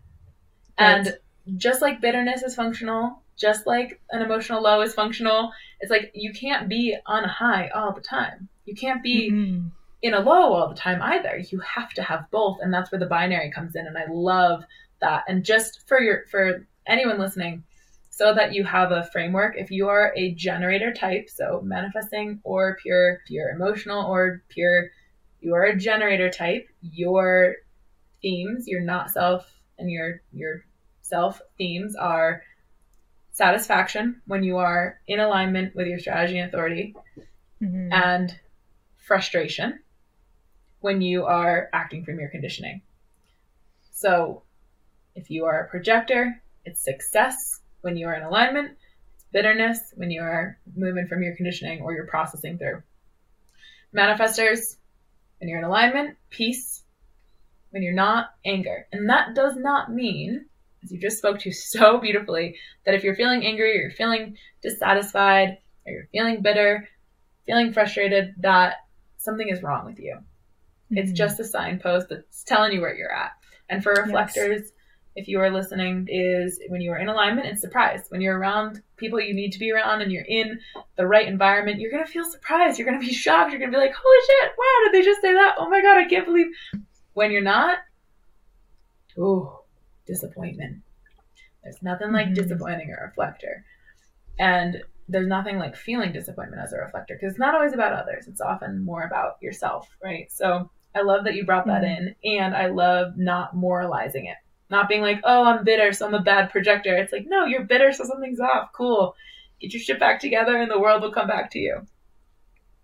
Right. And just like bitterness is functional, just like an emotional low is functional. It's like you can't be on a high all the time. You can't be mm-hmm. In a low all the time either. You have to have both, and that's where the binary comes in. And I love that. And just for your for anyone listening, so that you have a framework. If you are a generator type, so manifesting or pure, pure emotional or pure, you are a generator type. Your themes, your not self, and your your self themes are satisfaction when you are in alignment with your strategy and authority, mm-hmm. and frustration when you are acting from your conditioning. So, if you are a projector, it's success when you are in alignment, it's bitterness when you are moving from your conditioning or you're processing through. Manifestors, when you're in alignment, peace. When you're not, anger. And that does not mean as you just spoke to so beautifully, that if you're feeling angry or you're feeling dissatisfied or you're feeling bitter, feeling frustrated, that something is wrong with you. Mm-hmm. It's just a signpost that's telling you where you're at. And for reflectors, yes. if you are listening, is when you are in alignment and surprised. When you're around people you need to be around and you're in the right environment, you're going to feel surprised. You're going to be shocked. You're going to be like, holy shit, wow, did they just say that? Oh my God, I can't believe. When you're not, ooh, disappointment. There's nothing like mm-hmm. disappointing a reflector. And there's nothing like feeling disappointment as a reflector because it's not always about others. It's often more about yourself, right? So I love that you brought that mm-hmm. in and I love not moralizing it. Not being like, oh, I'm bitter, so I'm a bad projector. It's like, no, you're bitter, so something's off. Cool. Get your shit back together and the world will come back to you.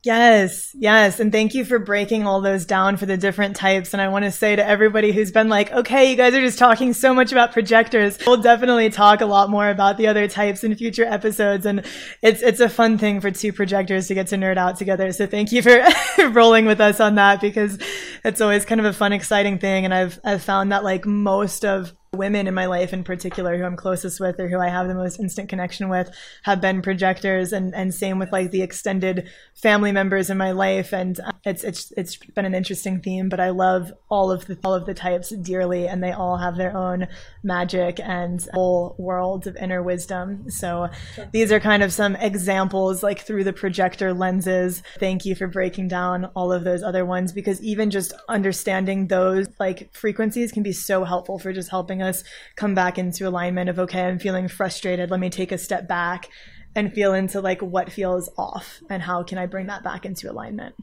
Yes, yes. And thank you for breaking all those down for the different types. And I want to say to everybody who's been like, okay, you guys are just talking so much about projectors. We'll definitely talk a lot more about the other types in future episodes. And it's, it's a fun thing for two projectors to get to nerd out together. So thank you for rolling with us on that because it's always kind of a fun, exciting thing. And I've, I've found that like most of women in my life in particular who I'm closest with or who I have the most instant connection with have been projectors and and same with like the extended family members in my life. And uh, it's it's it's been an interesting theme but I love all of the all of the types dearly and they all have their own magic and whole worlds of inner wisdom. So these are kind of some examples like through the projector lenses. Thank you for breaking down all of those other ones because even just understanding those like frequencies can be so helpful for just helping helping us come back into alignment of, okay, I'm feeling frustrated. Let me take a step back and feel into like what feels off and how can I bring that back into alignment.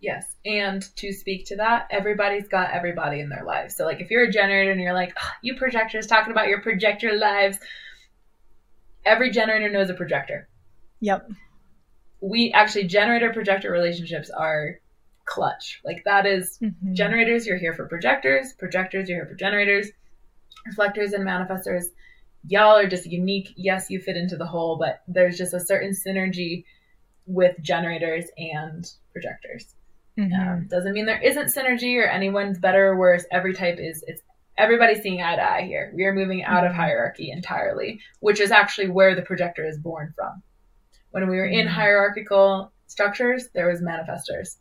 Yes. And to speak to that, everybody's got everybody in their lives. So, like, if you're a generator and you're like, oh, you projectors talking about your projector lives, every generator knows a projector. Yep. We actually, generator projector relationships are clutch. Like, that is, mm-hmm. generators, you're here for projectors, projectors, you're here for generators reflectors and manifestors y'all are just unique yes you fit into the whole but there's just a certain synergy with generators and projectors mm-hmm. um, doesn't mean there isn't synergy or anyone's better or worse every type is it's everybody's seeing eye to eye here we are moving out mm-hmm. of hierarchy entirely which is actually where the projector is born from when we were in mm-hmm. hierarchical structures there was manifestors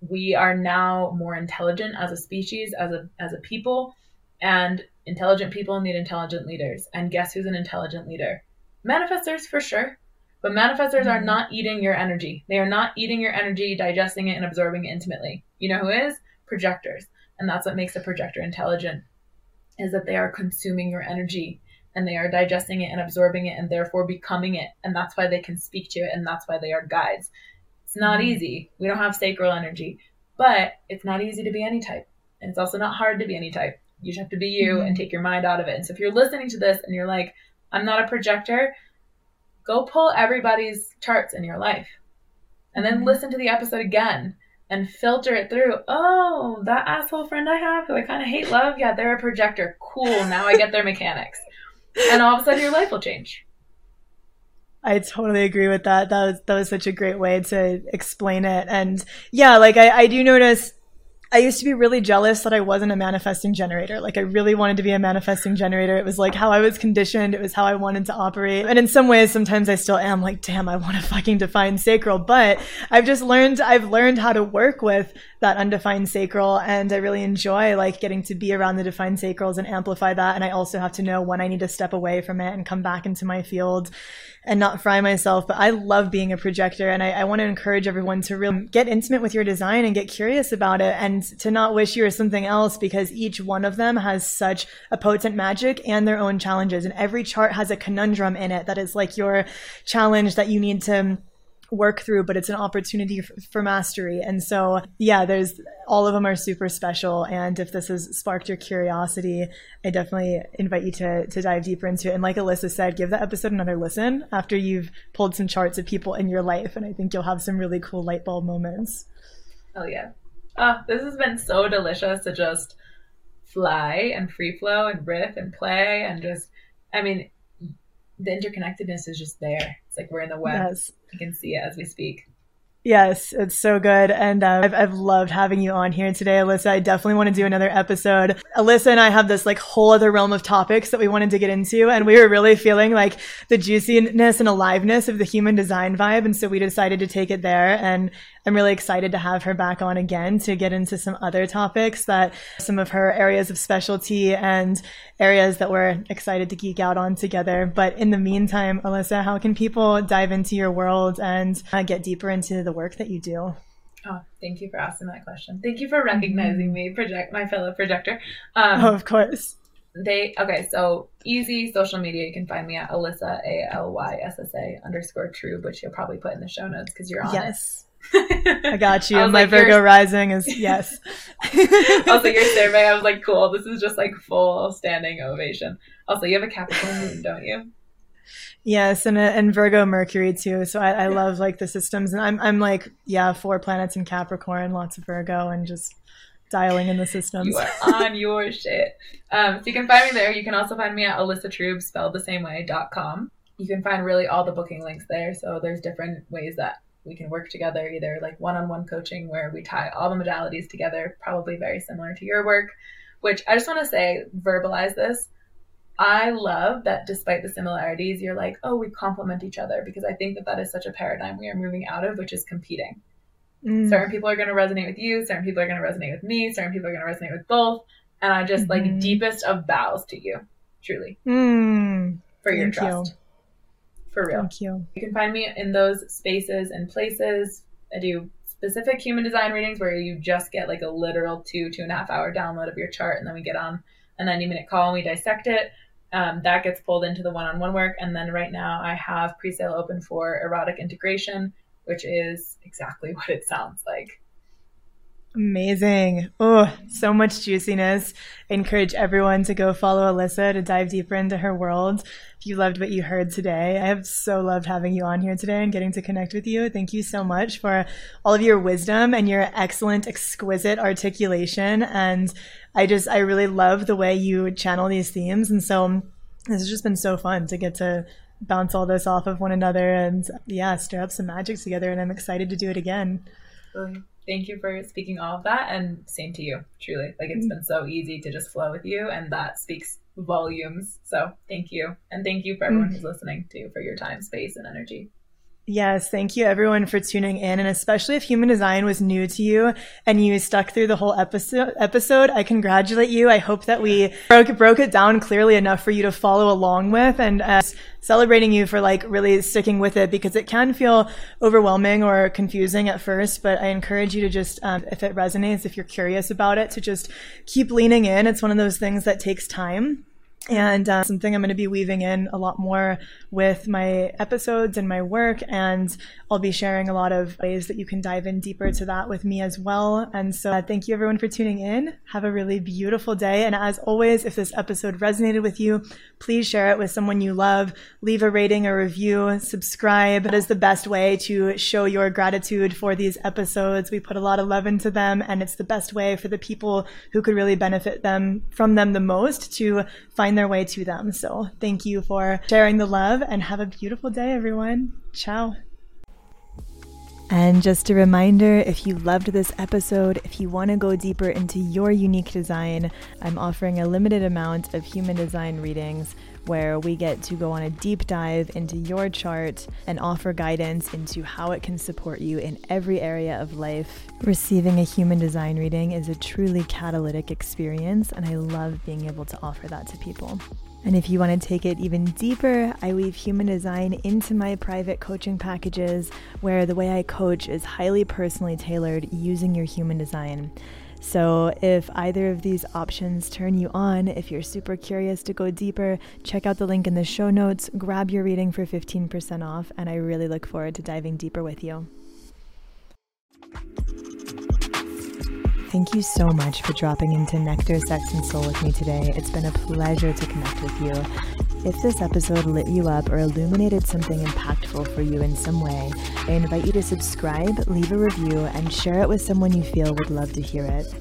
we are now more intelligent as a species as a as a people and intelligent people need intelligent leaders. And guess who's an intelligent leader? Manifestors for sure. But manifestors mm-hmm. are not eating your energy. They are not eating your energy, digesting it, and absorbing it intimately. You know who is? Projectors. And that's what makes a projector intelligent, is that they are consuming your energy and they are digesting it and absorbing it and therefore becoming it. And that's why they can speak to it and that's why they are guides. It's not mm-hmm. easy. We don't have sacral energy, but it's not easy to be any type. And it's also not hard to be any type. You just have to be you mm-hmm. and take your mind out of it. And so if you're listening to this and you're like, I'm not a projector, go pull everybody's charts in your life and then mm-hmm. listen to the episode again and filter it through. Oh, that asshole friend I have who I kind of hate love. Yeah, they're a projector. Cool. Now I get their mechanics. And all of a sudden your life will change. I totally agree with that. That was that was such a great way to explain it. And yeah, like I, I do notice I used to be really jealous that I wasn't a manifesting generator. Like I really wanted to be a manifesting generator. It was like how I was conditioned. It was how I wanted to operate. And in some ways, sometimes I still am like, damn, I want to fucking define sacral. But I've just learned, I've learned how to work with that undefined sacral. And I really enjoy like getting to be around the defined sacrals and amplify that. And I also have to know when I need to step away from it and come back into my field and not fry myself. But I love being a projector and I, I want to encourage everyone to really get intimate with your design and get curious about it and to not wish you were something else because each one of them has such a potent magic and their own challenges. And every chart has a conundrum in it that is like your challenge that you need to work through, but it's an opportunity for, mastery. And so, yeah, there's all of them are super special. And if this has sparked your curiosity, I definitely invite you to to dive deeper into it. And like Alyssa said, give the episode another listen after you've pulled some charts of people in your life, and I think you'll have some really cool light bulb moments. Oh yeah. Oh, this has been so delicious to just fly and free flow and riff and play and just I mean the interconnectedness is just there. It's like we're in the web. Yes. You can see it as we speak. Yes, it's so good. And uh, I've, I've loved having you on here today, Alyssa. I definitely want to do another episode. Alyssa and I have this like whole other realm of topics that we wanted to get into. And we were really feeling like the juiciness and aliveness of the human design vibe. And so we decided to take it there. And I'm really excited to have her back on again to get into some other topics that some of her areas of specialty and areas that we're excited to geek out on together. But in the meantime, Alyssa, how can people dive into your world and uh, get deeper into the work that you do? Oh, thank you for asking that question. Thank you for recognizing me, project my fellow projector. Um, oh, of course. They okay, so easy social media. You can find me at Alyssa A L Y S S A underscore Troob, which you'll probably put in the show notes because you're on yes. it. I got you. I My like, Virgo rising is yes. also, your survey, I was like, cool. This is just like full standing ovation. Also, you have a Capricorn moon, don't you? Yes, and and Virgo Mercury too. So I, I love like the systems, and I'm I'm like yeah, four planets in Capricorn, lots of Virgo, and just dialing in the systems. You are on your shit. Um, so you can find me there. You can also find me at Alyssa Troob, spelled the same way, dot com. You can find really all the booking links there. So there's different ways that we can work together either like one-on-one coaching where we tie all the modalities together probably very similar to your work which i just want to say verbalize this i love that despite the similarities you're like oh we complement each other because i think that that is such a paradigm we are moving out of which is competing mm. certain people are going to resonate with you certain people are going to resonate with me certain people are going to resonate with both and i just mm-hmm. like deepest of bows to you truly mm. for your Thank trust you for real. Thank you. You can find me in those spaces and places. I do specific human design readings where you just get like a literal two, two and a half hour download of your chart, and then we get on a 90 minute call and we dissect it. Um, that gets pulled into the one on one work. And then right now I have pre sale open for erotic integration, which is exactly what it sounds like. Amazing. Oh, so much juiciness. I encourage everyone to go follow Alyssa to dive deeper into her world. If you loved what you heard today, I have so loved having you on here today and getting to connect with you. Thank you so much for all of your wisdom and your excellent, exquisite articulation. And I just, I really love the way you channel these themes. And so this has just been so fun to get to bounce all this off of one another and yeah, stir up some magic together. And I'm excited to do it again thank you for speaking all of that and same to you truly like it's mm-hmm. been so easy to just flow with you and that speaks volumes so thank you and thank you for everyone mm-hmm. who's listening to for your time space and energy Yes, thank you everyone for tuning in, and especially if human design was new to you and you stuck through the whole episode. Episode, I congratulate you. I hope that we broke broke it down clearly enough for you to follow along with, and uh, celebrating you for like really sticking with it because it can feel overwhelming or confusing at first. But I encourage you to just, um, if it resonates, if you're curious about it, to just keep leaning in. It's one of those things that takes time and uh, something I'm going to be weaving in a lot more with my episodes and my work. And I'll be sharing a lot of ways that you can dive in deeper to that with me as well. And so uh, thank you everyone for tuning in. Have a really beautiful day. And as always, if this episode resonated with you, please share it with someone you love. Leave a rating, a review, subscribe. That is the best way to show your gratitude for these episodes. We put a lot of love into them and it's the best way for the people who could really benefit them from them the most to find find their way to them. So thank you for sharing the love and have a beautiful day, everyone. Ciao. And just a reminder if you loved this episode, if you want to go deeper into your unique design, I'm offering a limited amount of human design readings where we get to go on a deep dive into your chart and offer guidance into how it can support you in every area of life. Receiving a human design reading is a truly catalytic experience, and I love being able to offer that to people. And if you want to take it even deeper, I weave human design into my private coaching packages where the way I coach is highly personally tailored using your human design. So, if either of these options turn you on, if you're super curious to go deeper, check out the link in the show notes, grab your reading for 15% off, and I really look forward to diving deeper with you. Thank you so much for dropping into Nectar, Sex, and Soul with me today. It's been a pleasure to connect with you. If this episode lit you up or illuminated something impactful for you in some way, I invite you to subscribe, leave a review, and share it with someone you feel would love to hear it.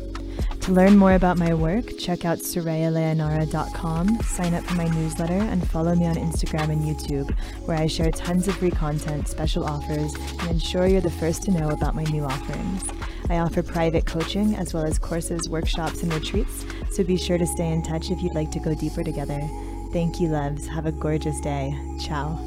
To learn more about my work, check out sorayaleonora.com, sign up for my newsletter, and follow me on Instagram and YouTube, where I share tons of free content, special offers, and ensure you're the first to know about my new offerings. I offer private coaching as well as courses, workshops, and retreats, so be sure to stay in touch if you'd like to go deeper together. Thank you, loves. Have a gorgeous day. Ciao.